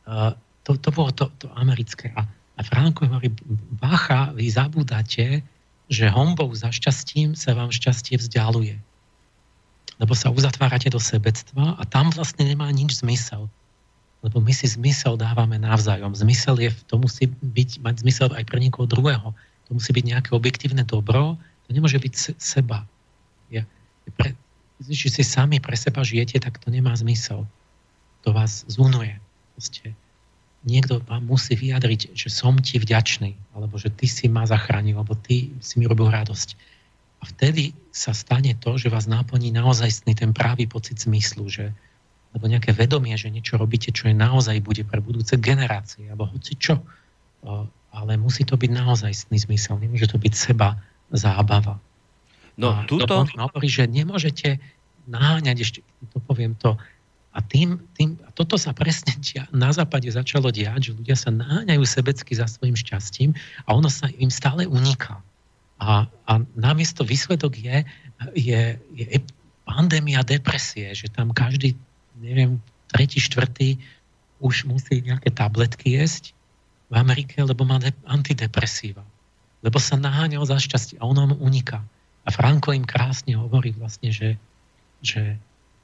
Speaker 2: Uh, to, to bolo to, to americké. A, a Franko hovorí, bacha, vy zabúdate, že hombou za šťastím sa vám šťastie vzdialuje. Lebo sa uzatvárate do sebectva a tam vlastne nemá nič zmysel lebo my si zmysel dávame navzájom. Zmysel je, to musí byť, mať zmysel aj pre niekoho druhého. To musí byť nejaké objektívne dobro, to nemôže byť se, seba. Ja, pre, že si sami pre seba žijete, tak to nemá zmysel. To vás zunuje. Proste niekto vám musí vyjadriť, že som ti vďačný, alebo že ty si ma zachránil, alebo ty si mi robil radosť. A vtedy sa stane to, že vás náplní naozajstný ten právý pocit zmyslu, že, alebo nejaké vedomie, že niečo robíte, čo je naozaj bude pre budúce generácie, alebo hoci čo. Ale musí to byť naozaj zmysel, nemôže to byť seba zábava.
Speaker 1: No,
Speaker 2: a
Speaker 1: túto...
Speaker 2: To hovorí, že nemôžete náňať, ešte to poviem to, a, tým, tým, a toto sa presne dia, na západe začalo diať, že ľudia sa náňajú sebecky za svojim šťastím a ono sa im stále uniká. A, a namiesto výsledok je, je, je pandémia depresie, že tam každý neviem, tretí, štvrtý už musí nejaké tabletky jesť v Amerike, lebo má de- antidepresíva. Lebo sa naháňal za šťastie a ono mu uniká. A Franko im krásne hovorí vlastne, že, že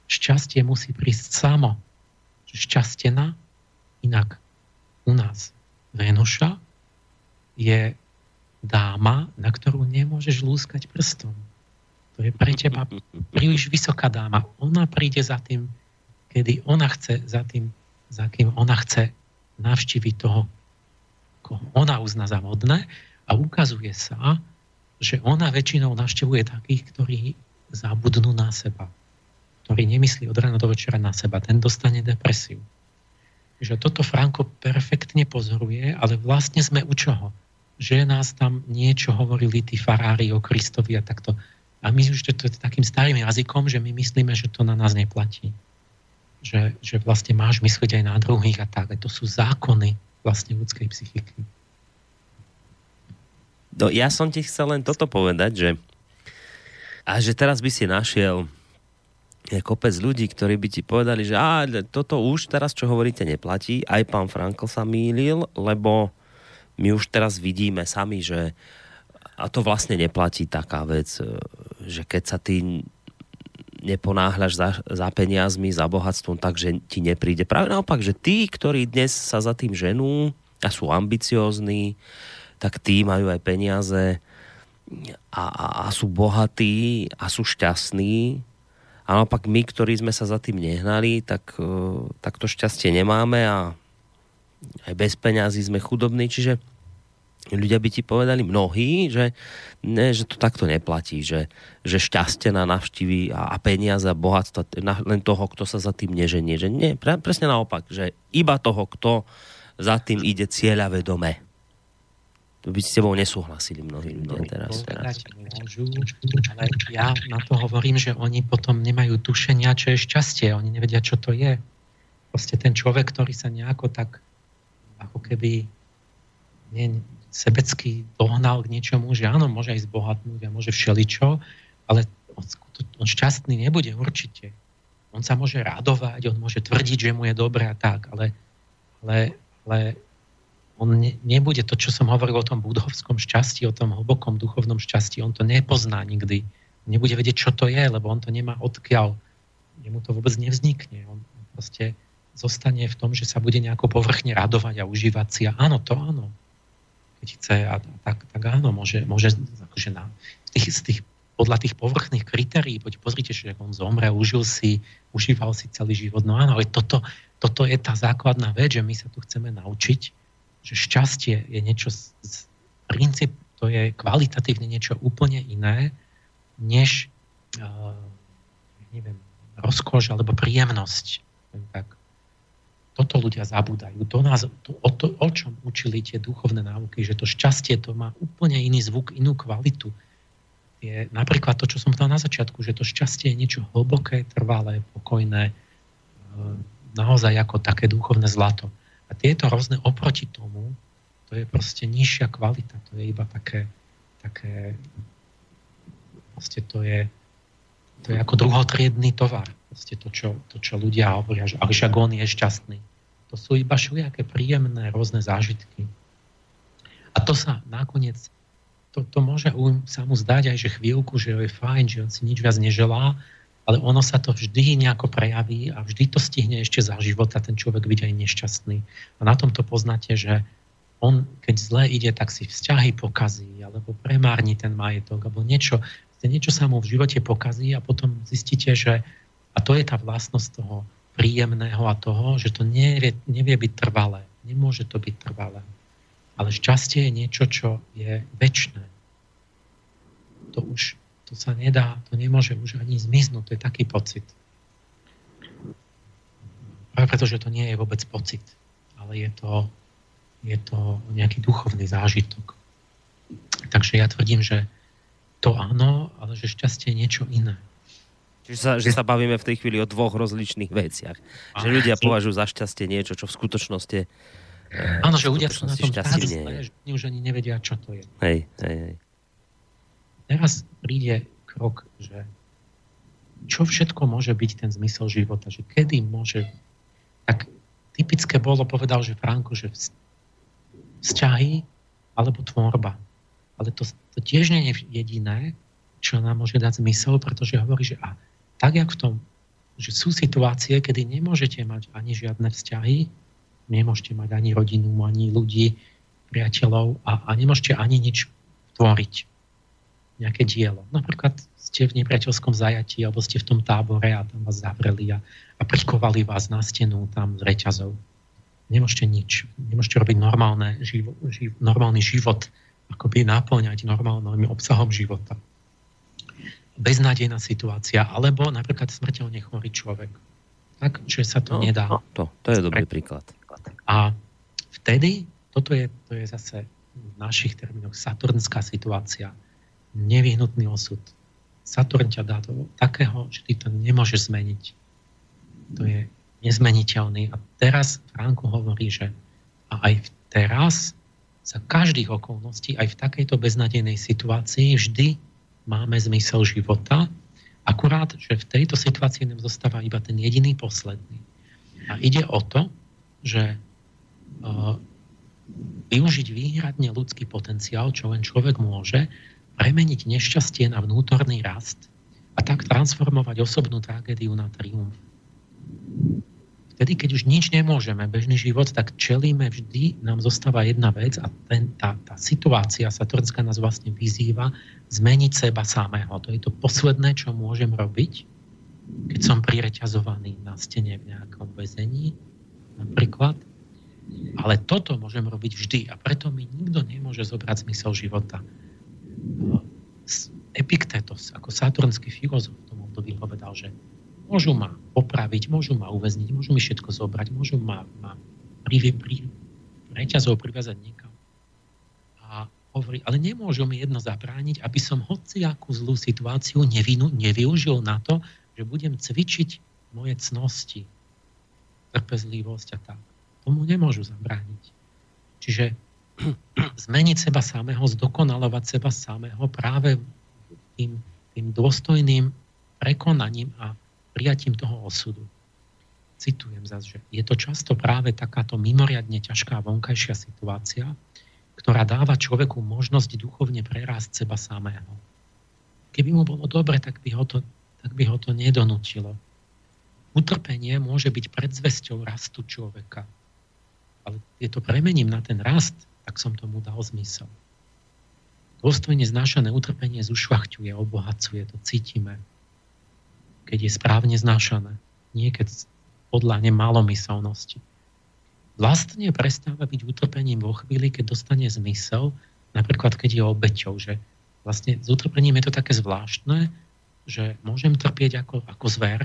Speaker 2: šťastie musí prísť samo. Že na inak u nás Venuša je dáma, na ktorú nemôžeš lúskať prstom. To je pre teba príliš vysoká dáma. Ona príde za tým kedy ona chce za tým, za kým ona chce navštíviť toho, koho ona uzná za vodné a ukazuje sa, že ona väčšinou navštevuje takých, ktorí zabudnú na seba. Ktorí nemyslí od rána do večera na seba. Ten dostane depresiu. Že toto Franko perfektne pozoruje, ale vlastne sme u čoho? Že nás tam niečo hovorili tí farári o Kristovi a takto. A my už to, to takým starým jazykom, že my myslíme, že to na nás neplatí že, že vlastne máš myslieť aj na druhých a tak. To sú zákony vlastne ľudskej psychiky.
Speaker 1: No, ja som ti chcel len toto povedať, že a že teraz by si našiel je kopec ľudí, ktorí by ti povedali, že á, toto už teraz, čo hovoríte, neplatí. Aj pán Frankl sa mýlil, lebo my už teraz vidíme sami, že a to vlastne neplatí taká vec, že keď sa ty neponáhľaš za, za peniazmi, za bohatstvom, takže ti nepríde. Práve naopak, že tí, ktorí dnes sa za tým ženú a sú ambiciózni, tak tí majú aj peniaze a, a, a sú bohatí a sú šťastní. A naopak my, ktorí sme sa za tým nehnali, tak, e, tak to šťastie nemáme a aj bez peňazí sme chudobní. Čiže ľudia by ti povedali mnohí, že, ne, že to takto neplatí, že, že šťastie na navštívy a, a peniaze a bohatstva len toho, kto sa za tým neženie. Že nie, pre, presne naopak, že iba toho, kto za tým ide cieľa vedome. To by s tebou nesúhlasili mnohí ľudia teraz. teraz.
Speaker 2: Môžu, ale ja na to hovorím, že oni potom nemajú tušenia, čo je šťastie. Oni nevedia, čo to je. Proste ten človek, ktorý sa nejako tak ako keby nie, sebecky dohnal k niečomu, že áno, môže aj zbohatnúť a môže všeličo, ale on, on šťastný nebude určite. On sa môže radovať, on môže tvrdiť, že mu je dobré a tak, ale, ale, ale on ne, nebude to, čo som hovoril o tom budovskom šťastí, o tom hlbokom duchovnom šťastí, on to nepozná nikdy. Nebude vedieť, čo to je, lebo on to nemá odkiaľ. Jemu to vôbec nevznikne. On proste zostane v tom, že sa bude nejako povrchne radovať a užívať si. A áno, to áno chce, a tak, tak áno, môže, môže akože na, tých, z tých, podľa tých povrchných kritérií, poď pozrite, že on zomrel, užil si, užíval si celý život. No áno, ale toto, toto je tá základná vec, že my sa tu chceme naučiť, že šťastie je niečo, z, z princíp, to je kvalitatívne niečo úplne iné, než uh, neviem, rozkoš alebo príjemnosť. Tak toto ľudia zabúdajú. To nás, to, o, to, o čom učili tie duchovné náuky, že to šťastie to má úplne iný zvuk, inú kvalitu. Je napríklad to, čo som povedal na začiatku, že to šťastie je niečo hlboké, trvalé, pokojné, e, naozaj ako také duchovné zlato. A tieto rôzne oproti tomu, to je proste nižšia kvalita, to je iba také, také proste to je, to je ako druhotriedný tovar proste to, čo, to, čo ľudia hovoria, že však on je šťastný. To sú iba všelijaké príjemné rôzne zážitky. A to sa nakoniec, to, to môže sa mu zdať aj, že chvíľku, že je fajn, že on si nič viac neželá, ale ono sa to vždy nejako prejaví a vždy to stihne ešte za života ten človek byť aj nešťastný. A na tomto poznáte, že on, keď zle ide, tak si vzťahy pokazí, alebo premárni ten majetok, alebo niečo, niečo sa mu v živote pokazí a potom zistíte, že a to je tá vlastnosť toho príjemného a toho, že to nevie, nevie byť trvalé. Nemôže to byť trvalé. Ale šťastie je niečo, čo je väčšné. To už to sa nedá, to nemôže už ani zmiznúť. To je taký pocit. Práve preto, že to nie je vôbec pocit, ale je to je to nejaký duchovný zážitok. Takže ja tvrdím, že to áno, ale že šťastie je niečo iné.
Speaker 1: Čiže sa, že sa bavíme v tej chvíli o dvoch rozličných veciach. Že ľudia považujú za šťastie niečo, čo v skutočnosti
Speaker 2: Áno, že ľudia sú na tom zle, že už ani nevedia, čo to je.
Speaker 1: Hej, hej, hej.
Speaker 2: Teraz príde krok, že čo všetko môže byť ten zmysel života, že kedy môže... Tak typické bolo, povedal, že Franko, že vzťahy alebo tvorba. Ale to, to tiež nie je jediné, čo nám môže dať zmysel, pretože hovorí, že a tak, jak v tom, že sú situácie, kedy nemôžete mať ani žiadne vzťahy, nemôžete mať ani rodinu, ani ľudí, priateľov a, a nemôžete ani nič tvoriť. Nejaké dielo. Napríklad ste v nepriateľskom zajatí alebo ste v tom tábore a tam vás zavreli a, a prikovali vás na stenu tam z reťazov nemôžete nič, nemôžete robiť normálne, živo, živ, normálny život, akoby naplňať normálnym obsahom života. Beznádejná situácia, alebo napríklad smrteľne chorý človek. Tak, že sa to no, nedá. No,
Speaker 1: to, to je dobrý príklad.
Speaker 2: A vtedy, toto je, to je zase v našich termínoch saturnská situácia, nevyhnutný osud. Saturn ťa dá do takého, že ty to nemôžeš zmeniť. To je nezmeniteľný. A teraz Franko hovorí, že a aj teraz za každých okolností, aj v takejto beznadejnej situácii vždy máme zmysel života, akurát, že v tejto situácii nám zostáva iba ten jediný posledný. A ide o to, že uh, využiť výhradne ľudský potenciál, čo len človek môže, premeniť nešťastie na vnútorný rast a tak transformovať osobnú tragédiu na triumf vtedy, keď už nič nemôžeme, bežný život, tak čelíme vždy, nám zostáva jedna vec a ten, tá, tá situácia Saturnská nás vlastne vyzýva zmeniť seba samého. To je to posledné, čo môžem robiť, keď som prireťazovaný na stene v nejakom väzení, napríklad. Ale toto môžem robiť vždy a preto mi nikto nemôže zobrať zmysel života. Epiktetos, ako saturnský filozof v tom období povedal, že Môžu ma popraviť, môžu ma uväzniť, môžu mi všetko zobrať, môžu ma, ma pri, pri, reťazov priviazať niekam. Hovorí, ale nemôžu mi jedno zabrániť, aby som hociakú zlú situáciu nevinu, nevyužil na to, že budem cvičiť moje cnosti, trpezlivosť a tak. Tomu nemôžu zabrániť. Čiže zmeniť seba samého, zdokonalovať seba samého práve tým, tým dôstojným prekonaním a prijatím toho osudu. Citujem zase, že je to často práve takáto mimoriadne ťažká vonkajšia situácia, ktorá dáva človeku možnosť duchovne prerásť seba samého. Keby mu bolo dobre, tak by ho to, tak by ho to nedonútilo. Utrpenie môže byť predzvesťou rastu človeka. Ale je to premením na ten rast, tak som tomu dal zmysel. Dôstojne znášané utrpenie zušľachťuje, obohacuje, to cítime keď je správne znášané. Nie keď podľa nemalomyselnosti. Vlastne prestáva byť utrpením vo chvíli, keď dostane zmysel, napríklad keď je obeťou, že vlastne s utrpením je to také zvláštne, že môžem trpieť ako, ako zver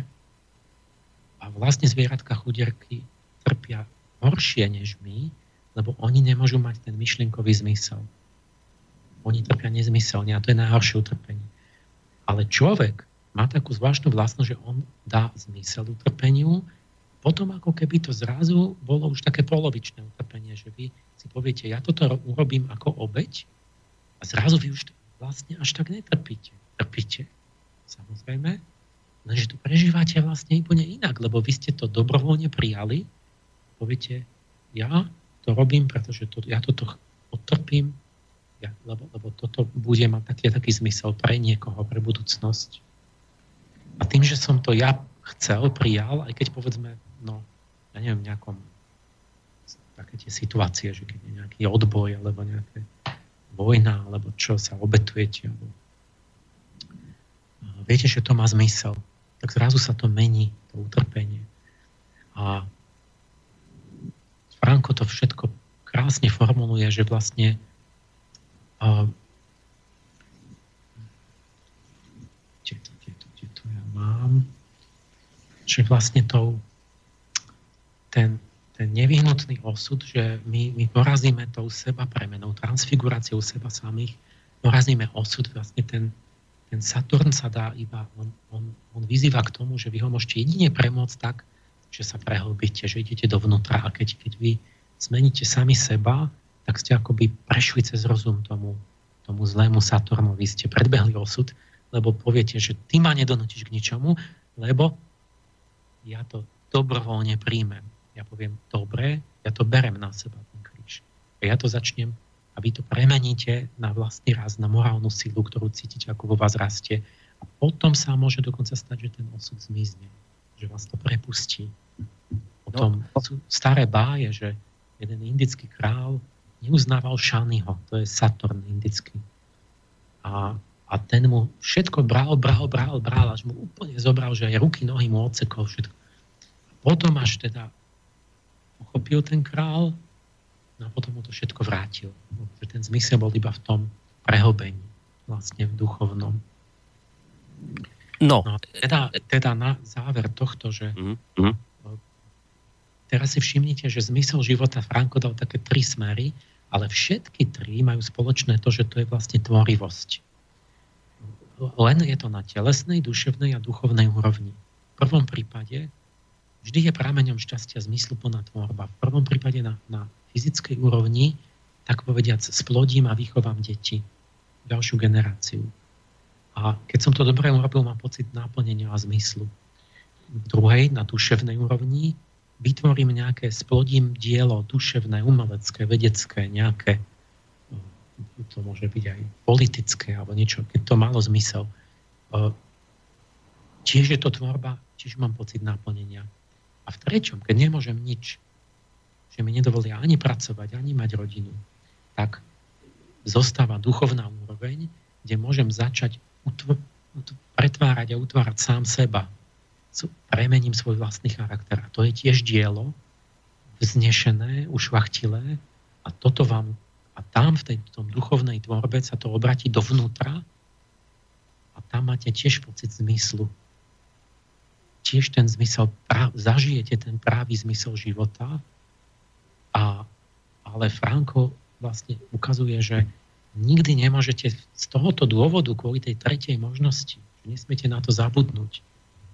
Speaker 2: a vlastne zvieratka chudierky trpia horšie než my, lebo oni nemôžu mať ten myšlienkový zmysel. Oni trpia nezmyselne a to je najhoršie utrpenie. Ale človek, má takú zvláštnu vlastnosť, že on dá zmysel utrpeniu, potom ako keby to zrazu bolo už také polovičné utrpenie, že vy si poviete, ja toto urobím ako obeď a zrazu vy už vlastne až tak netrpíte. Trpíte, samozrejme, lenže to prežívate vlastne úplne inak, lebo vy ste to dobrovoľne prijali, poviete, ja to robím, pretože to, ja toto odtrpím, ja, lebo, lebo toto bude mať taký, taký zmysel pre niekoho, pre budúcnosť. a tým, že som to ja chcel, prijal, aj keď povedzme, no, ja neviem, nejakom také tie situácie, že keď je nejaký odboj, alebo nejaká vojna, alebo čo sa obetujete, alebo viete, že to má zmysel, tak zrazu sa to mení, to utrpenie. A Franko to všetko krásne formuluje, že vlastne uh, kde to, kde to, kde to ja mám, že vlastne to, ten, ten nevyhnutný osud, že my, my porazíme tou seba premenou, transfiguráciou seba samých, porazíme osud, vlastne ten, ten Saturn sa dá iba, on, on, on vyzýva k tomu, že vy ho môžete jedine premôcť tak, že sa prehlbíte, že idete dovnútra a keď, keď vy zmeníte sami seba, tak ste akoby prešli cez rozum tomu, tomu zlému Saturnovi, ste predbehli osud, lebo poviete, že ty ma nedonutíš k ničomu, lebo ja to dobrovoľne príjmem ja poviem, dobre, ja to berem na seba, ten kríž. A ja to začnem a vy to premeníte na vlastný raz, na morálnu silu, ktorú cítite, ako vo vás rastie. A potom sa môže dokonca stať, že ten osud zmizne. Že vás to prepustí. Potom no. sú staré báje, že jeden indický král neuznával Šányho, to je Saturn indický. A, a ten mu všetko bral, bral, bral, bral, až mu úplne zobral, že aj ruky, nohy mu odsekol všetko. A potom až teda pochopil ten král no a potom mu to všetko vrátil. Ten zmysel bol iba v tom prehlbení, vlastne v duchovnom.
Speaker 1: No.
Speaker 2: no teda, teda na záver tohto, že mm-hmm. teraz si všimnite, že zmysel života Franko dal také tri smery, ale všetky tri majú spoločné to, že to je vlastne tvorivosť. Len je to na telesnej, duševnej a duchovnej úrovni. V prvom prípade vždy je prameňom šťastia zmysluplná tvorba. V prvom prípade na, na fyzickej úrovni, tak povediac, splodím a vychovám deti, ďalšiu generáciu. A keď som to dobre urobil, mám pocit náplnenia a zmyslu. V druhej, na duševnej úrovni, vytvorím nejaké, splodím dielo duševné, umelecké, vedecké, nejaké, to môže byť aj politické, alebo niečo, keď to malo zmysel. Tiež je to tvorba, tiež mám pocit náplnenia. A v treťom, keď nemôžem nič, že mi nedovolia ani pracovať, ani mať rodinu, tak zostáva duchovná úroveň, kde môžem začať utv- pretvárať a utvárať sám seba. Premením svoj vlastný charakter. A to je tiež dielo, vznešené, ušvachtilé a toto vám a tam v tej tom duchovnej tvorbe sa to obratí dovnútra a tam máte tiež pocit zmyslu tiež ten zmysel, zažijete ten právý zmysel života. A, ale Franko vlastne ukazuje, že nikdy nemôžete z tohoto dôvodu, kvôli tej tretej možnosti, nesmiete na to zabudnúť,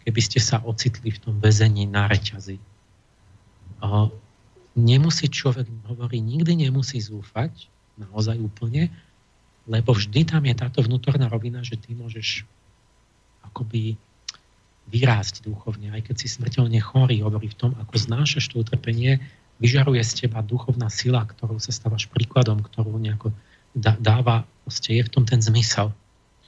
Speaker 2: keby ste sa ocitli v tom väzení na reťazi. A nemusí človek, hovorí, nikdy nemusí zúfať, naozaj úplne, lebo vždy tam je táto vnútorná rovina, že ty môžeš akoby vyrásť duchovne, aj keď si smrteľne chorý, hovorí v tom, ako znášaš to utrpenie, vyžaruje z teba duchovná sila, ktorou sa stávaš príkladom, ktorú nejako dáva, proste je v tom ten zmysel.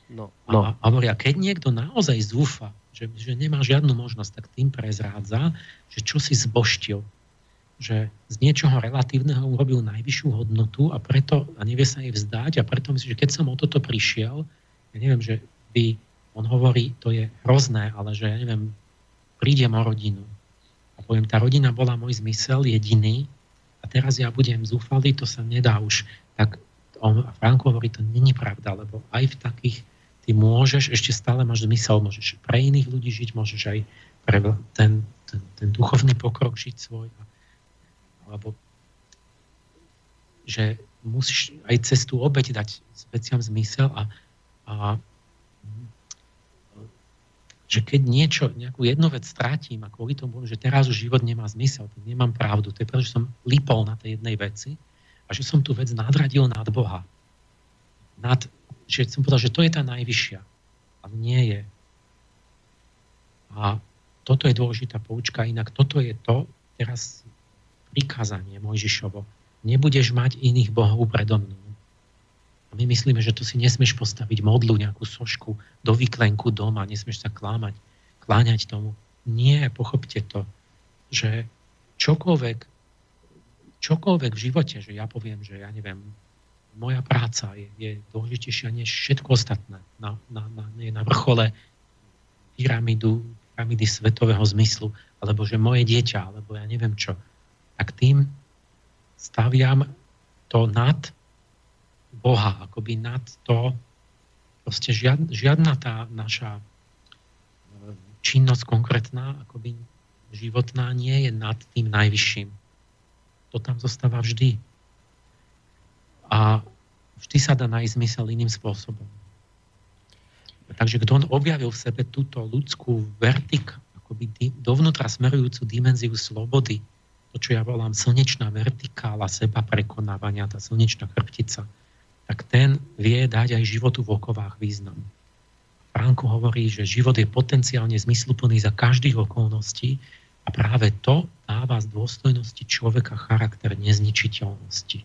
Speaker 2: No, no. A, a hovoria, keď niekto naozaj zúfa, že, že nemá žiadnu možnosť, tak tým prezrádza, že čo si zboštil, že z niečoho relatívneho urobil najvyššiu hodnotu a preto a nevie sa jej vzdať a preto myslím, že keď som o toto prišiel, ja neviem, že by on hovorí, to je hrozné, ale že ja neviem, prídem o rodinu. A poviem, tá rodina bola môj zmysel jediný a teraz ja budem zúfalý, to sa nedá už. Tak on, Franko hovorí, to není pravda, lebo aj v takých ty môžeš, ešte stále máš zmysel, môžeš pre iných ľudí žiť, môžeš aj pre ten, ten, ten duchovný pokrok žiť svoj. Alebo že musíš aj cez tú obeď dať veciam zmysel a, a že keď niečo, nejakú jednu vec stratím a kvôli tomu, že teraz už život nemá zmysel, tak nemám pravdu. To je preto, že som lipol na tej jednej veci a že som tú vec nadradil nad Boha. Nad, že som povedal, že to je tá najvyššia. Ale nie je. A toto je dôležitá poučka, inak toto je to, teraz prikázanie Mojžišovo. Nebudeš mať iných bohov predo mnou. My myslíme, že to si nesmieš postaviť modlu, nejakú sošku do vyklenku doma, nesmieš sa klámať. skláňať tomu. Nie, pochopte to, že čokoľvek, čokoľvek v živote, že ja poviem, že ja neviem, moja práca je, je dôležitejšia než všetko ostatné. Na, na, na, je na vrchole pyramidu, pyramidy svetového zmyslu, alebo že moje dieťa, alebo ja neviem čo. Tak tým staviam to nad Boha, akoby nad to, proste žiad, žiadna tá naša e, činnosť konkrétna, akoby životná, nie je nad tým najvyšším. To tam zostáva vždy a vždy sa dá nájsť zmysel iným spôsobom. Takže kto on objavil v sebe túto ľudskú vertik, akoby dovnútra smerujúcu dimenziu slobody, to, čo ja volám slnečná vertikála seba prekonávania, tá slnečná chrbtica, tak ten vie dať aj životu v okovách význam. Franko hovorí, že život je potenciálne zmysluplný za každých okolností a práve to dáva z dôstojnosti človeka charakter nezničiteľnosti.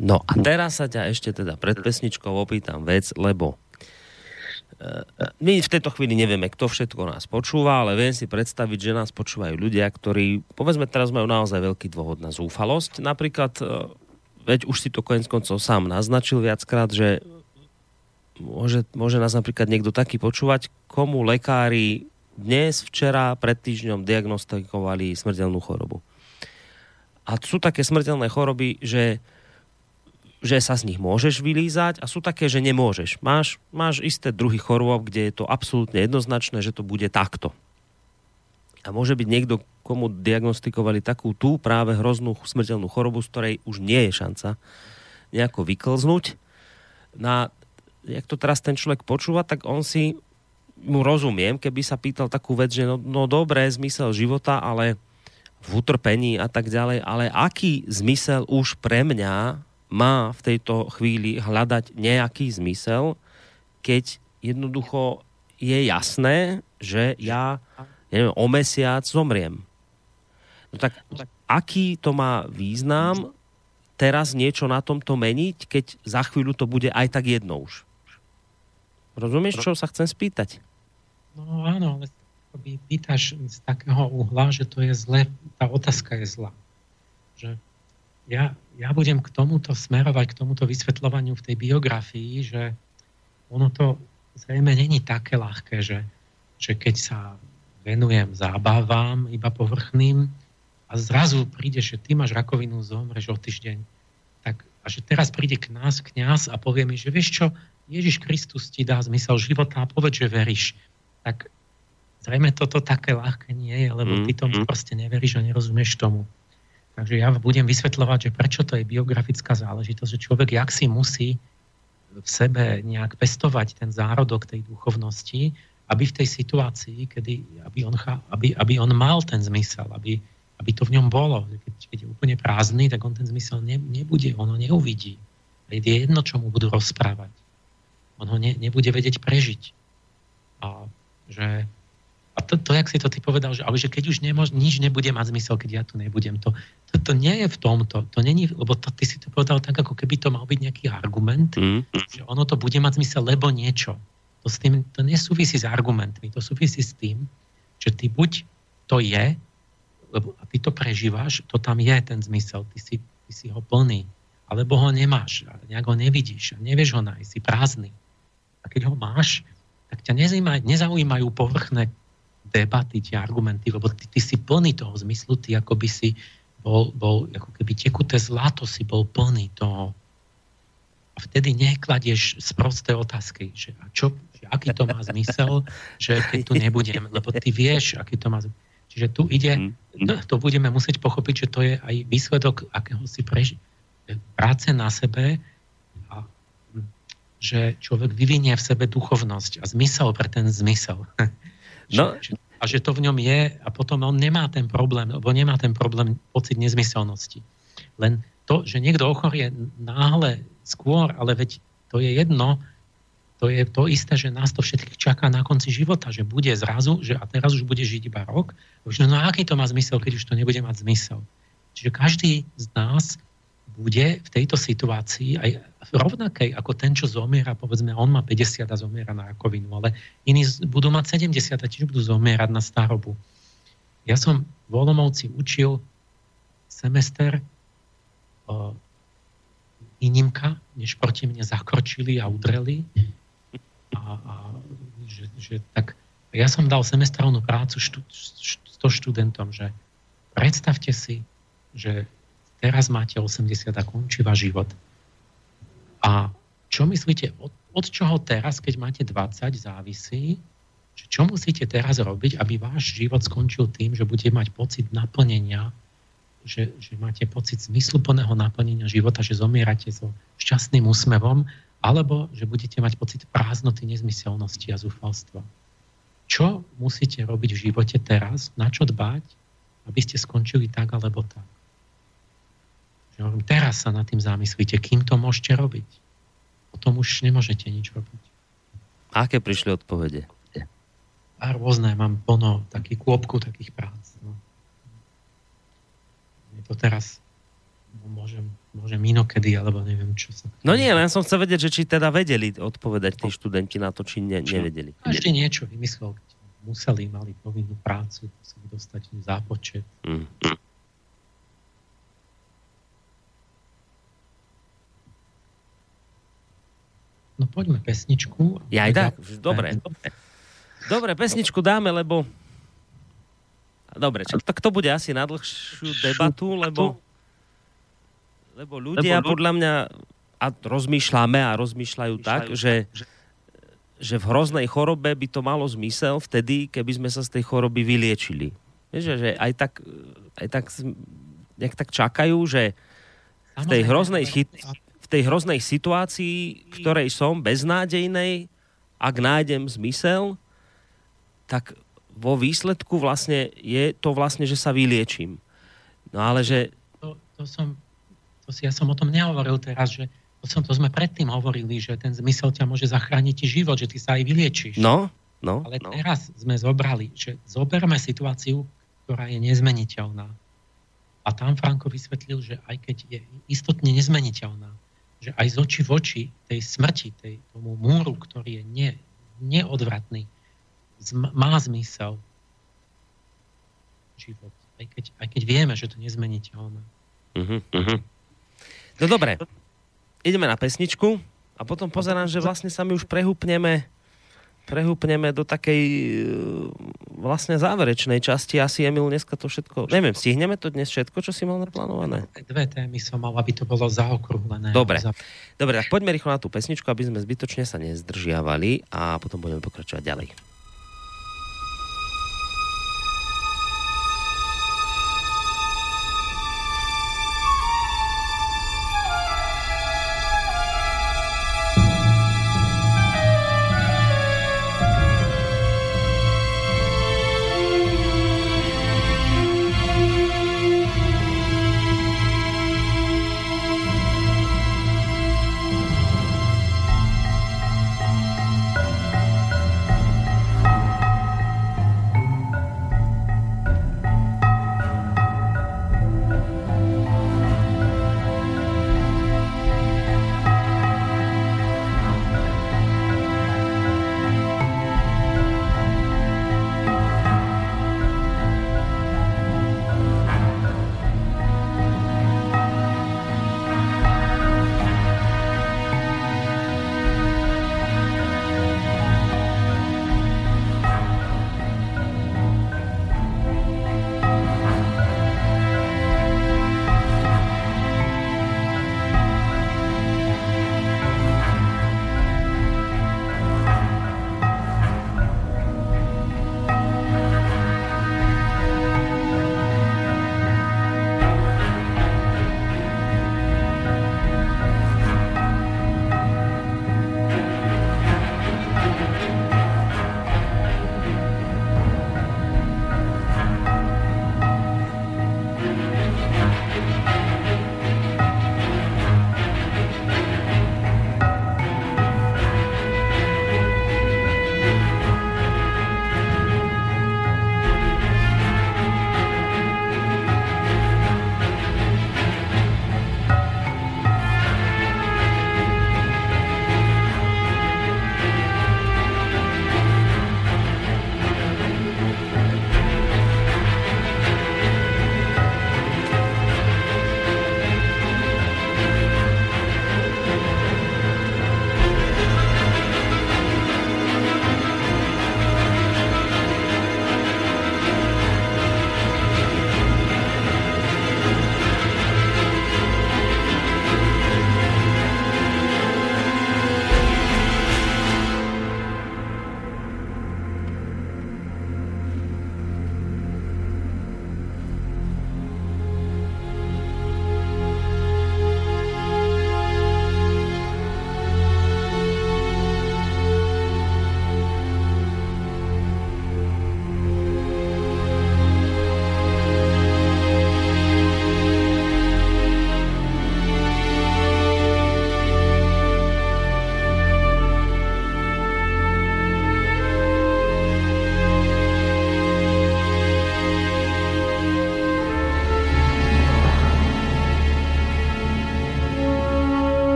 Speaker 1: No a teraz sa ťa ešte teda pred pesničkou opýtam vec, lebo e, my v tejto chvíli nevieme, kto všetko nás počúva, ale viem si predstaviť, že nás počúvajú ľudia, ktorí, povedzme, teraz majú naozaj veľký dôvod na zúfalosť. Napríklad, e, veď už si to konec koncov sám naznačil viackrát, že môže, môže nás napríklad niekto taký počúvať, komu lekári dnes, včera, pred týždňom diagnostikovali smrteľnú chorobu. A sú také smrteľné choroby, že že sa z nich môžeš vylízať a sú také, že nemôžeš. Máš, máš isté druhy chorôb, kde je to absolútne jednoznačné, že to bude takto. A môže byť niekto, komu diagnostikovali takú tú práve hroznú smrteľnú chorobu, z ktorej už nie je šanca nejako vyklznúť. Na, jak to teraz ten človek počúva, tak on si mu rozumiem, keby sa pýtal takú vec, že no, no dobré, zmysel života, ale v utrpení a tak ďalej, ale aký zmysel už pre mňa má v tejto chvíli hľadať nejaký zmysel, keď jednoducho je jasné, že ja neviem, o mesiac zomriem. No tak, tak aký to má význam teraz niečo na tomto meniť, keď za chvíľu to bude aj tak jedno už? Rozumieš, čo sa chcem spýtať?
Speaker 2: No áno, ale pýtaš z takého uhla, že to je zle, tá otázka je zlá. Že ja, ja budem k tomuto smerovať, k tomuto vysvetľovaniu v tej biografii, že ono to zrejme není také ľahké, že, že keď sa venujem zábavám iba povrchným a zrazu príde, že ty máš rakovinu, zomreš o týždeň, tak a že teraz príde k nás kňaz a povie mi, že vieš čo, Ježiš Kristus ti dá zmysel života a povedz, že veríš. Tak zrejme toto také ľahké nie je, lebo ty tomu mm-hmm. proste neveríš a nerozumieš tomu. Takže ja budem vysvetľovať, že prečo to je biografická záležitosť, že človek jak si musí v sebe nejak pestovať ten zárodok tej duchovnosti, aby v tej situácii, kedy, aby, on, aby, aby on mal ten zmysel, aby, aby to v ňom bolo. Keď, keď je úplne prázdny, tak on ten zmysel ne, nebude, on ho neuvidí. Je jedno, čo mu budú rozprávať. On ho ne, nebude vedieť prežiť. A že a to, to, jak si to ty povedal, že, ale že keď už nemož, nič nebude mať zmysel, keď ja tu nebudem, to, to, to nie je v tomto. To není, lebo to, ty si to povedal tak, ako keby to mal byť nejaký argument, mm. že ono to bude mať zmysel, lebo niečo. To, s tým, to nesúvisí s argumentmi, to súvisí s tým, že ty buď to je, lebo a ty to prežívaš, to tam je ten zmysel, ty si, ty si ho plný, alebo ho nemáš, a nejak ho nevidíš, a nevieš ho nájsť, si prázdny. A keď ho máš, tak ťa nezaujímajú povrchné debaty, tie argumenty, lebo ty, ty si plný toho zmyslu, ty ako by si bol, bol ako keby tekuté zlato si bol plný toho. A vtedy nekladieš z prosté otázky, že, a čo, aký to má zmysel, že keď tu nebudem, lebo ty vieš, aký to má zmysel. Čiže tu ide, to, to budeme musieť pochopiť, že to je aj výsledok akéhosi preži- práce na sebe a že človek vyvinie v sebe duchovnosť a zmysel pre ten zmysel. No, a že to v ňom je a potom on nemá ten problém, lebo nemá ten problém pocit nezmyselnosti. Len to, že niekto ochorie náhle skôr, ale veď to je jedno, to je to isté, že nás to všetkých čaká na konci života, že bude zrazu, že a teraz už bude žiť iba rok. Už, no, no aký to má zmysel, keď už to nebude mať zmysel? Čiže každý z nás bude v tejto situácii aj rovnakej ako ten, čo zomiera, povedzme, on má 50 a zomiera na rakovinu, ale iní budú mať 70 a tiež budú zomierať na starobu. Ja som v Olomovci učil semester uh, výnimka, než proti mne zakročili a udreli. A, že, že tak, ja som dal semestrálnu prácu štú, štú, študentom, že predstavte si, že teraz máte 80 a končí váš život. A čo myslíte, od, od čoho teraz, keď máte 20, závisí, že čo musíte teraz robiť, aby váš život skončil tým, že budete mať pocit naplnenia, že, že máte pocit zmysluplného naplnenia života, že zomierate so šťastným úsmevom, alebo že budete mať pocit prázdnoty, nezmyselnosti a zúfalstva. Čo musíte robiť v živote teraz, na čo dbať, aby ste skončili tak alebo tak. Teraz sa nad tým zamyslíte, kým to môžete robiť. Potom už nemôžete nič robiť.
Speaker 1: Aké prišli odpovede?
Speaker 2: A rôzne, mám plno takých kôpku takých prác. No. Je to teraz, môžem, môžem inokedy, alebo neviem, čo sa...
Speaker 1: No nie, len som chcel vedieť, že či teda vedeli odpovedať tí študenti na to, či ne, nevedeli.
Speaker 2: Každý niečo vymyslel, museli, mali povinnú prácu, museli dostať zápočet. Mm. No poďme pesničku.
Speaker 1: Ja aj tak, dobre. Dobre, pesničku dáme, lebo... Dobre, čo, tak to bude asi na dlhšiu debatu, lebo, lebo ľudia lebo podľa mňa a rozmýšľame a rozmýšľajú tak, že, že v hroznej chorobe by to malo zmysel vtedy, keby sme sa z tej choroby vyliečili. Že, že aj tak, aj tak, nejak tak čakajú, že v tej hroznej chyt, v tej hroznej situácii, ktorej som, beznádejnej, ak nájdem zmysel, tak vo výsledku vlastne je to vlastne, že sa vyliečím. No ale že...
Speaker 2: To, to som, to si, ja som o tom nehovoril teraz, že to, som, to sme predtým hovorili, že ten zmysel ťa môže zachrániť ti život, že ty sa aj vyliečíš.
Speaker 1: No, no.
Speaker 2: Ale
Speaker 1: no.
Speaker 2: teraz sme zobrali, že zoberme situáciu, ktorá je nezmeniteľná. A tam Franko vysvetlil, že aj keď je istotne nezmeniteľná, že aj z oči v oči tej smrti, tej, tomu múru, ktorý je ne, neodvratný, zm, má zmysel život. Aj keď, aj keď vieme, že to nezmeniteľné.
Speaker 1: Uh-huh, uh-huh. No dobre, ideme na pesničku a potom pozerám, že vlastne sa my už prehúpneme prehúpneme do takej e, vlastne záverečnej časti. Asi Emil dneska to všetko... Neviem, stihneme to dnes všetko, čo si mal naplánované?
Speaker 2: Dve témy som mal, aby to bolo zaokrúhlené.
Speaker 1: Dobre. Dobre, tak poďme rýchlo na tú pesničku, aby sme zbytočne sa nezdržiavali a potom budeme pokračovať ďalej.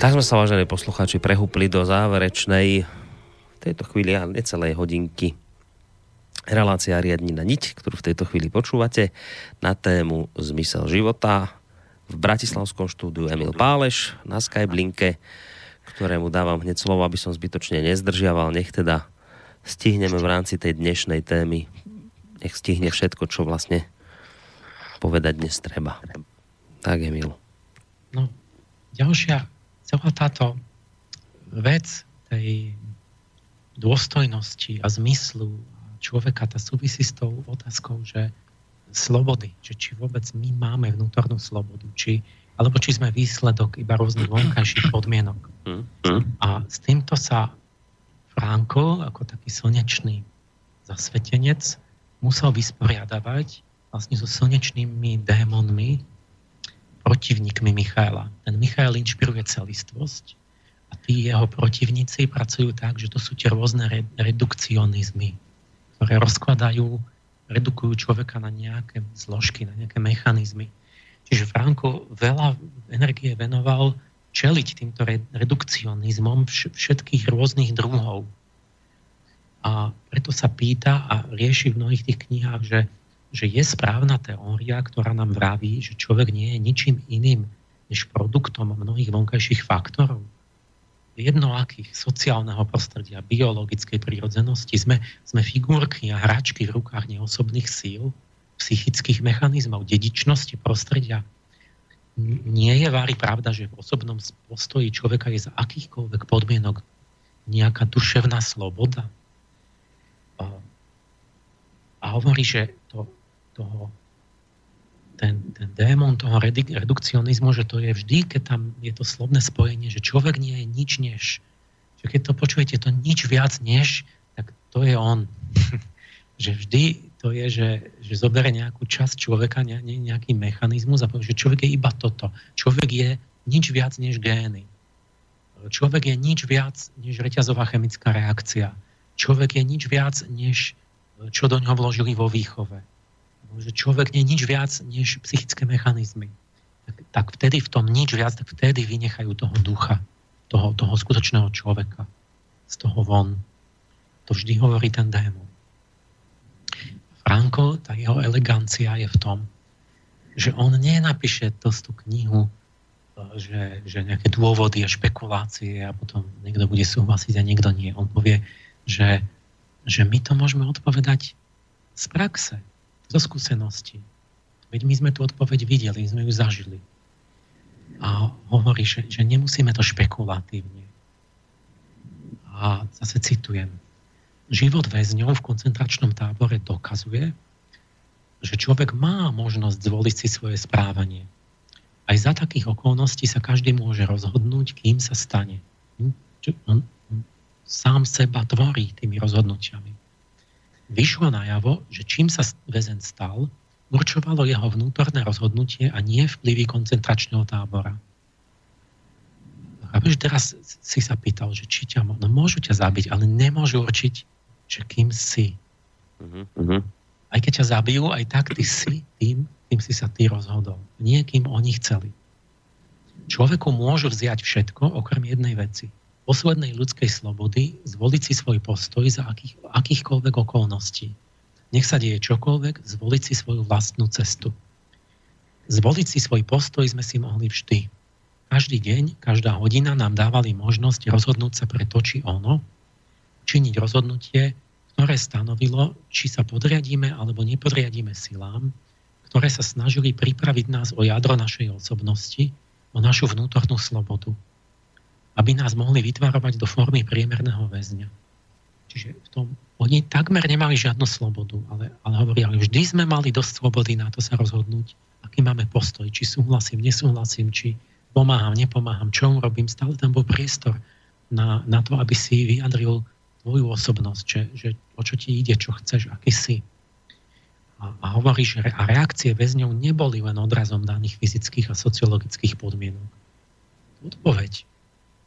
Speaker 1: Tak sme sa, vážení poslucháči, prehúpli do záverečnej v tejto chvíli a necelej hodinky relácia riadni na niť, ktorú v tejto chvíli počúvate na tému Zmysel života v Bratislavskom štúdiu Emil Páleš na Skyblinke, ktorému dávam hneď slovo, aby som zbytočne nezdržiaval. Nech teda stihneme v rámci tej dnešnej témy nech stihne všetko, čo vlastne povedať dnes treba. Tak, Emil.
Speaker 2: No, ďalšia celá táto vec tej dôstojnosti a zmyslu človeka, tá súvisí s tou otázkou, že slobody, že či vôbec my máme vnútornú slobodu, či, alebo či sme výsledok iba rôznych vonkajších podmienok. A s týmto sa Franko, ako taký slnečný zasvetenec, musel vysporiadavať vlastne so slnečnými démonmi, protivníkmi Michaela. Ten Michael inšpiruje celistvosť a tí jeho protivníci pracujú tak, že to sú tie rôzne redukcionizmy, ktoré rozkladajú, redukujú človeka na nejaké zložky, na nejaké mechanizmy. Čiže Franko veľa energie venoval čeliť týmto redukcionizmom všetkých rôznych druhov. A preto sa pýta a rieši v mnohých tých knihách, že že je správna teória, ktorá nám vraví, že človek nie je ničím iným než produktom mnohých vonkajších faktorov. Jednoakých sociálneho prostredia, biologickej prírodzenosti. Sme, sme figurky a hračky v rukách neosobných síl, psychických mechanizmov, dedičnosti prostredia. Nie je vári pravda, že v osobnom postoji človeka je za akýchkoľvek podmienok nejaká duševná sloboda. A hovorí, že to toho, ten, ten démon toho redukcionizmu, že to je vždy, keď tam je to slovné spojenie, že človek nie je nič než. Že keď to počujete, to nič viac než, tak to je on. že vždy to je, že, že zobere nejakú časť človeka, ne, ne, nejaký mechanizmus a povie, že človek je iba toto. Človek je nič viac než gény. Človek je nič viac než reťazová chemická reakcia. Človek je nič viac než čo do ňoho vložili vo výchove že človek nie je nič viac než psychické mechanizmy. Tak, tak vtedy v tom nič viac, tak vtedy vynechajú toho ducha, toho, toho skutočného človeka z toho von. To vždy hovorí ten démon. Franko, tá jeho elegancia je v tom, že on nenapíše tú knihu, že, že nejaké dôvody a špekulácie a potom niekto bude súhlasiť a niekto nie. On povie, že, že my to môžeme odpovedať z praxe zo skúsenosti. Veď my sme tú odpoveď videli, sme ju zažili. A hovorí, že, že nemusíme to špekulatívne. A zase citujem. Život väzňov v koncentračnom tábore dokazuje, že človek má možnosť zvoliť si svoje správanie. Aj za takých okolností sa každý môže rozhodnúť, kým sa stane. Hm? On sám seba tvorí tými rozhodnutiami vyšlo najavo, že čím sa väzen stal, určovalo jeho vnútorné rozhodnutie a nie vplyvy koncentračného tábora. A teraz si sa pýtal, že či ťa, no môžu ťa zabiť, ale nemôžu určiť, že kým si. Uh-huh. Aj keď ťa zabijú, aj tak ty si tým, tým si sa ty rozhodol. Nie kým oni chceli. Človeku môžu vziať všetko, okrem jednej veci poslednej ľudskej slobody zvoliť si svoj postoj za akých, akýchkoľvek okolností. Nech sa deje čokoľvek, zvoliť si svoju vlastnú cestu. Zvoliť si svoj postoj sme si mohli vždy. Každý deň, každá hodina nám dávali možnosť rozhodnúť sa pre to, či ono, činiť rozhodnutie, ktoré stanovilo, či sa podriadíme alebo nepodriadíme silám, ktoré sa snažili pripraviť nás o jadro našej osobnosti, o našu vnútornú slobodu aby nás mohli vytvárovať do formy priemerného väzňa. Čiže v tom, oni takmer nemali žiadnu slobodu, ale, ale hovoria, ale vždy sme mali dosť slobody na to sa rozhodnúť, aký máme postoj, či súhlasím, nesúhlasím, či pomáham, nepomáham, čo robím. Stále tam bol priestor na, na to, aby si vyjadril tvoju osobnosť, že, že o čo ti ide, čo chceš, aký si. A, a hovorí, že a reakcie väzňov neboli len odrazom daných fyzických a sociologických podmienok. Odpoveď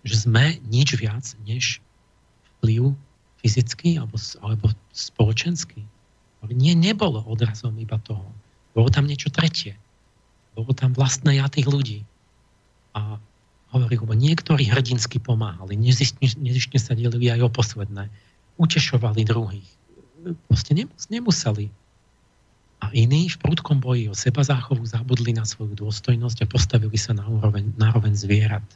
Speaker 2: že sme nič viac než vplyv fyzický alebo, alebo spoločenský. Nie, nebolo odrazom iba toho. Bolo tam niečo tretie. Bolo tam vlastné ja tých ľudí. A hovorí, lebo niektorí hrdinsky pomáhali, nezištne sa delili aj o posledné, utešovali druhých. Proste nemuseli. A iní v prudkom boji o seba záchovu zabudli na svoju dôstojnosť a postavili sa na úroveň, na úroveň zvierat.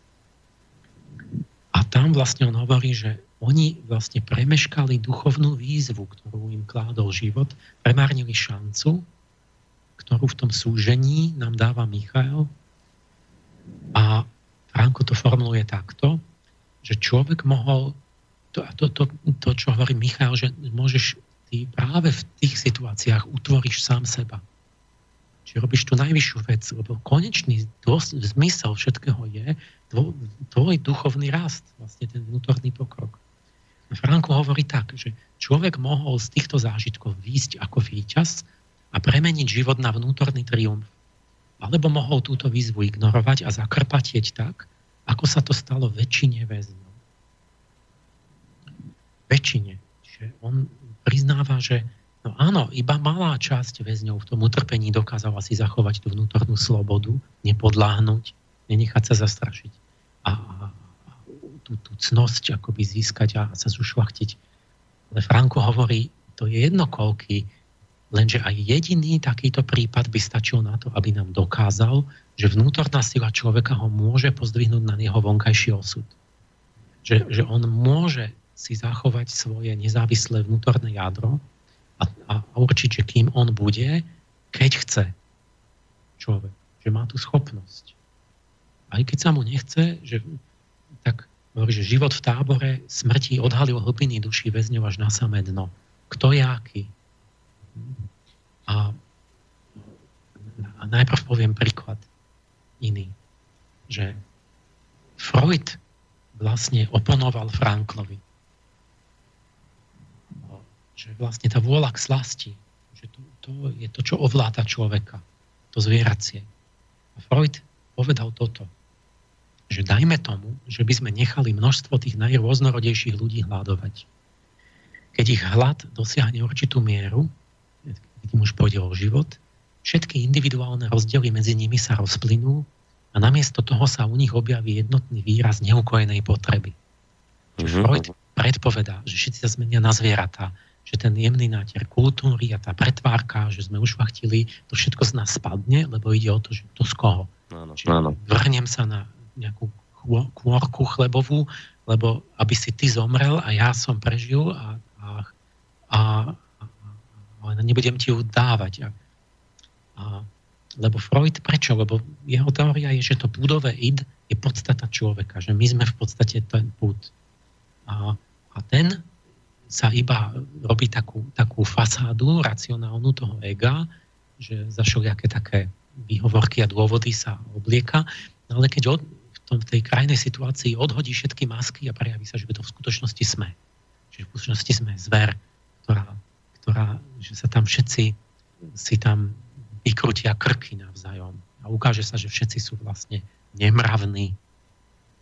Speaker 2: Tam vlastne on hovorí, že oni vlastne premeškali duchovnú výzvu, ktorú im kládol život, premárnili šancu, ktorú v tom súžení nám dáva Michael. A Franko to formuluje takto, že človek mohol, to, to, to, to čo hovorí Michal, že môžeš ty práve v tých situáciách utvoríš sám seba. Čiže robíš tú najvyššiu vec, lebo konečný zmysel všetkého je tvoj, duchovný rast, vlastne ten vnútorný pokrok. Franko hovorí tak, že človek mohol z týchto zážitkov výjsť ako víťaz a premeniť život na vnútorný triumf. Alebo mohol túto výzvu ignorovať a zakrpatieť tak, ako sa to stalo väčšine väzňov. Väčšine. Čiže on priznáva, že no áno, iba malá časť väzňov v tom utrpení dokázala si zachovať tú vnútornú slobodu, nepodláhnuť, nenechať sa zastrašiť a, a tú, tú cnosť akoby získať a sa zušlachtiť. Ale Franko hovorí, to je jedno koľky, lenže aj jediný takýto prípad by stačil na to, aby nám dokázal, že vnútorná sila človeka ho môže pozdvihnúť na jeho vonkajší osud. Že, že on môže si zachovať svoje nezávislé vnútorné jadro a, a určiť, že kým on bude, keď chce človek, že má tú schopnosť. Aj keď sa mu nechce, že tak hovorí, že život v tábore smrti odhalil hlbiny duší väzňov až na samé dno. Kto je aký? A, a najprv poviem príklad iný, že Freud vlastne oponoval Franklovi že vlastne tá vôľa k slasti, že to, to je to, čo ovláda človeka, to zvieracie. A Freud povedal toto, že dajme tomu, že by sme nechali množstvo tých najrôznorodejších ľudí hľadovať. Keď ich hlad dosiahne určitú mieru, keď im už pôjde o život, všetky individuálne rozdiely medzi nimi sa rozplynú a namiesto toho sa u nich objaví jednotný výraz neukojenej potreby. Mm-hmm. Freud predpovedá, že všetci sa zmenia na zvieratá, že ten jemný nátier kultúry a tá pretvárka, že sme ušvachtili, to všetko z nás spadne, lebo ide o to, že to z koho. Áno, áno. vrhnem sa na nejakú kôrku chlebovú, lebo aby si ty zomrel a ja som prežil a, a, a, a, nebudem ti ju dávať. A, a, lebo Freud, prečo? Lebo jeho teória je, že to púdové id je podstata človeka, že my sme v podstate ten púd. A, a ten sa iba robí takú, takú fasádu racionálnu toho ega, že za všelijaké také výhovorky a dôvody sa oblieka, no ale keď od, tom, v tej krajnej situácii odhodí všetky masky a prejaví sa, že to v skutočnosti sme. Že v skutočnosti sme zver, ktorá, ktorá že sa tam všetci si tam vykrutia krky navzájom a ukáže sa, že všetci sú vlastne nemravní,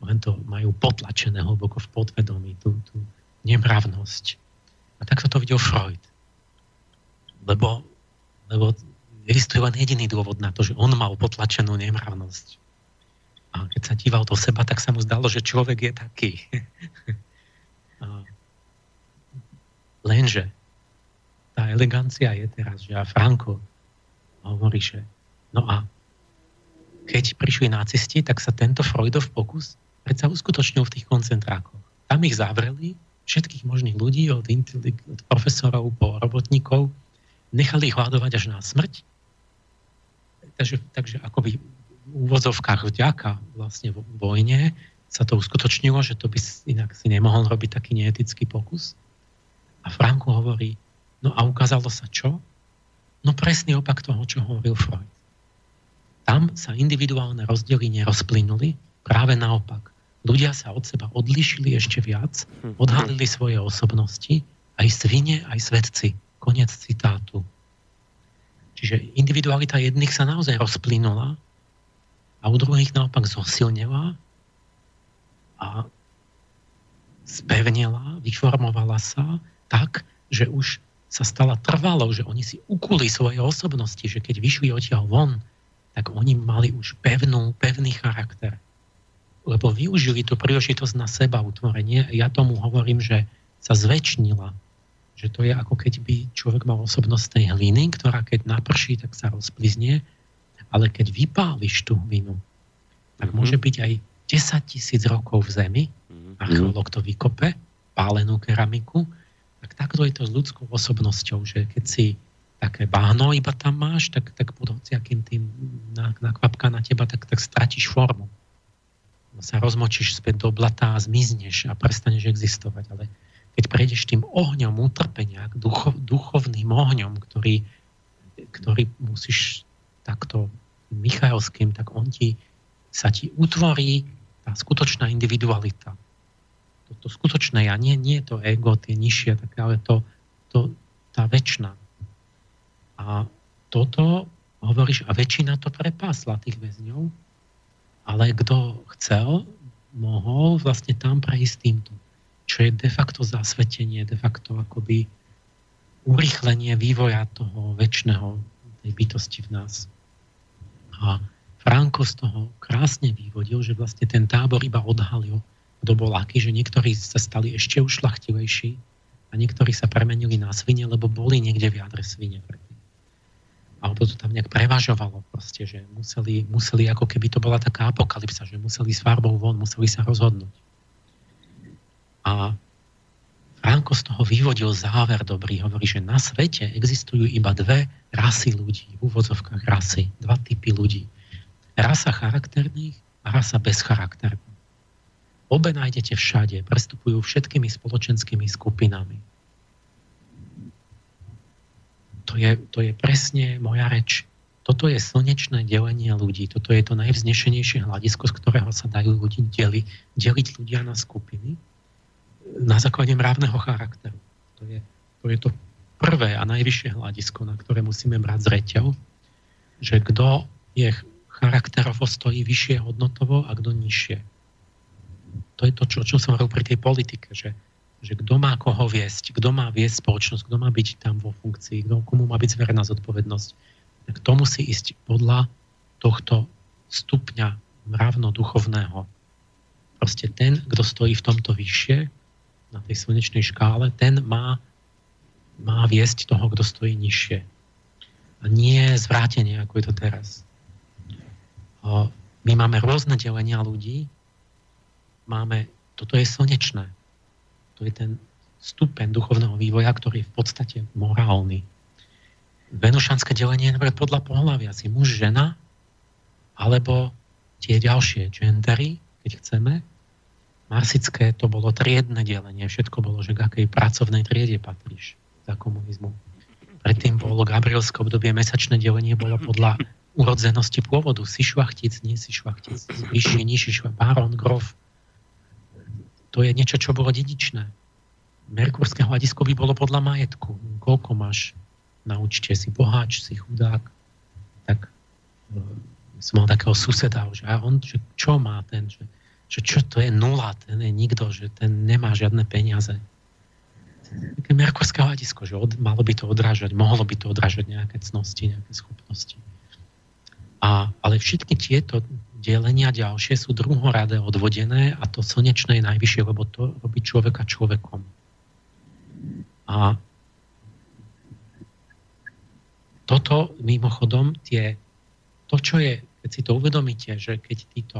Speaker 2: len to majú potlačené hlboko v podvedomí, tú, tú, nemravnosť. A tak sa to videl Freud. Lebo, lebo existuje len jediný dôvod na to, že on mal potlačenú nemravnosť. A keď sa díval do seba, tak sa mu zdalo, že človek je taký. Lenže tá elegancia je teraz, že a Franko hovorí, že no a keď prišli nacisti, tak sa tento Freudov pokus predsa uskutočnil v tých koncentrákoch. Tam ich zavreli všetkých možných ľudí, od, od profesorov po robotníkov, nechali ich hľadovať až na smrť. Takže, takže akoby v úvozovkách vďaka vlastne vo vojne sa to uskutočnilo, že to by inak si nemohol robiť taký neetický pokus. A Franko hovorí, no a ukázalo sa čo? No presný opak toho, čo hovoril Freud. Tam sa individuálne rozdiely nerozplynuli, práve naopak ľudia sa od seba odlišili ešte viac, hm. odhalili svoje osobnosti, aj svine, aj svedci. Konec citátu. Čiže individualita jedných sa naozaj rozplynula a u druhých naopak zosilnila a spevnila, vyformovala sa tak, že už sa stala trvalo, že oni si ukuli svoje osobnosti, že keď vyšli odtiaľ von, tak oni mali už pevnú, pevný charakter lebo využili tú príležitosť na seba utvorenie. Ja tomu hovorím, že sa zväčšnila. Že to je ako keď by človek mal osobnosť tej hliny, ktorá keď naprší, tak sa rozpliznie, ale keď vypáliš tú hlinu, tak mm-hmm. môže byť aj 10 tisíc rokov v zemi, mm-hmm. archeológ to vykope, pálenú keramiku, tak takto je to s ľudskou osobnosťou, že keď si také báno iba tam máš, tak, tak pod hociakým tým nakvapka na teba, tak, tak stratíš formu sa rozmočíš späť do blata a zmizneš a prestaneš existovať. Ale keď prejdeš tým ohňom utrpenia, ducho, duchovným ohňom, ktorý, ktorý musíš takto Michaelským, tak on ti, sa ti utvorí tá skutočná individualita. To skutočné ja, nie, nie to ego, tie nižšie, také, ale to, to, tá väčšina. A toto hovoríš, a väčšina to prepásla tých väzňov, ale kto chcel, mohol vlastne tam prejsť týmto. Čo je de facto zasvetenie, de facto akoby urychlenie vývoja toho väčšného, tej bytosti v nás. A Franko z toho krásne vyvodil, že vlastne ten tábor iba odhalil, kto bol aký, že niektorí sa stali ešte ušlachtilejší a niektorí sa premenili na svine, lebo boli niekde v jadre svine alebo to tam nejak prevažovalo proste, že museli, museli ako keby to bola taká apokalypsa, že museli s farbou von, museli sa rozhodnúť. A Franko z toho vyvodil záver dobrý, hovorí, že na svete existujú iba dve rasy ľudí, v úvodzovkách rasy, dva typy ľudí. Rasa charakterných a rasa bezcharakterných. Obe nájdete všade, prestupujú všetkými spoločenskými skupinami to je, to je presne moja reč. Toto je slnečné delenie ľudí. Toto je to najvznešenejšie hľadisko, z ktorého sa dajú ľudí deli, deliť ľudia na skupiny na základe mravného charakteru. To je, to je to prvé a najvyššie hľadisko, na ktoré musíme brať zreteľ, že kto je charakterovo stojí vyššie hodnotovo a kto nižšie. To je to, čo, čo som hovoril pri tej politike, že že kto má koho viesť, kto má viesť spoločnosť, kto má byť tam vo funkcii, kto, komu má byť zverená zodpovednosť, tak to musí ísť podľa tohto stupňa mravno-duchovného. Proste ten, kto stojí v tomto vyššie, na tej slnečnej škále, ten má, má viesť toho, kto stojí nižšie. A nie zvrátenie, ako je to teraz. My máme rôzne delenia ľudí, máme, toto je slnečné to je ten stupeň duchovného vývoja, ktorý je v podstate morálny. Venušanské delenie je podľa pohľavia si muž, žena, alebo tie ďalšie gendery, keď chceme. Marsické to bolo triedne delenie, všetko bolo, že k akej pracovnej triede patríš za komunizmu. Predtým bolo Gabrielské obdobie, mesačné delenie bolo podľa urodzenosti pôvodu. Si švachtic, nie si švachtic, vyšší, nižší švachtic, baron, grof, to je niečo, čo bolo dedičné. Merkurské hľadisko by bolo podľa majetku. Koľko máš na účte, si boháč, si chudák. Tak e, som mal takého suseda, že, on, že čo má ten, že, že čo to je nula, ten je nikto, že ten nemá žiadne peniaze. Také merkurské hľadisko, že od, malo by to odrážať, mohlo by to odrážať nejaké cnosti, nejaké schopnosti. A, ale všetky tieto delenia ďalšie sú druhoradé odvodené a to slnečné je najvyššie, lebo to robí človeka človekom. A toto mimochodom tie, to, čo je, keď si to uvedomíte, že keď títo,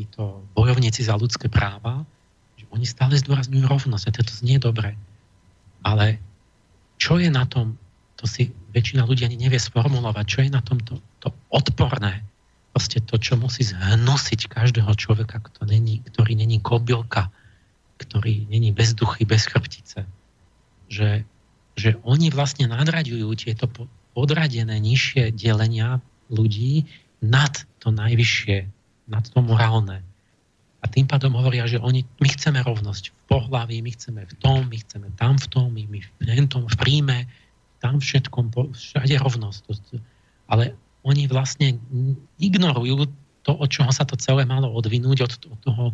Speaker 2: títo bojovníci za ľudské práva, že oni stále zdôrazňujú rovnosť a to znie dobre. Ale čo je na tom, to si väčšina ľudí ani nevie sformulovať, čo je na tom to, to odporné, proste to, čo musí zhnosiť každého človeka, kto není, ktorý není kobylka, ktorý není bez duchy, bez chrbtice. Že, že oni vlastne nadraďujú tieto podradené nižšie delenia ľudí nad to najvyššie, nad to morálne. A tým pádom hovoria, že oni, my chceme rovnosť v pohlaví, my chceme v tom, my chceme tam v tom, my, my v tom, v príjme, tam všetkom, všade rovnosť. Ale oni vlastne ignorujú to, od čoho sa to celé malo odvinúť, od, od toho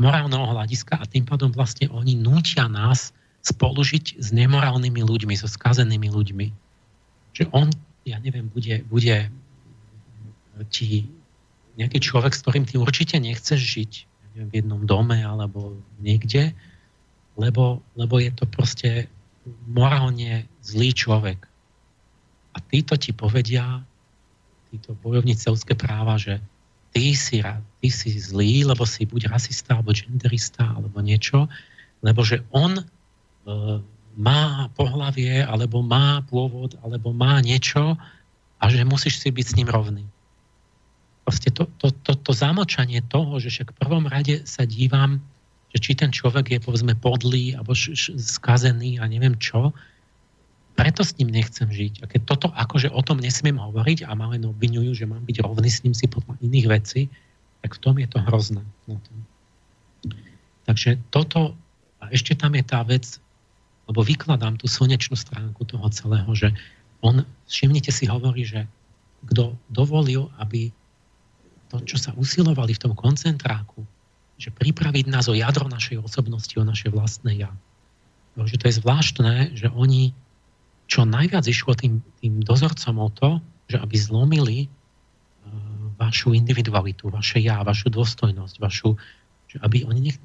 Speaker 2: morálneho hľadiska a tým pádom vlastne oni nútia nás spolužiť s nemorálnymi ľuďmi, so skazenými ľuďmi. Že on, ja neviem, bude, bude ti nejaký človek, s ktorým ty určite nechceš žiť, v jednom dome alebo niekde, lebo, lebo je to proste morálne zlý človek. A títo ti povedia, títo bojovníci ľudské práva, že ty si, ty si zlý, lebo si buď rasista, alebo genderista, alebo niečo, lebo že on e, má pohlavie, alebo má pôvod, alebo má niečo a že musíš si byť s ním rovný. Proste to, to, to, to zamočanie toho, že však v prvom rade sa dívam, že či ten človek je povedzme podlý alebo š, š, skazený a neviem čo, preto s ním nechcem žiť. A keď toto akože o tom nesmiem hovoriť a ma len obvinujú, že mám byť rovný s ním si podľa iných vecí, tak v tom je to hrozné. No to. Takže toto, a ešte tam je tá vec, lebo vykladám tú slnečnú stránku toho celého, že on, všimnite si, hovorí, že kto dovolil, aby to, čo sa usilovali v tom koncentráku, že pripraviť nás o jadro našej osobnosti, o naše vlastné ja. Takže to je zvláštne, že oni čo najviac išlo tým, tým dozorcom o to, že aby zlomili uh, vašu individualitu, vaše ja, vašu dôstojnosť, vašu, že aby oni nech,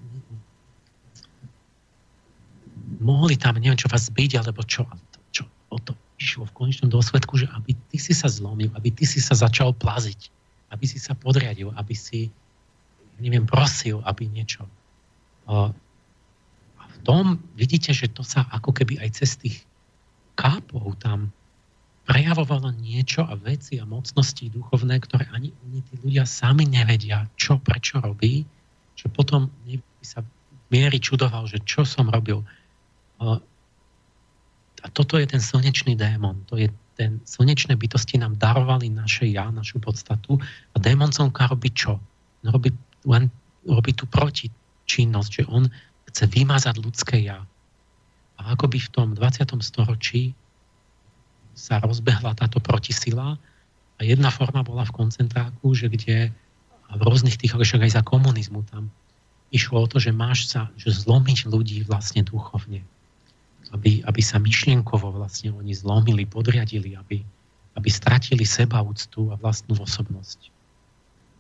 Speaker 2: mohli tam, neviem čo vás byť, alebo čo, čo o to išlo v konečnom dôsledku, že aby ty si sa zlomil, aby ty si sa začal plaziť, aby si sa podriadil, aby si, neviem, prosil, aby niečo. A v tom vidíte, že to sa ako keby aj cez tých kápov tam prejavovalo niečo a veci a mocnosti duchovné, ktoré ani oni tí ľudia sami nevedia, čo prečo robí, že potom by sa miery čudoval, že čo som robil. A toto je ten slnečný démon. To je ten slnečné bytosti nám darovali naše ja, našu podstatu a démoncovka robí čo? No robí, len robí tú protičinnosť, že on chce vymazať ľudské ja. A ako by v tom 20. storočí sa rozbehla táto protisila a jedna forma bola v koncentráku, že kde v rôznych tých však aj za komunizmu tam išlo o to, že máš sa, že zlomiť ľudí vlastne duchovne. Aby, aby sa myšlienkovo vlastne oni zlomili, podriadili, aby, aby stratili seba úctu a vlastnú osobnosť.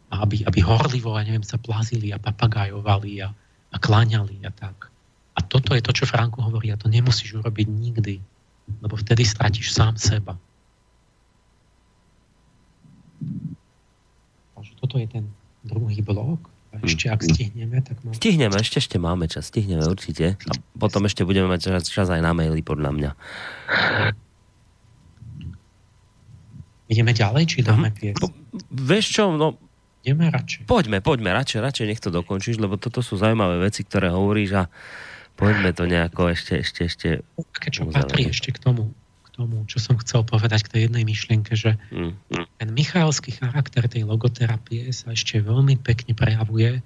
Speaker 2: A aby, aby horlivo, ja neviem, sa plazili a papagajovali a, a kláňali a tak. A toto je to, čo Franko hovorí, a to nemusíš urobiť nikdy, lebo vtedy stratíš sám seba. Takže toto je ten druhý blok. Ešte ak stihneme, tak máme...
Speaker 1: Stihneme, ešte, ešte máme čas, stihneme určite. A potom ešte budeme mať čas, čas aj na maily, podľa mňa.
Speaker 2: Ideme ďalej, či dáme pies? Po,
Speaker 1: vieš čo, no...
Speaker 2: Ideme radšej.
Speaker 1: Poďme, poďme, radšej, radšej nech to dokončíš, lebo toto sú zaujímavé veci, ktoré hovoríš a Poďme to nejako ešte, ešte, ešte...
Speaker 2: Také, čo patrí ešte k tomu, tomu, čo som chcel povedať k tej jednej myšlienke, že mm, mm. ten michalský charakter tej logoterapie sa ešte veľmi pekne prejavuje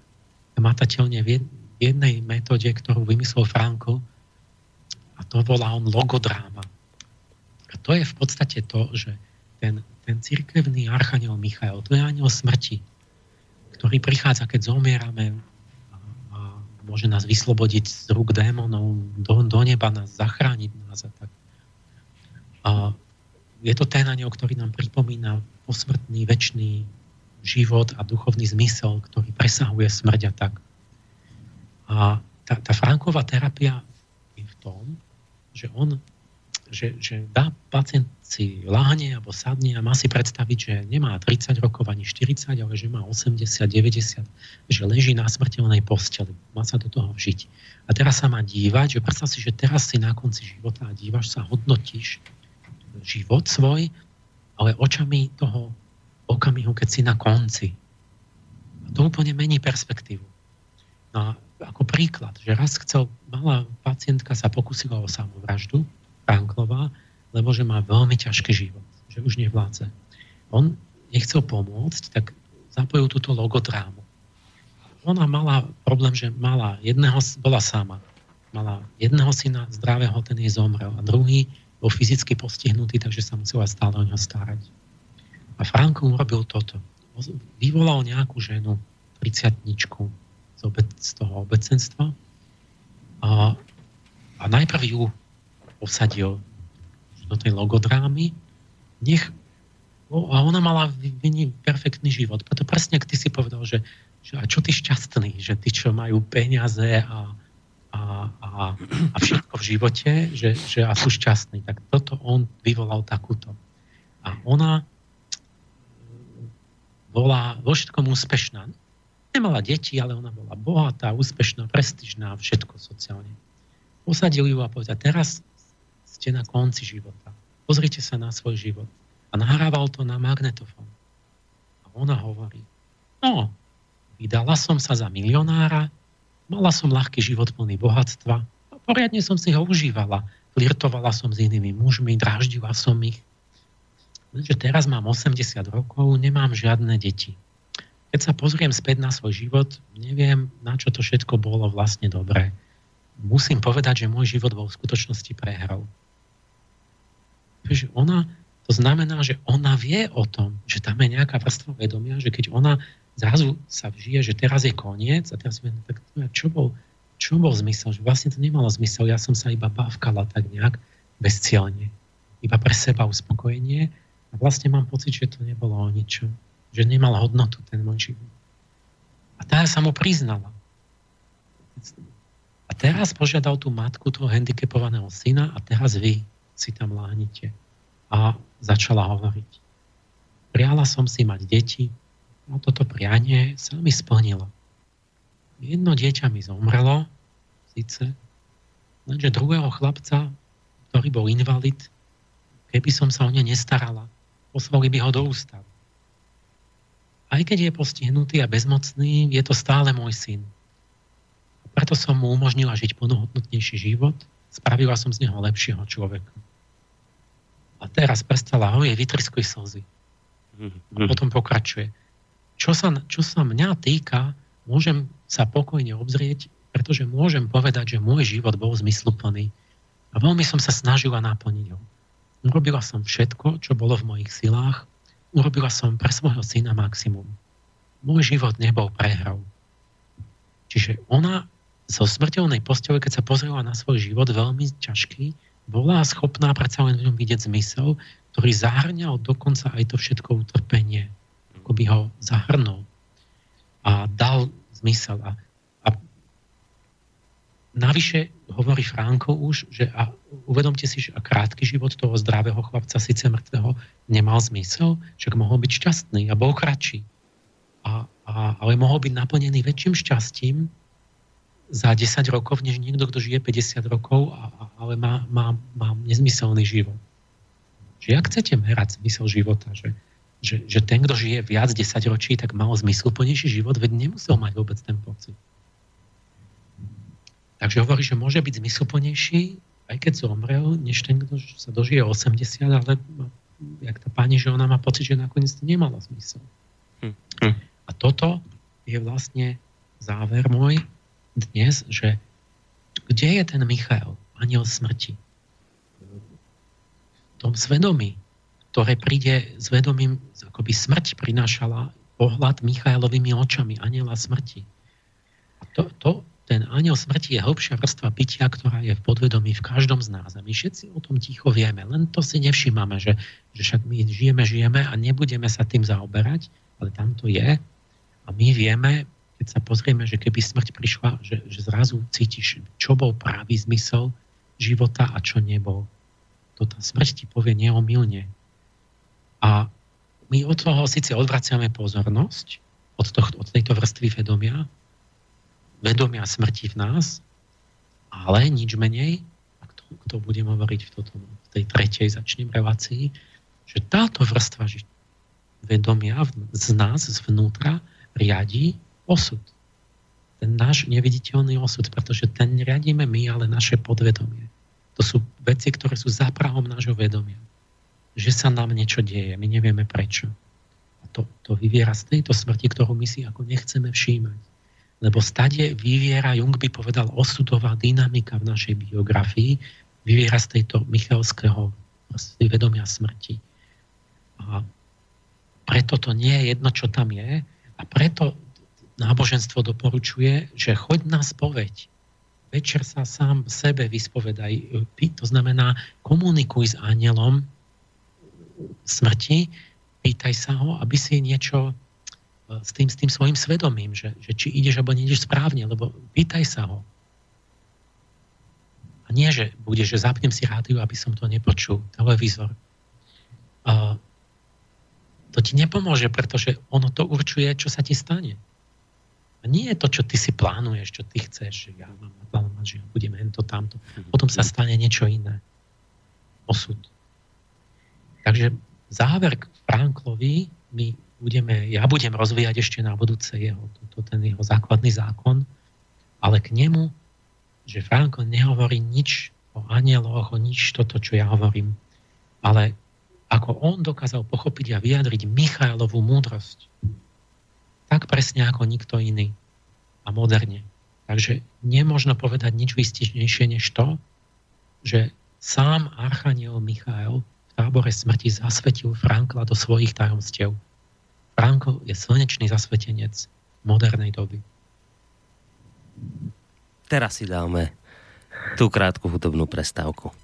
Speaker 2: matateľne v jednej metóde, ktorú vymyslel Franko a to volá on logodráma. A to je v podstate to, že ten, ten cirkevný archaniel Michael, to je aniel smrti, ktorý prichádza, keď zomierame môže nás vyslobodiť z rúk démonov, do, do neba nás zachrániť nás a tak. A je to ten aniel, ktorý nám pripomína posmrtný, väčší život a duchovný zmysel, ktorý presahuje smrť a tak. A tá, tá Franková terapia je v tom, že on že, že dá pacient si láhne alebo sadne a má si predstaviť, že nemá 30 rokov ani 40, ale že má 80, 90, že leží na smrteľnej posteli. Má sa do toho vžiť. A teraz sa má dívať, že predstav si, že teraz si na konci života a dívaš sa, hodnotíš život svoj, ale očami toho okamihu, keď si na konci. A to úplne mení perspektívu. No a ako príklad, že raz chcel, malá pacientka sa pokusila o samovraždu, Franklová, lebo že má veľmi ťažký život, že už nevládze. On nechcel pomôcť, tak zapojil túto logotrámu. Ona mala problém, že mala jedného, bola sama. Mala jedného syna zdravého, ten jej zomrel. A druhý bol fyzicky postihnutý, takže sa musela stále o ňo starať. A Franko urobil toto. Vyvolal nejakú ženu, 30 z, obec, z toho obecenstva a, a najprv ju posadil do tej logodrámy, nech a ona mala perfektný život. Preto presne, ak ty si povedal, že že a čo tí šťastní, že tí, čo majú peniaze a, a, a, a všetko v živote, že, že a sú šťastní. Tak toto on vyvolal takúto. A ona bola vo všetkom úspešná. Nemala deti, ale ona bola bohatá, úspešná, prestižná, všetko sociálne. Posadili ju a povedal, teraz ste na konci života. Pozrite sa na svoj život. A nahrával to na magnetofón. A ona hovorí, no, vydala som sa za milionára, mala som ľahký život plný bohatstva a poriadne som si ho užívala. Flirtovala som s inými mužmi, dráždila som ich. Lenže teraz mám 80 rokov, nemám žiadne deti. Keď sa pozriem späť na svoj život, neviem, na čo to všetko bolo vlastne dobré. Musím povedať, že môj život bol v skutočnosti prehrou. Že ona, to znamená, že ona vie o tom, že tam je nejaká vrstva vedomia, že keď ona zrazu sa žije, že teraz je koniec a teraz no tak čo bol, čo bol zmysel? Že vlastne to nemalo zmysel, ja som sa iba bávkala tak nejak bezcielne. Iba pre seba uspokojenie a vlastne mám pocit, že to nebolo o ničom že nemal hodnotu ten môj život. A teraz sa mu priznala. A teraz požiadal tú matku toho handicapovaného syna a teraz vy si tam láhnite. A začala hovoriť. Priala som si mať deti a toto prianie sa mi splnilo. Jedno dieťa mi zomrelo, síce, lenže druhého chlapca, ktorý bol invalid, keby som sa o ne nestarala, poslali by ho do ústavu aj keď je postihnutý a bezmocný, je to stále môj syn. A preto som mu umožnila žiť plnohodnotnejší život, spravila som z neho lepšieho človeka. A teraz prestala ho, jej vytriskuj slzy. A potom pokračuje. Čo sa, čo sa mňa týka, môžem sa pokojne obzrieť, pretože môžem povedať, že môj život bol zmysluplný. A veľmi som sa snažila naplniť ho. Urobila som všetko, čo bolo v mojich silách urobila som pre svojho syna maximum. Môj život nebol prehrou. Čiže ona zo smrteľnej postele, keď sa pozrela na svoj život veľmi ťažký, bola schopná predsa len v ňom vidieť zmysel, ktorý zahrňal dokonca aj to všetko utrpenie. Ako by ho zahrnul a dal zmysel. A Navyše hovorí Franko už, že a uvedomte si, že a krátky život toho zdravého chlapca, síce mŕtvého, nemal zmysel, však mohol byť šťastný a bol kratší. A, a, ale mohol byť naplnený väčším šťastím za 10 rokov, než niekto, kto žije 50 rokov, a, a, ale má, má, má nezmyselný život. Že ak chcete merať zmysel života, že, že, že ten, kto žije viac 10 ročí, tak mal zmysluplnejší život, veď nemusel mať vôbec ten pocit. Takže hovorí, že môže byť zmysluplnejší, aj keď zomrel, než ten, kto sa dožije 80, ale jak tá pani, že ona má pocit, že nakoniec to nemalo zmysel. Hm. hm. A toto je vlastne záver môj dnes, že kde je ten Michal, aniel smrti? V tom svedomí, ktoré príde s vedomím, by smrť prinášala pohľad Michailovými očami, aniela smrti. A to, to, ten aniel smrti je hĺbšia vrstva bytia, ktorá je v podvedomí v každom z nás. A my všetci o tom ticho vieme, len to si nevšímame, že, že však my žijeme, žijeme a nebudeme sa tým zaoberať, ale tam to je. A my vieme, keď sa pozrieme, že keby smrť prišla, že, že zrazu cítiš, čo bol pravý zmysel života a čo nebol. To tá smrť ti povie neomilne. A my od toho síce odvraciame pozornosť, od, tohto, od tejto vrstvy vedomia, vedomia smrti v nás, ale nič menej, ak to, to budem hovoriť v, toto, v tej tretej začnem relácii, že táto vrstva vedomia z nás, zvnútra, riadí osud. Ten náš neviditeľný osud, pretože ten riadíme my, ale naše podvedomie. To sú veci, ktoré sú za prahom nášho vedomia. Že sa nám niečo deje, my nevieme prečo. A to, to vyviera z tejto smrti, ktorú my si ako nechceme všímať lebo stade vyviera, Jung by povedal, osudová dynamika v našej biografii, vyviera z tejto Michalského vedomia smrti. A preto to nie je jedno, čo tam je a preto náboženstvo doporučuje, že choď na spoveď. Večer sa sám sebe vyspovedaj. To znamená, komunikuj s anielom smrti, pýtaj sa ho, aby si niečo s tým, s tým svojim svedomím, že, že či ideš alebo neideš správne, lebo pýtaj sa ho. A nie, že bude, že zapnem si rádiu, aby som to nepočul, televízor. A to ti nepomôže, pretože ono to určuje, čo sa ti stane. A nie je to, čo ty si plánuješ, čo ty chceš, že ja mám naplánovať, že ja budem to tamto. Potom sa stane niečo iné. Osud. Takže záver k Franklovi my budeme, ja budem rozvíjať ešte na budúce jeho, to, ten jeho základný zákon, ale k nemu, že Franko nehovorí nič o anieloch, o nič toto, čo ja hovorím, ale ako on dokázal pochopiť a vyjadriť Michailovú múdrosť, tak presne ako nikto iný a moderne. Takže nemôžno povedať nič vystižnejšie než to, že sám Archaniel Michael tábore smrti zasvetil Frankla do svojich tajomstiev. Frankl je slnečný zasvetenec modernej doby.
Speaker 1: Teraz si dáme tú krátku hudobnú prestávku.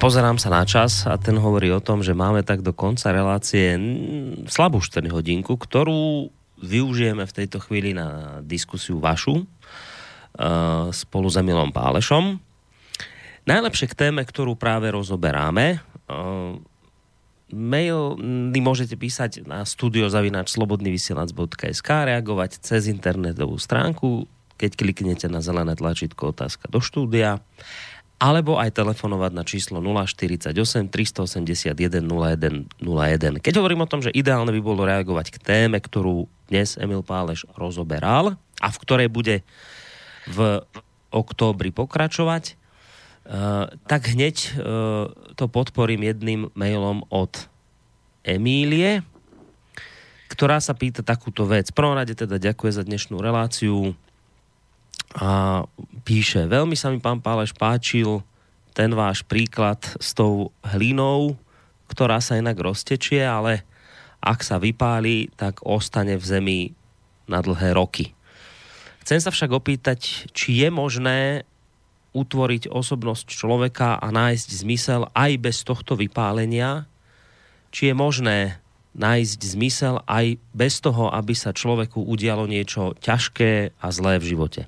Speaker 1: Pozerám sa na čas a ten hovorí o tom, že máme tak do konca relácie slabú 4 hodinku, ktorú využijeme v tejto chvíli na diskusiu vašu uh, spolu s Emilom Pálešom. Najlepšie k téme, ktorú práve rozoberáme, uh, mail môžete písať na studiozavinačslobodnyvysielac.sk reagovať cez internetovú stránku, keď kliknete na zelené tlačítko otázka do štúdia alebo aj telefonovať na číslo 048 381 01 01. Keď hovorím o tom, že ideálne by bolo reagovať k téme, ktorú dnes Emil Páleš rozoberal a v ktorej bude v októbri pokračovať, uh, tak hneď uh, to podporím jedným mailom od Emílie, ktorá sa pýta takúto vec. Prvom rade teda ďakuje za dnešnú reláciu a píše, veľmi sa mi pán Páleš páčil ten váš príklad s tou hlinou, ktorá sa inak roztečie, ale ak sa vypáli, tak ostane v zemi na dlhé roky. Chcem sa však opýtať, či je možné utvoriť osobnosť človeka a nájsť zmysel aj bez tohto vypálenia, či je možné nájsť zmysel aj bez toho, aby sa človeku udialo niečo ťažké a zlé v živote.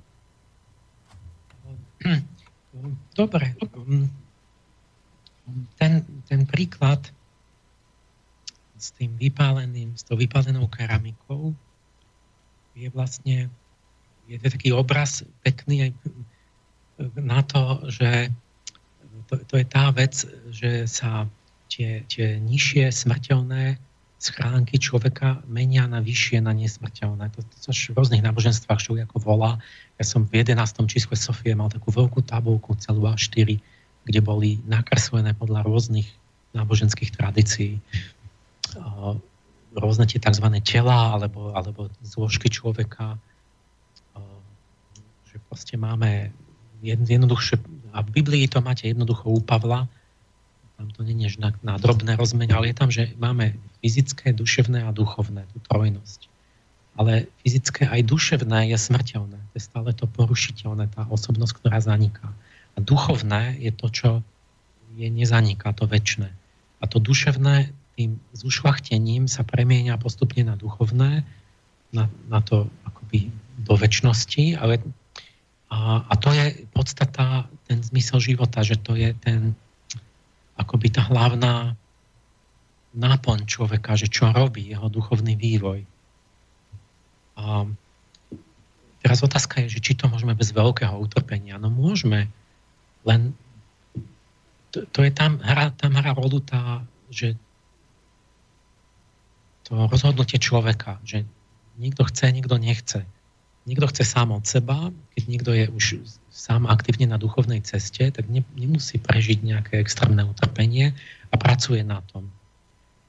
Speaker 2: Dobre. Ten, ten príklad s tým vypáleným, s tou vypálenou keramikou je vlastne je to taký obraz pekný aj na to, že to, to je tá vec, že sa tie, tie nižšie smrteľné schránky človeka menia na vyššie, na nesmrteľné. To, to sa v rôznych náboženstvách človek ako volá. Ja som v 11. čísle Sofie mal takú veľkú tabulku, celú A4, kde boli nakreslené podľa rôznych náboženských tradícií rôzne tie tzv. tela alebo, alebo zložky človeka, že proste máme jednoduchšie, a v Biblii to máte jednoducho u Pavla, tam to nie je na, na drobné rozmene, ale je tam, že máme fyzické, duševné a duchovné, tú trojnosť. Ale fyzické aj duševné je smrteľné. To je stále to porušiteľné, tá osobnosť, ktorá zaniká. A duchovné je to, čo je nezaniká, to väčšie. A to duševné tým zušlachtením sa premieňa postupne na duchovné, na, na to akoby do väčšnosti, ale a, a to je podstata, ten zmysel života, že to je ten, akoby tá hlavná náplň človeka, že čo robí jeho duchovný vývoj. A teraz otázka je, že či to môžeme bez veľkého utrpenia. No môžeme, len to, to je tam, hra, tam hra rolu tá, že to rozhodnutie človeka, že niekto chce, niekto nechce niekto chce sám od seba, keď niekto je už sám aktívne na duchovnej ceste, tak ne, nemusí prežiť nejaké extrémne utrpenie a pracuje na tom.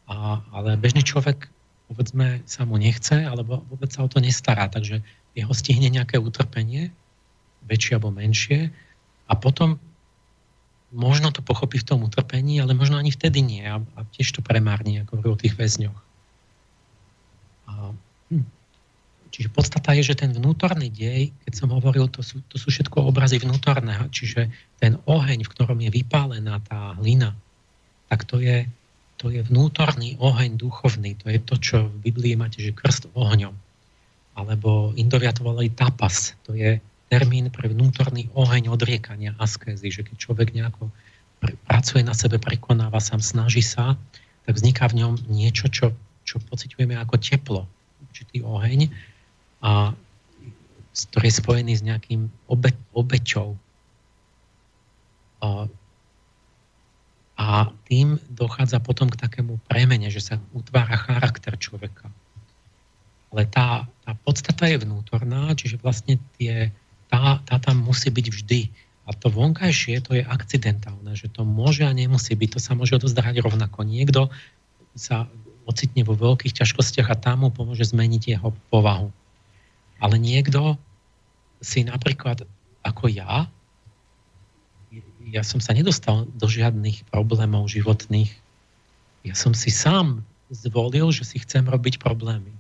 Speaker 2: A, ale bežný človek, povedzme, sa mu nechce, alebo vôbec sa o to nestará, takže jeho stihne nejaké utrpenie, väčšie alebo menšie, a potom možno to pochopí v tom utrpení, ale možno ani vtedy nie a, a tiež to premárni, ako hovorí o tých väzňoch. A, hm. Čiže podstata je, že ten vnútorný dej, keď som hovoril, to sú, to sú všetko obrazy vnútorného, čiže ten oheň, v ktorom je vypálená tá hlina, tak to je, to je vnútorný oheň duchovný. To je to, čo v Biblii máte, že krst ohňom. Alebo Indovia to volali tapas. To je termín pre vnútorný oheň odriekania askézy, že keď človek nejako pracuje na sebe, prekonáva sa, snaží sa, tak vzniká v ňom niečo, čo, čo pociťujeme ako teplo, určitý oheň a ktorý je spojený s nejakým obe, obeťou. A, a tým dochádza potom k takému premene, že sa utvára charakter človeka. Ale tá, tá podstata je vnútorná, čiže vlastne tie, tá, tá tam musí byť vždy. A to vonkajšie, to je akcidentálne, že to môže a nemusí byť, to sa môže odozdať rovnako. Niekto sa ocitne vo veľkých ťažkostiach a tam mu pomôže zmeniť jeho povahu. Ale niekto si napríklad ako ja, ja som sa nedostal do žiadnych problémov životných. Ja som si sám zvolil, že si chcem robiť problémy.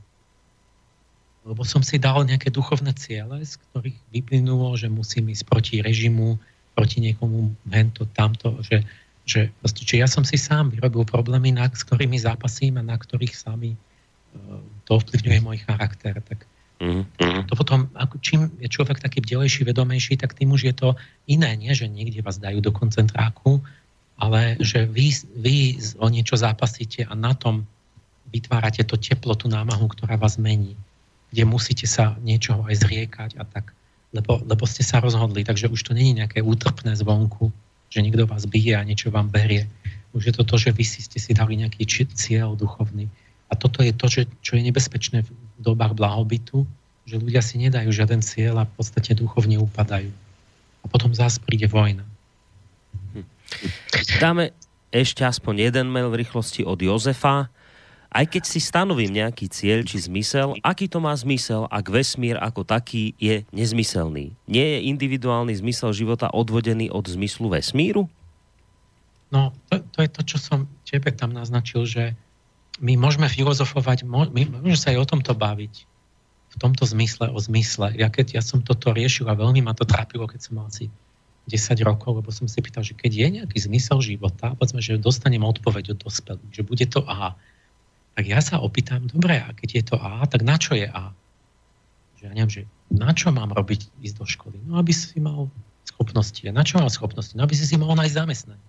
Speaker 2: Lebo som si dal nejaké duchovné ciele, z ktorých vyplynulo, že musím ísť proti režimu, proti niekomu hento, tamto, že, že proste, či ja som si sám vyrobil problémy, na, s ktorými zápasím a na ktorých sami uh, to ovplyvňuje môj charakter. Tak Mm-hmm. To potom, čím je človek taký bdelejší, vedomejší, tak tým už je to iné, nie že niekde vás dajú do koncentráku, ale že vy, vy o niečo zápasíte a na tom vytvárate to teplo, tú námahu, ktorá vás mení, kde musíte sa niečoho aj zriekať a tak, lebo, lebo ste sa rozhodli, takže už to není nejaké útrpné zvonku, že niekto vás bije a niečo vám berie. Už je to to, že vy si ste si dali nejaký cieľ duchovný. A toto je to, že, čo je nebezpečné dobách blahobytu, že ľudia si nedajú žiaden cieľ a v podstate duchovne upadajú. A potom zás príde vojna.
Speaker 1: Dáme ešte aspoň jeden mail v rýchlosti od Jozefa. Aj keď si stanovím nejaký cieľ či zmysel, aký to má zmysel, ak vesmír ako taký je nezmyselný? Nie je individuálny zmysel života odvodený od zmyslu vesmíru?
Speaker 2: No, to, to je to, čo som tebe tam naznačil, že my môžeme filozofovať, my môžeme sa aj o tomto baviť. V tomto zmysle, o zmysle. Ja keď ja som toto riešil a veľmi ma to trápilo, keď som mal asi 10 rokov, lebo som si pýtal, že keď je nejaký zmysel života, povedzme, že dostanem odpoveď od dospelých, že bude to A, tak ja sa opýtam, dobre, a keď je to A, tak na čo je A? Že ja neviem, že na čo mám robiť ísť do školy? No, aby si mal schopnosti. A na čo mám schopnosti? No, aby si si mohol nájsť zamestnanie.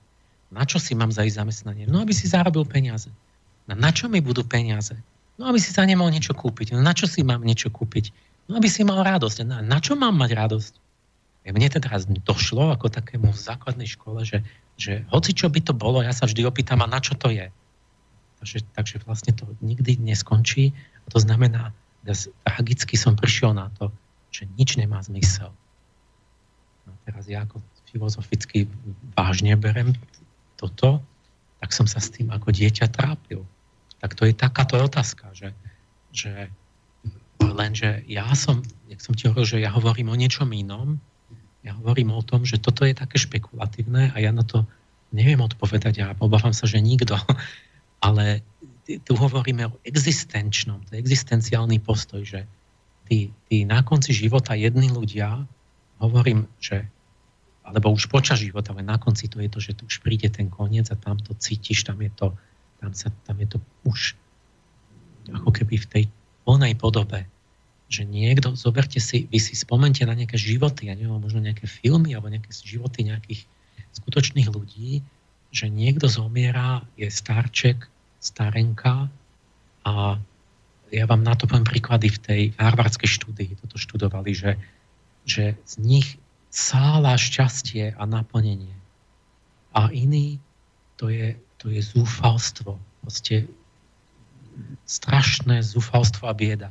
Speaker 2: Na čo si mám zajsť zamestnanie? No, aby si zarobil peniaze. No na čo mi budú peniaze? No aby si sa nemal niečo kúpiť. No na čo si mám niečo kúpiť? No aby si mal radosť. Na, na čo mám mať radosť? Ja mne teda došlo ako takému v základnej škole, že, že hoci čo by to bolo, ja sa vždy opýtam, a na čo to je? Takže, takže vlastne to nikdy neskončí. A to znamená, že tragicky som prišiel na to, že nič nemá zmysel. No teraz ja ako filozoficky vážne berem toto, tak som sa s tým ako dieťa trápil. Tak to je takáto otázka, že, že lenže ja som, jak som ti hovoril, že ja hovorím o niečom inom, ja hovorím o tom, že toto je také špekulatívne a ja na to neviem odpovedať a obávam sa, že nikto. Ale tu hovoríme o existenčnom, to je existenciálny postoj, že tí, tí na konci života jední ľudia, hovorím, že alebo už počas života, ale na konci to je to, že tu už príde ten koniec a tam to cítiš, tam je to, tam, sa, tam je to už ako keby v tej plnej podobe že niekto, zoberte si, vy si spomente na nejaké životy, ja neviem, možno nejaké filmy alebo nejaké životy nejakých skutočných ľudí, že niekto zomiera, je starček, starenka a ja vám na to poviem príklady v tej harvardskej štúdii, toto študovali, že, že z nich sála šťastie a naplnenie. A iný to je, to je zúfalstvo. Proste strašné zúfalstvo a bieda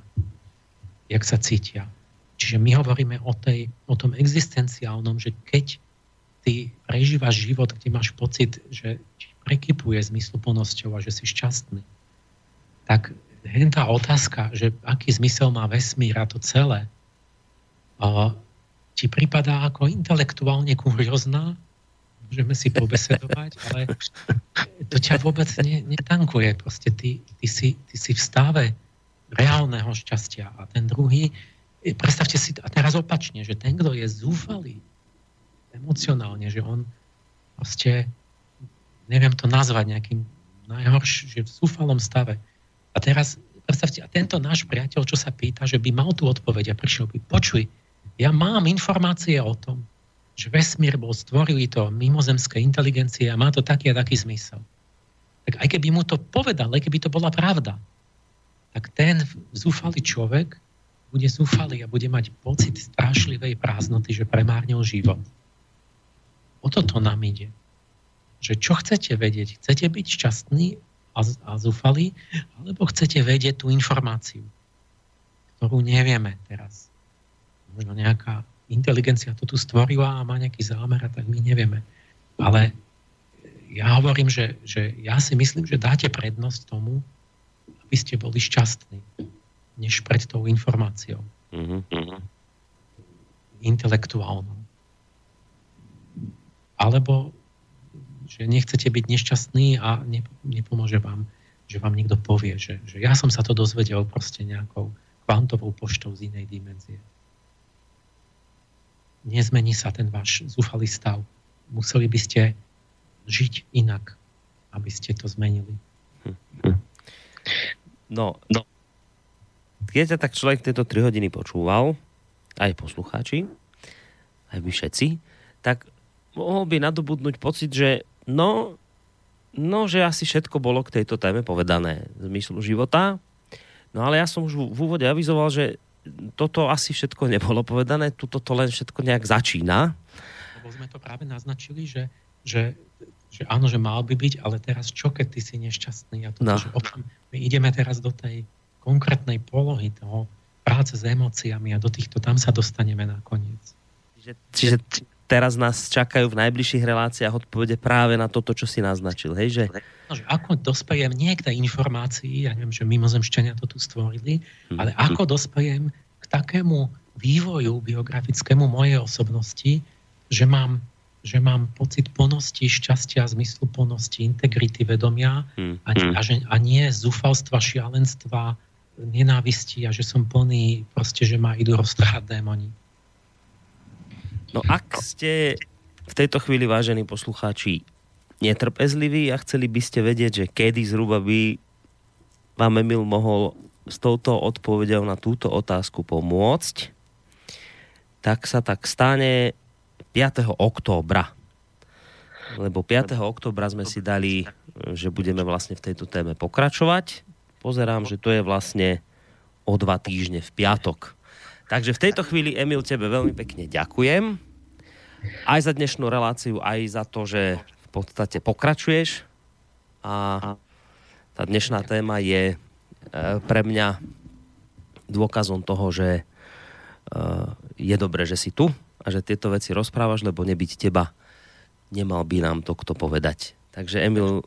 Speaker 2: jak sa cítia. Čiže my hovoríme o, tej, o tom existenciálnom, že keď ty prežívaš život, kde máš pocit, že ti prekypuje zmysluplnosťou a že si šťastný, tak hen tá otázka, že aký zmysel má vesmír a to celé, ti pripadá ako intelektuálne kuriózna, môžeme si pobesedovať, ale to ťa vôbec ne, netankuje. Proste ty, ty, si, ty si v stave reálneho šťastia. A ten druhý, predstavte si, a teraz opačne, že ten, kto je zúfalý emocionálne, že on proste, neviem to nazvať nejakým najhorším, že v zúfalom stave. A teraz, predstavte, a tento náš priateľ, čo sa pýta, že by mal tú odpoveď a prišiel by, počuj, ja mám informácie o tom, že vesmír bol stvorili to mimozemské inteligencie a má to taký a taký zmysel. Tak aj keby mu to povedal, aj keby to bola pravda, tak ten zúfalý človek bude zúfalý a bude mať pocit strašlivej prázdnoty, že premárnil život. O toto nám ide. Že čo chcete vedieť? Chcete byť šťastný a, a zúfalý? Alebo chcete vedieť tú informáciu, ktorú nevieme teraz? Možno nejaká inteligencia to tu stvorila a má nejaký zámer a tak my nevieme. Ale ja hovorím, že, že ja si myslím, že dáte prednosť tomu, aby ste boli šťastní, než pred tou informáciou. Mm-hmm. Intelektuálnou. Alebo že nechcete byť nešťastní a nepomôže vám, že vám niekto povie, že, že ja som sa to dozvedel proste nejakou kvantovou poštou z inej dimenzie. Nezmení sa ten váš zúfalý stav. Museli by ste žiť inak, aby ste to zmenili.
Speaker 1: No, no. Keď sa tak človek tieto 3 hodiny počúval, aj poslucháči, aj vy všetci, tak mohol by nadobudnúť pocit, že no, no, že asi všetko bolo k tejto téme povedané zmyslu života. No ale ja som už v úvode avizoval, že toto asi všetko nebolo povedané, tuto to len všetko nejak začína.
Speaker 2: Lebo sme to práve naznačili, že, že že áno, že mal by byť, ale teraz čo, keď ty si nešťastný? A to, no. že opäť, my ideme teraz do tej konkrétnej polohy toho práce s emóciami a do týchto, tam sa dostaneme nakoniec.
Speaker 1: Čiže, čiže teraz nás čakajú v najbližších reláciách odpovede práve na toto, čo si naznačil. Hej, že...
Speaker 2: No, že ako dospejem nie k tej informácii, ja neviem, že mimozemšťania to tu stvorili, hmm. ale ako dospejem k takému vývoju biografickému mojej osobnosti, že mám že mám pocit plnosti, šťastia, zmyslu plnosti, integrity vedomia hmm. a, a, že, a nie zúfalstva, šialenstva, nenávisti a že som plný proste, že ma idú roztrhať démoni.
Speaker 1: No ak ste v tejto chvíli, vážení poslucháči, netrpezliví a chceli by ste vedieť, že kedy zhruba by vám Emil mohol s touto odpovedou na túto otázku pomôcť, tak sa tak stane 5. októbra. Lebo 5. októbra sme si dali, že budeme vlastne v tejto téme pokračovať. Pozerám, že to je vlastne o dva týždne v piatok. Takže v tejto chvíli, Emil, tebe veľmi pekne ďakujem. Aj za dnešnú reláciu, aj za to, že v podstate pokračuješ. A tá dnešná téma je e, pre mňa dôkazom toho, že e, je dobré, že si tu a že tieto veci rozprávaš, lebo nebyť teba, nemal by nám to kto povedať. Takže Emil,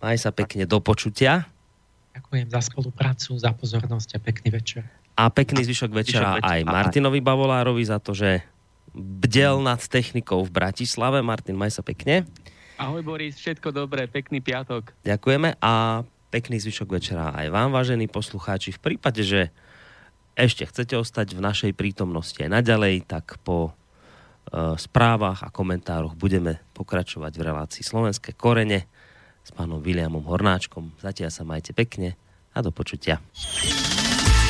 Speaker 1: maj sa pekne do počutia.
Speaker 2: Ďakujem za spoluprácu, za pozornosť a pekný večer.
Speaker 1: A pekný zvyšok večera aj Martinovi Bavolárovi za to, že bdel nad technikou v Bratislave. Martin, maj sa pekne.
Speaker 3: Ahoj Boris, všetko dobré, pekný piatok.
Speaker 1: Ďakujeme a pekný zvyšok večera aj vám, vážení poslucháči. V prípade, že ešte chcete ostať v našej prítomnosti aj naďalej, tak po e, správach a komentároch budeme pokračovať v relácii Slovenské korene s pánom Williamom Hornáčkom. Zatiaľ sa majte pekne a do počutia.